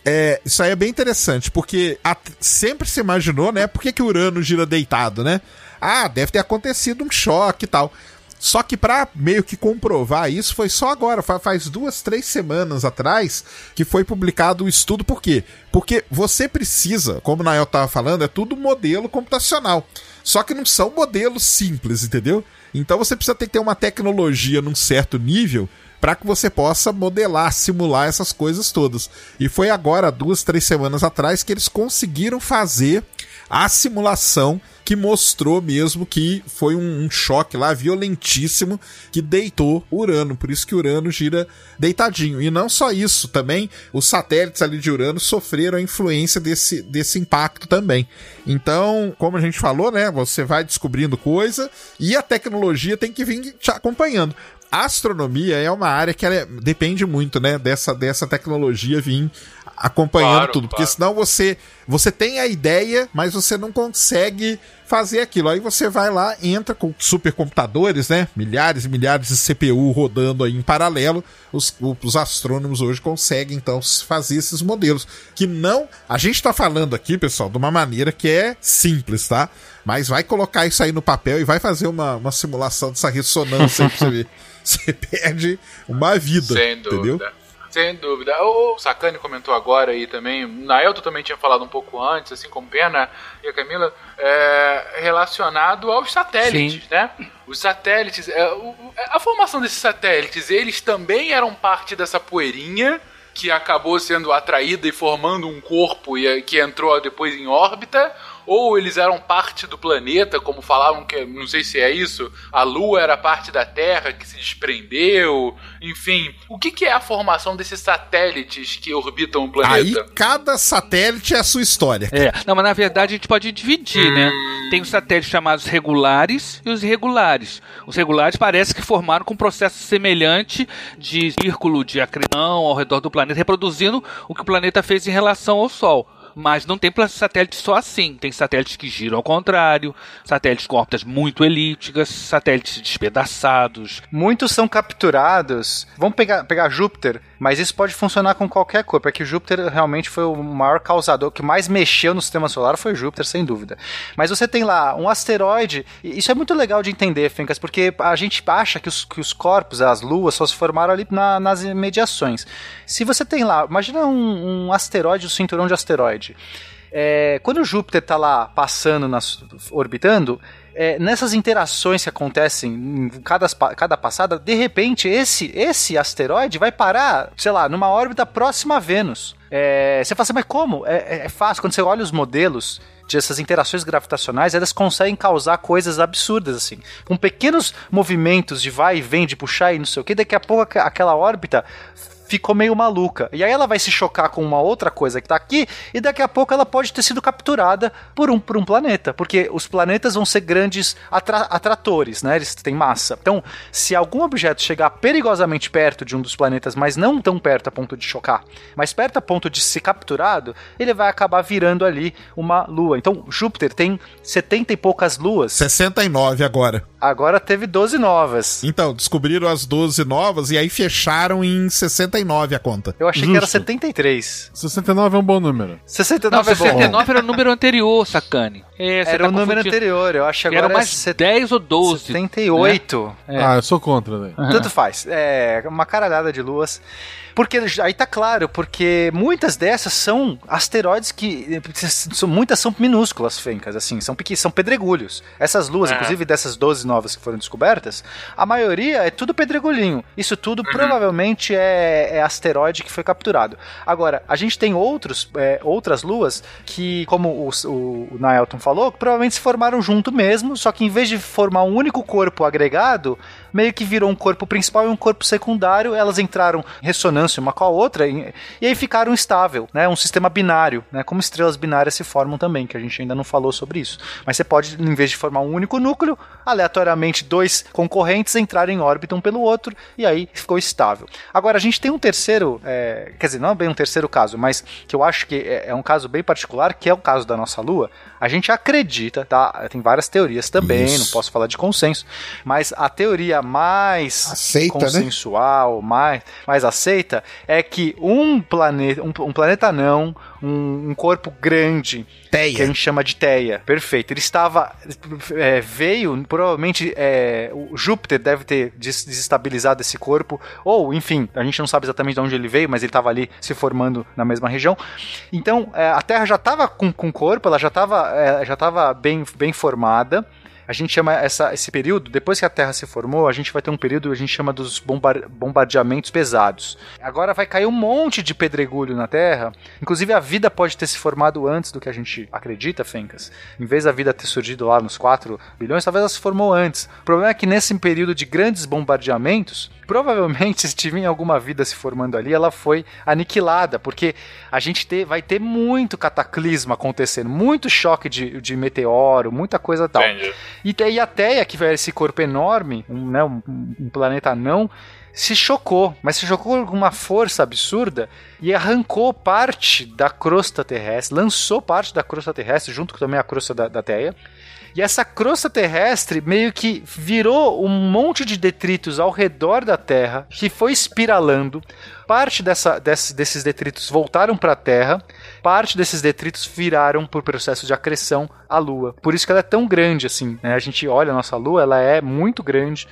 É, isso aí é bem interessante, porque a- sempre se imaginou, né? Por que, que Urano gira deitado, né? Ah, deve ter acontecido um choque e tal. Só que pra meio que comprovar isso foi só agora, fa- faz duas, três semanas atrás que foi publicado o estudo. Por quê? Porque você precisa, como o Nael tava falando, é tudo modelo computacional. Só que não são modelos simples, entendeu? Então você precisa ter ter uma tecnologia num certo nível para que você possa modelar, simular essas coisas todas. E foi agora, duas, três semanas atrás, que eles conseguiram fazer a simulação que mostrou mesmo que foi um, um choque lá violentíssimo que deitou Urano. Por isso que Urano gira deitadinho. E não só isso, também os satélites ali de Urano sofreram a influência desse, desse impacto também. Então, como a gente falou, né? Você vai descobrindo coisa e a tecnologia tem que vir te acompanhando. A astronomia é uma área que é- depende muito, né, dessa, dessa tecnologia vir acompanhando Claro, tudo, porque claro. senão você você tem a ideia, mas você não consegue fazer aquilo. Aí você vai lá, entra com supercomputadores, né, milhares e milhares de CPU rodando aí em paralelo. Os, os astrônomos hoje conseguem então fazer esses modelos que não, a gente tá falando aqui, pessoal, de uma maneira que é simples, tá? Mas vai colocar isso aí no papel e vai fazer uma, uma simulação dessa ressonância aí pra você ver. Você perde uma vida, Sem entendeu? Sem dúvida. O Sacani comentou agora aí também, Naelto também tinha falado um pouco antes, assim como Pena e a Camila, é, relacionado aos satélites, né? Os satélites, é, o- o- a formação desses satélites, eles também eram parte dessa poeirinha que acabou sendo atraída e formando um corpo e que entrou depois em órbita, ou eles eram parte do planeta, como falavam que, não sei se é isso, a Lua era parte da Terra que se desprendeu, enfim. O que, que é a formação desses satélites que orbitam o Aí planeta? cada satélite é a sua história. É, não, mas na verdade a gente pode dividir, né? Tem os satélites chamados regulares e os irregulares. Os regulares parece que formaram com um processo semelhante de círculo de acreção ao redor do planeta, reproduzindo o que o planeta fez em relação ao Sol. Mas não tem satélite só assim. Tem satélites que giram ao contrário, satélites com órbitas muito elípticas, satélites despedaçados. Muitos são capturados. Vamos pegar, pegar Júpiter, mas isso pode funcionar com qualquer corpo. É que Júpiter realmente foi o maior causador, que mais mexeu no sistema solar foi Júpiter, sem dúvida. Mas você tem lá um asteroide, e isso é muito legal de entender, Fencas, porque a gente acha que os, que os corpos, as luas, só se formaram ali na- nas imediações. Se você tem lá, imagina um, um asteroide, um cinturão de asteroide. É, quando Júpiter está lá passando, nas- orbitando, é, nessas interações que acontecem em cada, cada passada, de repente esse, esse asteroide vai parar, sei lá, numa órbita próxima a Vênus. É, você fala assim, mas como? É, é- é fácil, quando você olha os modelos dessas interações gravitacionais, elas conseguem causar coisas absurdas, assim. Com pequenos movimentos de vai e vem, de puxar e não sei o que, daqui a pouco aqu- aquela órbita ficou meio maluca. E aí ela vai se chocar com uma outra coisa que tá aqui, e daqui a pouco ela pode ter sido capturada por um, por um planeta. Porque os planetas vão ser grandes atra- atratores, né? Eles têm massa. Então, se algum objeto chegar perigosamente perto de um dos planetas, mas não tão perto a ponto de chocar, mas perto a ponto de ser capturado, ele vai acabar virando ali uma lua. Então, Júpiter tem 70 e poucas luas. 69 agora. Agora teve 12 novas. Então, descobriram as 12 novas e aí fecharam em 69 a conta. Eu achei que era Justo. 73. 69 é um bom número. 69 Não, é bom. 69 era o número anterior, Sacane. É, Era tá o número anterior, eu acho que Era agora mais é set- 10 ou 12. 78. É. Ah, eu sou contra, velho. Tanto faz. É uma caralhada de luas. Porque aí tá claro, porque muitas dessas são asteroides que são, muitas são minúsculas, fencas, assim, são pequenas, são pedregulhos. Essas luas, É. inclusive dessas 12 novas que foram descobertas, a maioria é tudo pedregulhinho. Isso tudo provavelmente é, é asteroide que foi capturado. Agora, a gente tem outros, é, outras luas que, como o, o, o Naelton falou, que provavelmente se formaram junto mesmo, só que em vez de formar um único corpo agregado, meio que virou um corpo principal e um corpo secundário, elas entraram em ressonância uma com a outra e, e aí ficaram estável, né? Um sistema binário, né? Como estrelas binárias se formam também, que a gente ainda não falou sobre isso. Mas você pode, em vez de formar um único núcleo, aleatoriamente dois concorrentes entrarem em órbita um pelo outro e aí ficou estável. Agora a gente tem um terceiro, é, quer dizer, não é bem um terceiro caso, mas que eu acho que é, é um caso bem particular, que é o caso da nossa Lua. A gente acredita, tá? Tem várias teorias também, Isso. não posso falar de consenso, mas a teoria mais Aceita, né? consensual, mais, mais aceita, é que um planeta, um, um planeta não, um, um corpo grande, Teia. que a gente chama de Teia, perfeito. Ele estava, é, veio, provavelmente é, o Júpiter deve ter des- desestabilizado esse corpo, ou enfim, a gente não sabe exatamente de onde ele veio, mas ele estava ali se formando na mesma região. Então, é, a Terra já estava com, com corpo, ela já estava é, já bem, bem formada. A gente chama essa, esse período, depois que a Terra se formou, a gente vai ter um período que a gente chama dos bombar- bombardeamentos pesados. Agora vai cair um monte de pedregulho na Terra. Inclusive a vida pode ter se formado antes do que a gente acredita, Fencas. Em vez da vida ter surgido lá nos 4 bilhões, talvez ela se formou antes. O problema é que nesse período de grandes bombardeamentos, provavelmente se tiver alguma vida se formando ali, ela foi aniquilada, porque a gente ter- vai ter muito cataclisma acontecendo, muito choque de, de meteoro, muita coisa tal. Entendi. E daí a Teia, que vai esse corpo enorme, um, né, um, um planeta não, se chocou, mas se chocou com uma força absurda e arrancou parte da crosta terrestre, lançou parte da crosta terrestre, junto com também a crosta da, da Teia. E essa crosta terrestre meio que virou um monte de detritos ao redor da Terra, que foi espiralando. Parte dessa, desse- desses detritos voltaram para a Terra, parte desses detritos viraram por processo de acreção à Lua. Por isso que ela é tão grande assim. né? A gente olha a nossa Lua, ela é muito grande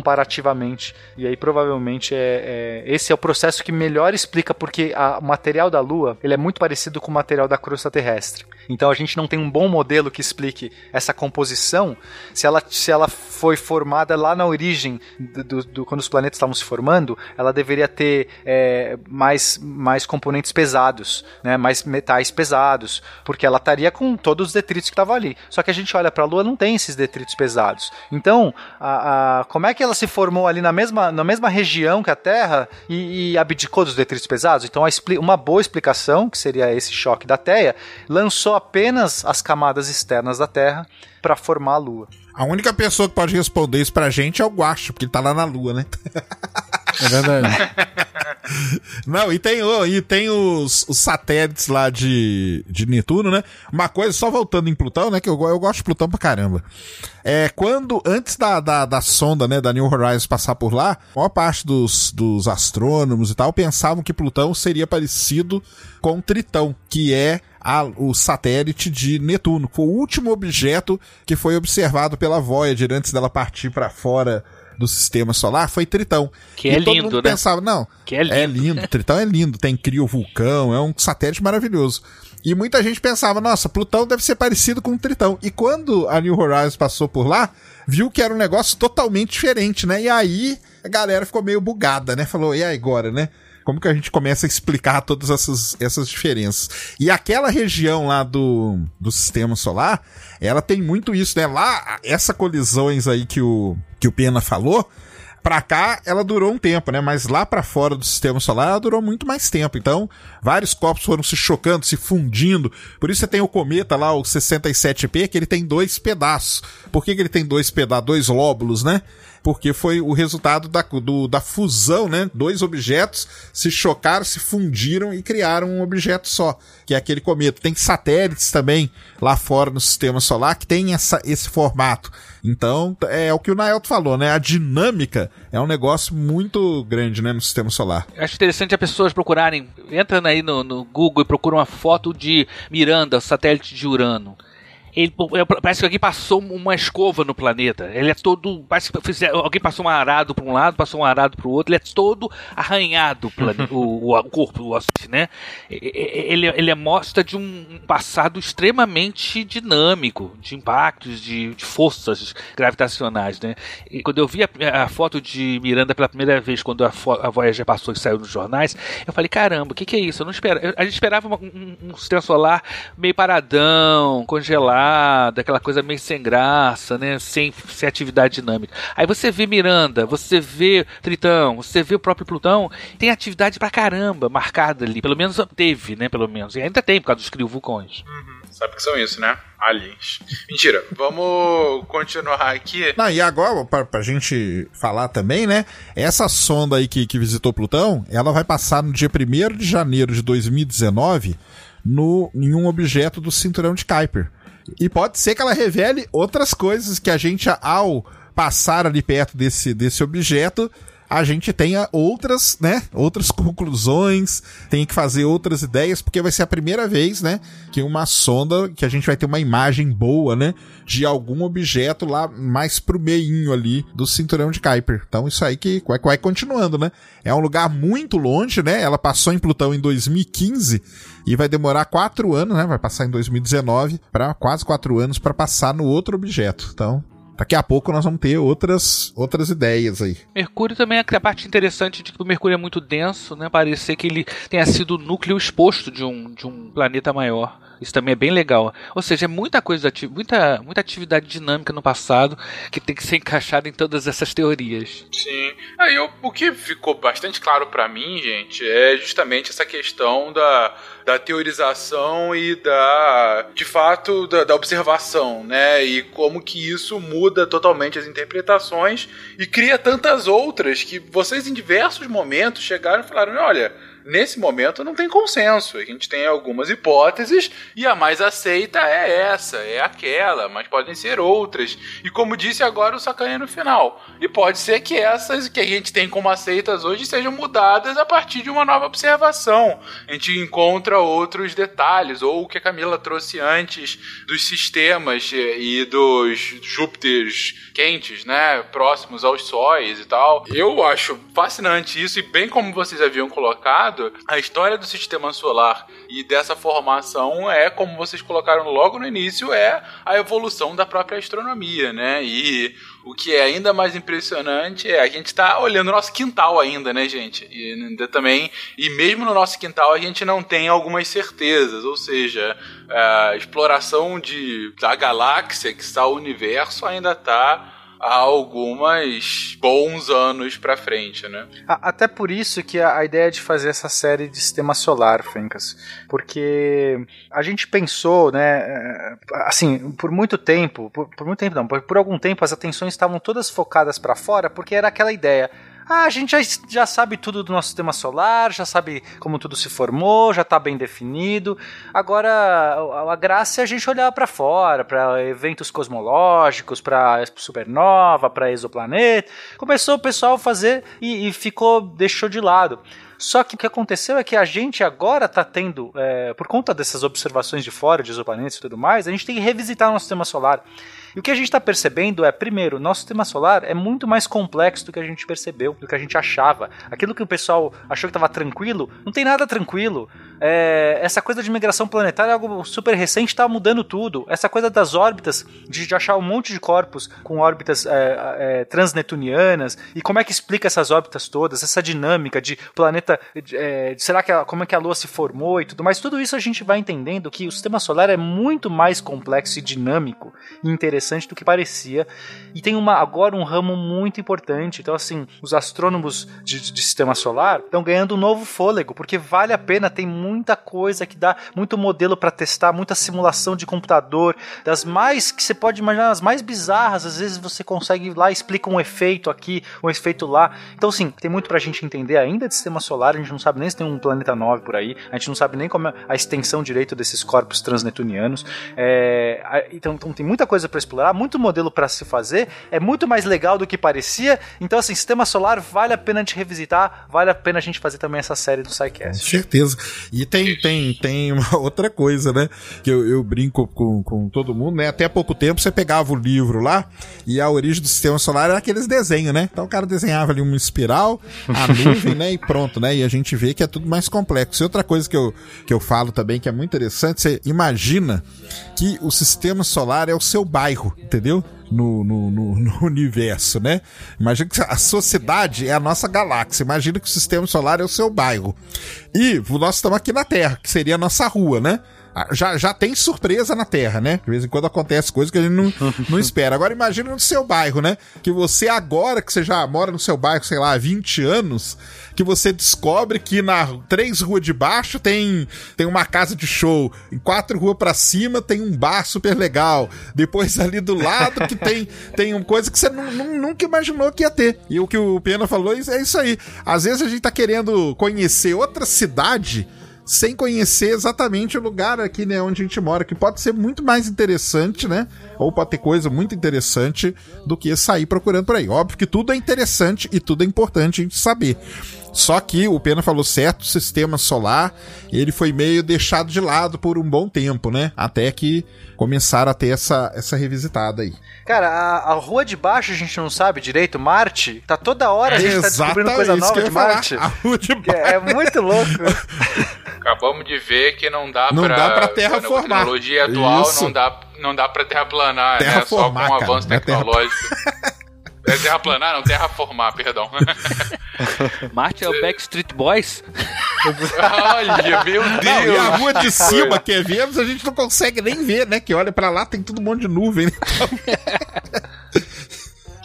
comparativamente. E aí provavelmente é, é- esse é o processo que melhor explica porque a- o material da Lua ele é muito parecido com o material da crosta terrestre. Então a gente não tem um bom modelo que explique essa composição se ela, se ela foi formada lá na origem do, do- do- quando os planetas estavam se formando, ela deveria ter é, mais, mais componentes pesados, né, mais metais pesados, porque ela estaria com todos os detritos que estavam ali. Só que a gente olha para a Lua não tem esses detritos pesados. Então, a, a- como é que ela se formou ali na mesma, na mesma região que a Terra e, e abdicou dos detritos pesados? Então, uma boa explicação, que seria esse choque da Terra, lançou apenas as camadas externas da Terra para formar a Lua. A única pessoa que pode responder isso pra gente é o Guacho, porque ele tá lá na Lua, né? É verdade. Não, e tem, e tem os, os satélites lá de, de Netuno, né? Uma coisa, só voltando em Plutão, né? Que eu, eu gosto de Plutão pra caramba. É, quando, antes da, da, da sonda, né, da New Horizons passar por lá, a maior parte dos, dos astrônomos e tal pensavam que Plutão seria parecido com Tritão, que é a- o satélite de Netuno. Foi o último objeto que foi observado pela Voyager antes dela partir pra fora do sistema solar, foi Tritão. Que é E todo lindo, mundo né? pensava, não, Que é lindo. é lindo, Tritão é lindo, tem criovulcão, é um satélite maravilhoso. E muita gente pensava, nossa, Plutão deve ser parecido com o Tritão. E quando a New Horizons passou por lá, viu que era um negócio totalmente diferente, né? E aí a galera ficou meio bugada, né? Falou, e aí agora, né? Como que a gente começa a explicar todas essas, essas diferenças? E aquela região lá do, do sistema solar, ela tem muito isso, né? Lá, essa colisões aí que o, que o Pena falou, Pra cá, ela durou um tempo, né? Mas lá pra fora do sistema solar, ela durou muito mais tempo. Então, vários corpos foram se chocando, se fundindo. Por isso você tem o cometa lá, o 67P, que ele tem dois pedaços. Por que, que ele tem dois pedaços, dois lóbulos, né? Porque foi o resultado da, do- da fusão, né? Dois objetos se chocaram, se fundiram e criaram um objeto só, que é aquele cometa. Tem satélites também lá fora no sistema solar que tem essa, esse formato. Então, é o que o Naelto falou, né? A dinâmica é um negócio muito grande, né, no sistema solar. Acho interessante as pessoas procurarem. Entra aí no, no Google e procura uma foto de Miranda, satélite de Urano. Ele, é, parece que alguém passou uma escova no planeta. Ele é todo. Parece que alguém passou um arado para um lado, passou um arado para o outro. Ele é todo arranhado, o, o, o- corpo, o osso, né? Ele, ele mostra de um passado extremamente dinâmico, de impactos, de, de forças gravitacionais, né? E quando eu vi a, a foto de Miranda pela primeira vez, quando a, a Voyager passou e saiu nos jornais, eu falei, caramba, o que, que é isso? Eu não espera, eu- a gente esperava uma- um, um sistema solar meio paradão, congelado, aquela coisa meio sem graça, né? Sem, sem atividade dinâmica. Aí você vê Miranda, você vê Tritão, você vê o próprio Plutão, tem atividade pra caramba marcada ali. Pelo menos teve, né? Pelo menos. E ainda tem por causa dos criovulcões. Sabe o que são isso, né? Aliens. Mentira. Vamos continuar aqui. Não, e agora, pra, pra gente falar também, né? Essa sonda aí que, que visitou Plutão, ela vai passar no dia 1 de janeiro de 2019 no, em um objeto do cinturão de Kuiper. E pode ser que ela revele outras coisas que a gente, ao passar ali perto desse, desse objeto, a gente tenha outras, né? Outras conclusões, tem que fazer outras ideias, porque vai ser a primeira vez, né? Que uma sonda, que a gente vai ter uma imagem boa, né? De algum objeto lá mais pro meinho ali do cinturão de Kuiper. Então isso aí que vai, vai continuando, né? É um lugar muito longe, né? Ela passou em Plutão em 2015 e vai demorar quatro anos, né? Vai passar em 2019 para quase quatro anos para passar no outro objeto. Então Daqui a pouco nós vamos ter outras, outras ideias aí. Mercúrio também é a parte interessante de que o Mercúrio é muito denso, né? Parecer que ele tenha sido o núcleo exposto de um, de um planeta maior. Isso também é bem legal. Ou seja, é muita coisa, muita, muita atividade dinâmica no passado que tem que ser encaixada em todas essas teorias. Sim. Aí eu, o que ficou bastante claro pra mim, gente, é justamente essa questão da, da teorização e da, de fato, da, da observação, né? E como que isso muda totalmente as interpretações e cria tantas outras que vocês em diversos momentos chegaram e falaram, olha, Nesse momento não tem consenso. A gente tem algumas hipóteses e a mais aceita é essa, é aquela, mas podem ser outras. E como disse agora o Sacanha no final. E pode ser que essas que a gente tem como aceitas hoje sejam mudadas a partir de uma nova observação. A gente encontra outros detalhes, ou o que a Camila trouxe antes dos sistemas eh, e dos Júpiteres quentes, né? Próximos aos sóis e tal. Eu acho fascinante isso, e bem como vocês haviam colocado, a história do sistema solar e dessa formação é, como vocês colocaram logo no início, é a evolução da própria astronomia, né? E o que é ainda mais impressionante é a gente tá olhando o nosso quintal ainda, né, gente? E ainda também, e mesmo no nosso quintal a gente não tem algumas certezas, ou seja, a exploração de, da galáxia, que está o universo, ainda tá há algumas bons anos pra frente, né? Até por isso que a, a ideia de fazer essa série de sistema solar, Fencas, porque a gente pensou, né, eh, assim, por muito tempo, por, por muito tempo não, por, por algum tempo as atenções estavam todas focadas para fora, porque era aquela ideia. Ah, a gente já, já sabe tudo do nosso sistema solar, já sabe como tudo se formou, já está bem definido. Agora, a, a graça é a gente olhar para fora, para eventos cosmológicos, para supernova, para exoplaneta. Começou o pessoal a fazer e, e ficou, deixou de lado. Só que o que aconteceu é que a gente agora está tendo, é, por conta dessas observações de fora, de exoplanetas e tudo mais, a gente tem que revisitar o nosso sistema solar. E o que a gente está percebendo é, primeiro, nosso sistema solar é muito mais complexo do que a gente percebeu, do que a gente achava. Aquilo que o pessoal achou que estava tranquilo, não tem nada tranquilo. É, essa coisa de migração planetária é algo super recente, está mudando tudo. Essa coisa das órbitas, de, de achar um monte de corpos com órbitas é, é, transnetunianas, e como é que explica essas órbitas todas, essa dinâmica de planeta, de, é, de- será que a, como é que a Lua se formou e tudo mais, tudo isso a gente vai entendendo que o sistema solar é muito mais complexo e dinâmico e interessante do que parecia, e tem uma, agora um ramo muito importante. Então, assim, os astrônomos de, de sistema solar estão ganhando um novo fôlego, porque vale a pena, tem muita coisa que dá, muito modelo para testar, muita simulação de computador, das mais que você pode imaginar, as mais bizarras, às vezes você consegue ir lá, explica um efeito aqui, um efeito lá. Então, assim, tem muito pra gente entender ainda de sistema solar, a gente não sabe nem se tem um planeta 9 por aí, a gente não sabe nem como é a extensão direito desses corpos transnetunianos. É, então, então tem muita coisa para explorar muito modelo para se fazer, é muito mais legal do que parecia. Então, assim, sistema solar vale a pena a gente revisitar, vale a pena a gente fazer também essa série do Com SciCast. certeza. E tem, tem, tem uma outra coisa, né? Que eu, eu brinco com, com todo mundo, né? Até há pouco tempo você pegava o livro lá e a origem do sistema solar era aqueles desenhos, né? Então o cara desenhava ali uma espiral, a nuvem, né? E pronto, né? E a gente vê que é tudo mais complexo. E outra coisa que eu, que eu falo também que é muito interessante, você imagina que o sistema solar é o seu bairro, entendeu? No, no, no, no universo, né? Imagina que a sociedade é a nossa galáxia. Imagina que o sistema solar é o seu bairro. E nós estamos aqui na Terra, que seria a nossa rua, né? Ah, Já, já tem surpresa na Terra, né? De vez em quando acontece coisa que a gente não, não espera. Agora imagina no seu bairro, né? Que você agora, que você já mora no seu bairro, sei lá, há 20 anos, que você descobre que na três ruas de baixo tem, tem uma casa de show, em quatro ruas pra cima tem um bar super legal, depois ali do lado que tem, tem uma coisa que você nu- nu- nunca imaginou que ia ter. E o que o Pena falou é isso aí. Às vezes a gente tá querendo conhecer outra cidade sem conhecer exatamente o lugar aqui, né, onde a gente mora, que pode ser muito mais interessante, né? Ou pode ter coisa muito interessante do que sair procurando por aí. Óbvio que tudo é interessante e tudo é importante a gente saber. Só que o Pena falou certo, o sistema solar, ele foi meio deixado de lado por um bom tempo, né? Até que começaram a ter essa, essa revisitada aí. Cara, a, a rua de baixo a gente não sabe direito, Marte, tá toda hora a gente tá descobrindo coisa Exatamente, nova de falar. Marte. A rua de baixo. É, é muito louco. Acabamos de ver que não dá Não pra. dá pra terraformar. Com a tecnologia atual Isso. não dá, não dá pra terraplanar, né? Só com um cara, avanço não é terra- tecnológico. É terraplanar, não, terraformar, perdão. Marte é o Backstreet Boys? Olha, meu Deus! Não, e a rua de cima que é Vênus, a gente não consegue nem ver, né? Que olha pra lá, tem todo um monte de nuvem. Né?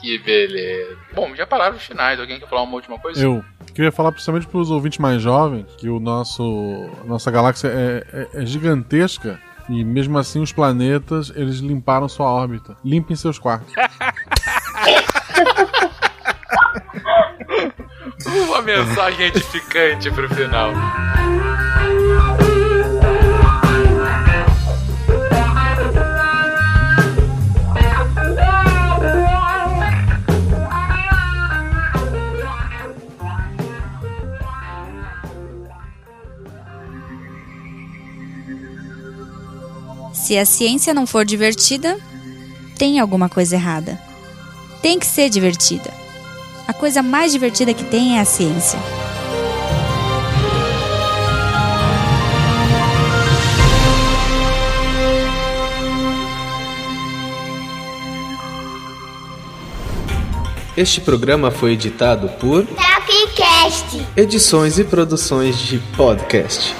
Que beleza. Bom, já palavras finais. Alguém quer falar uma última coisa? Eu queria falar principalmente para os ouvintes mais jovens que o nosso nossa galáxia é, é- é gigantesca e mesmo assim os planetas eles limparam sua órbita. Limpem seus quartos. Uma mensagem edificante pro final. Se a ciência não for divertida, tem alguma coisa errada. Tem que ser divertida. A coisa mais divertida que tem é a ciência. Este programa foi editado por Tapcast. Edições e Produções de Podcast.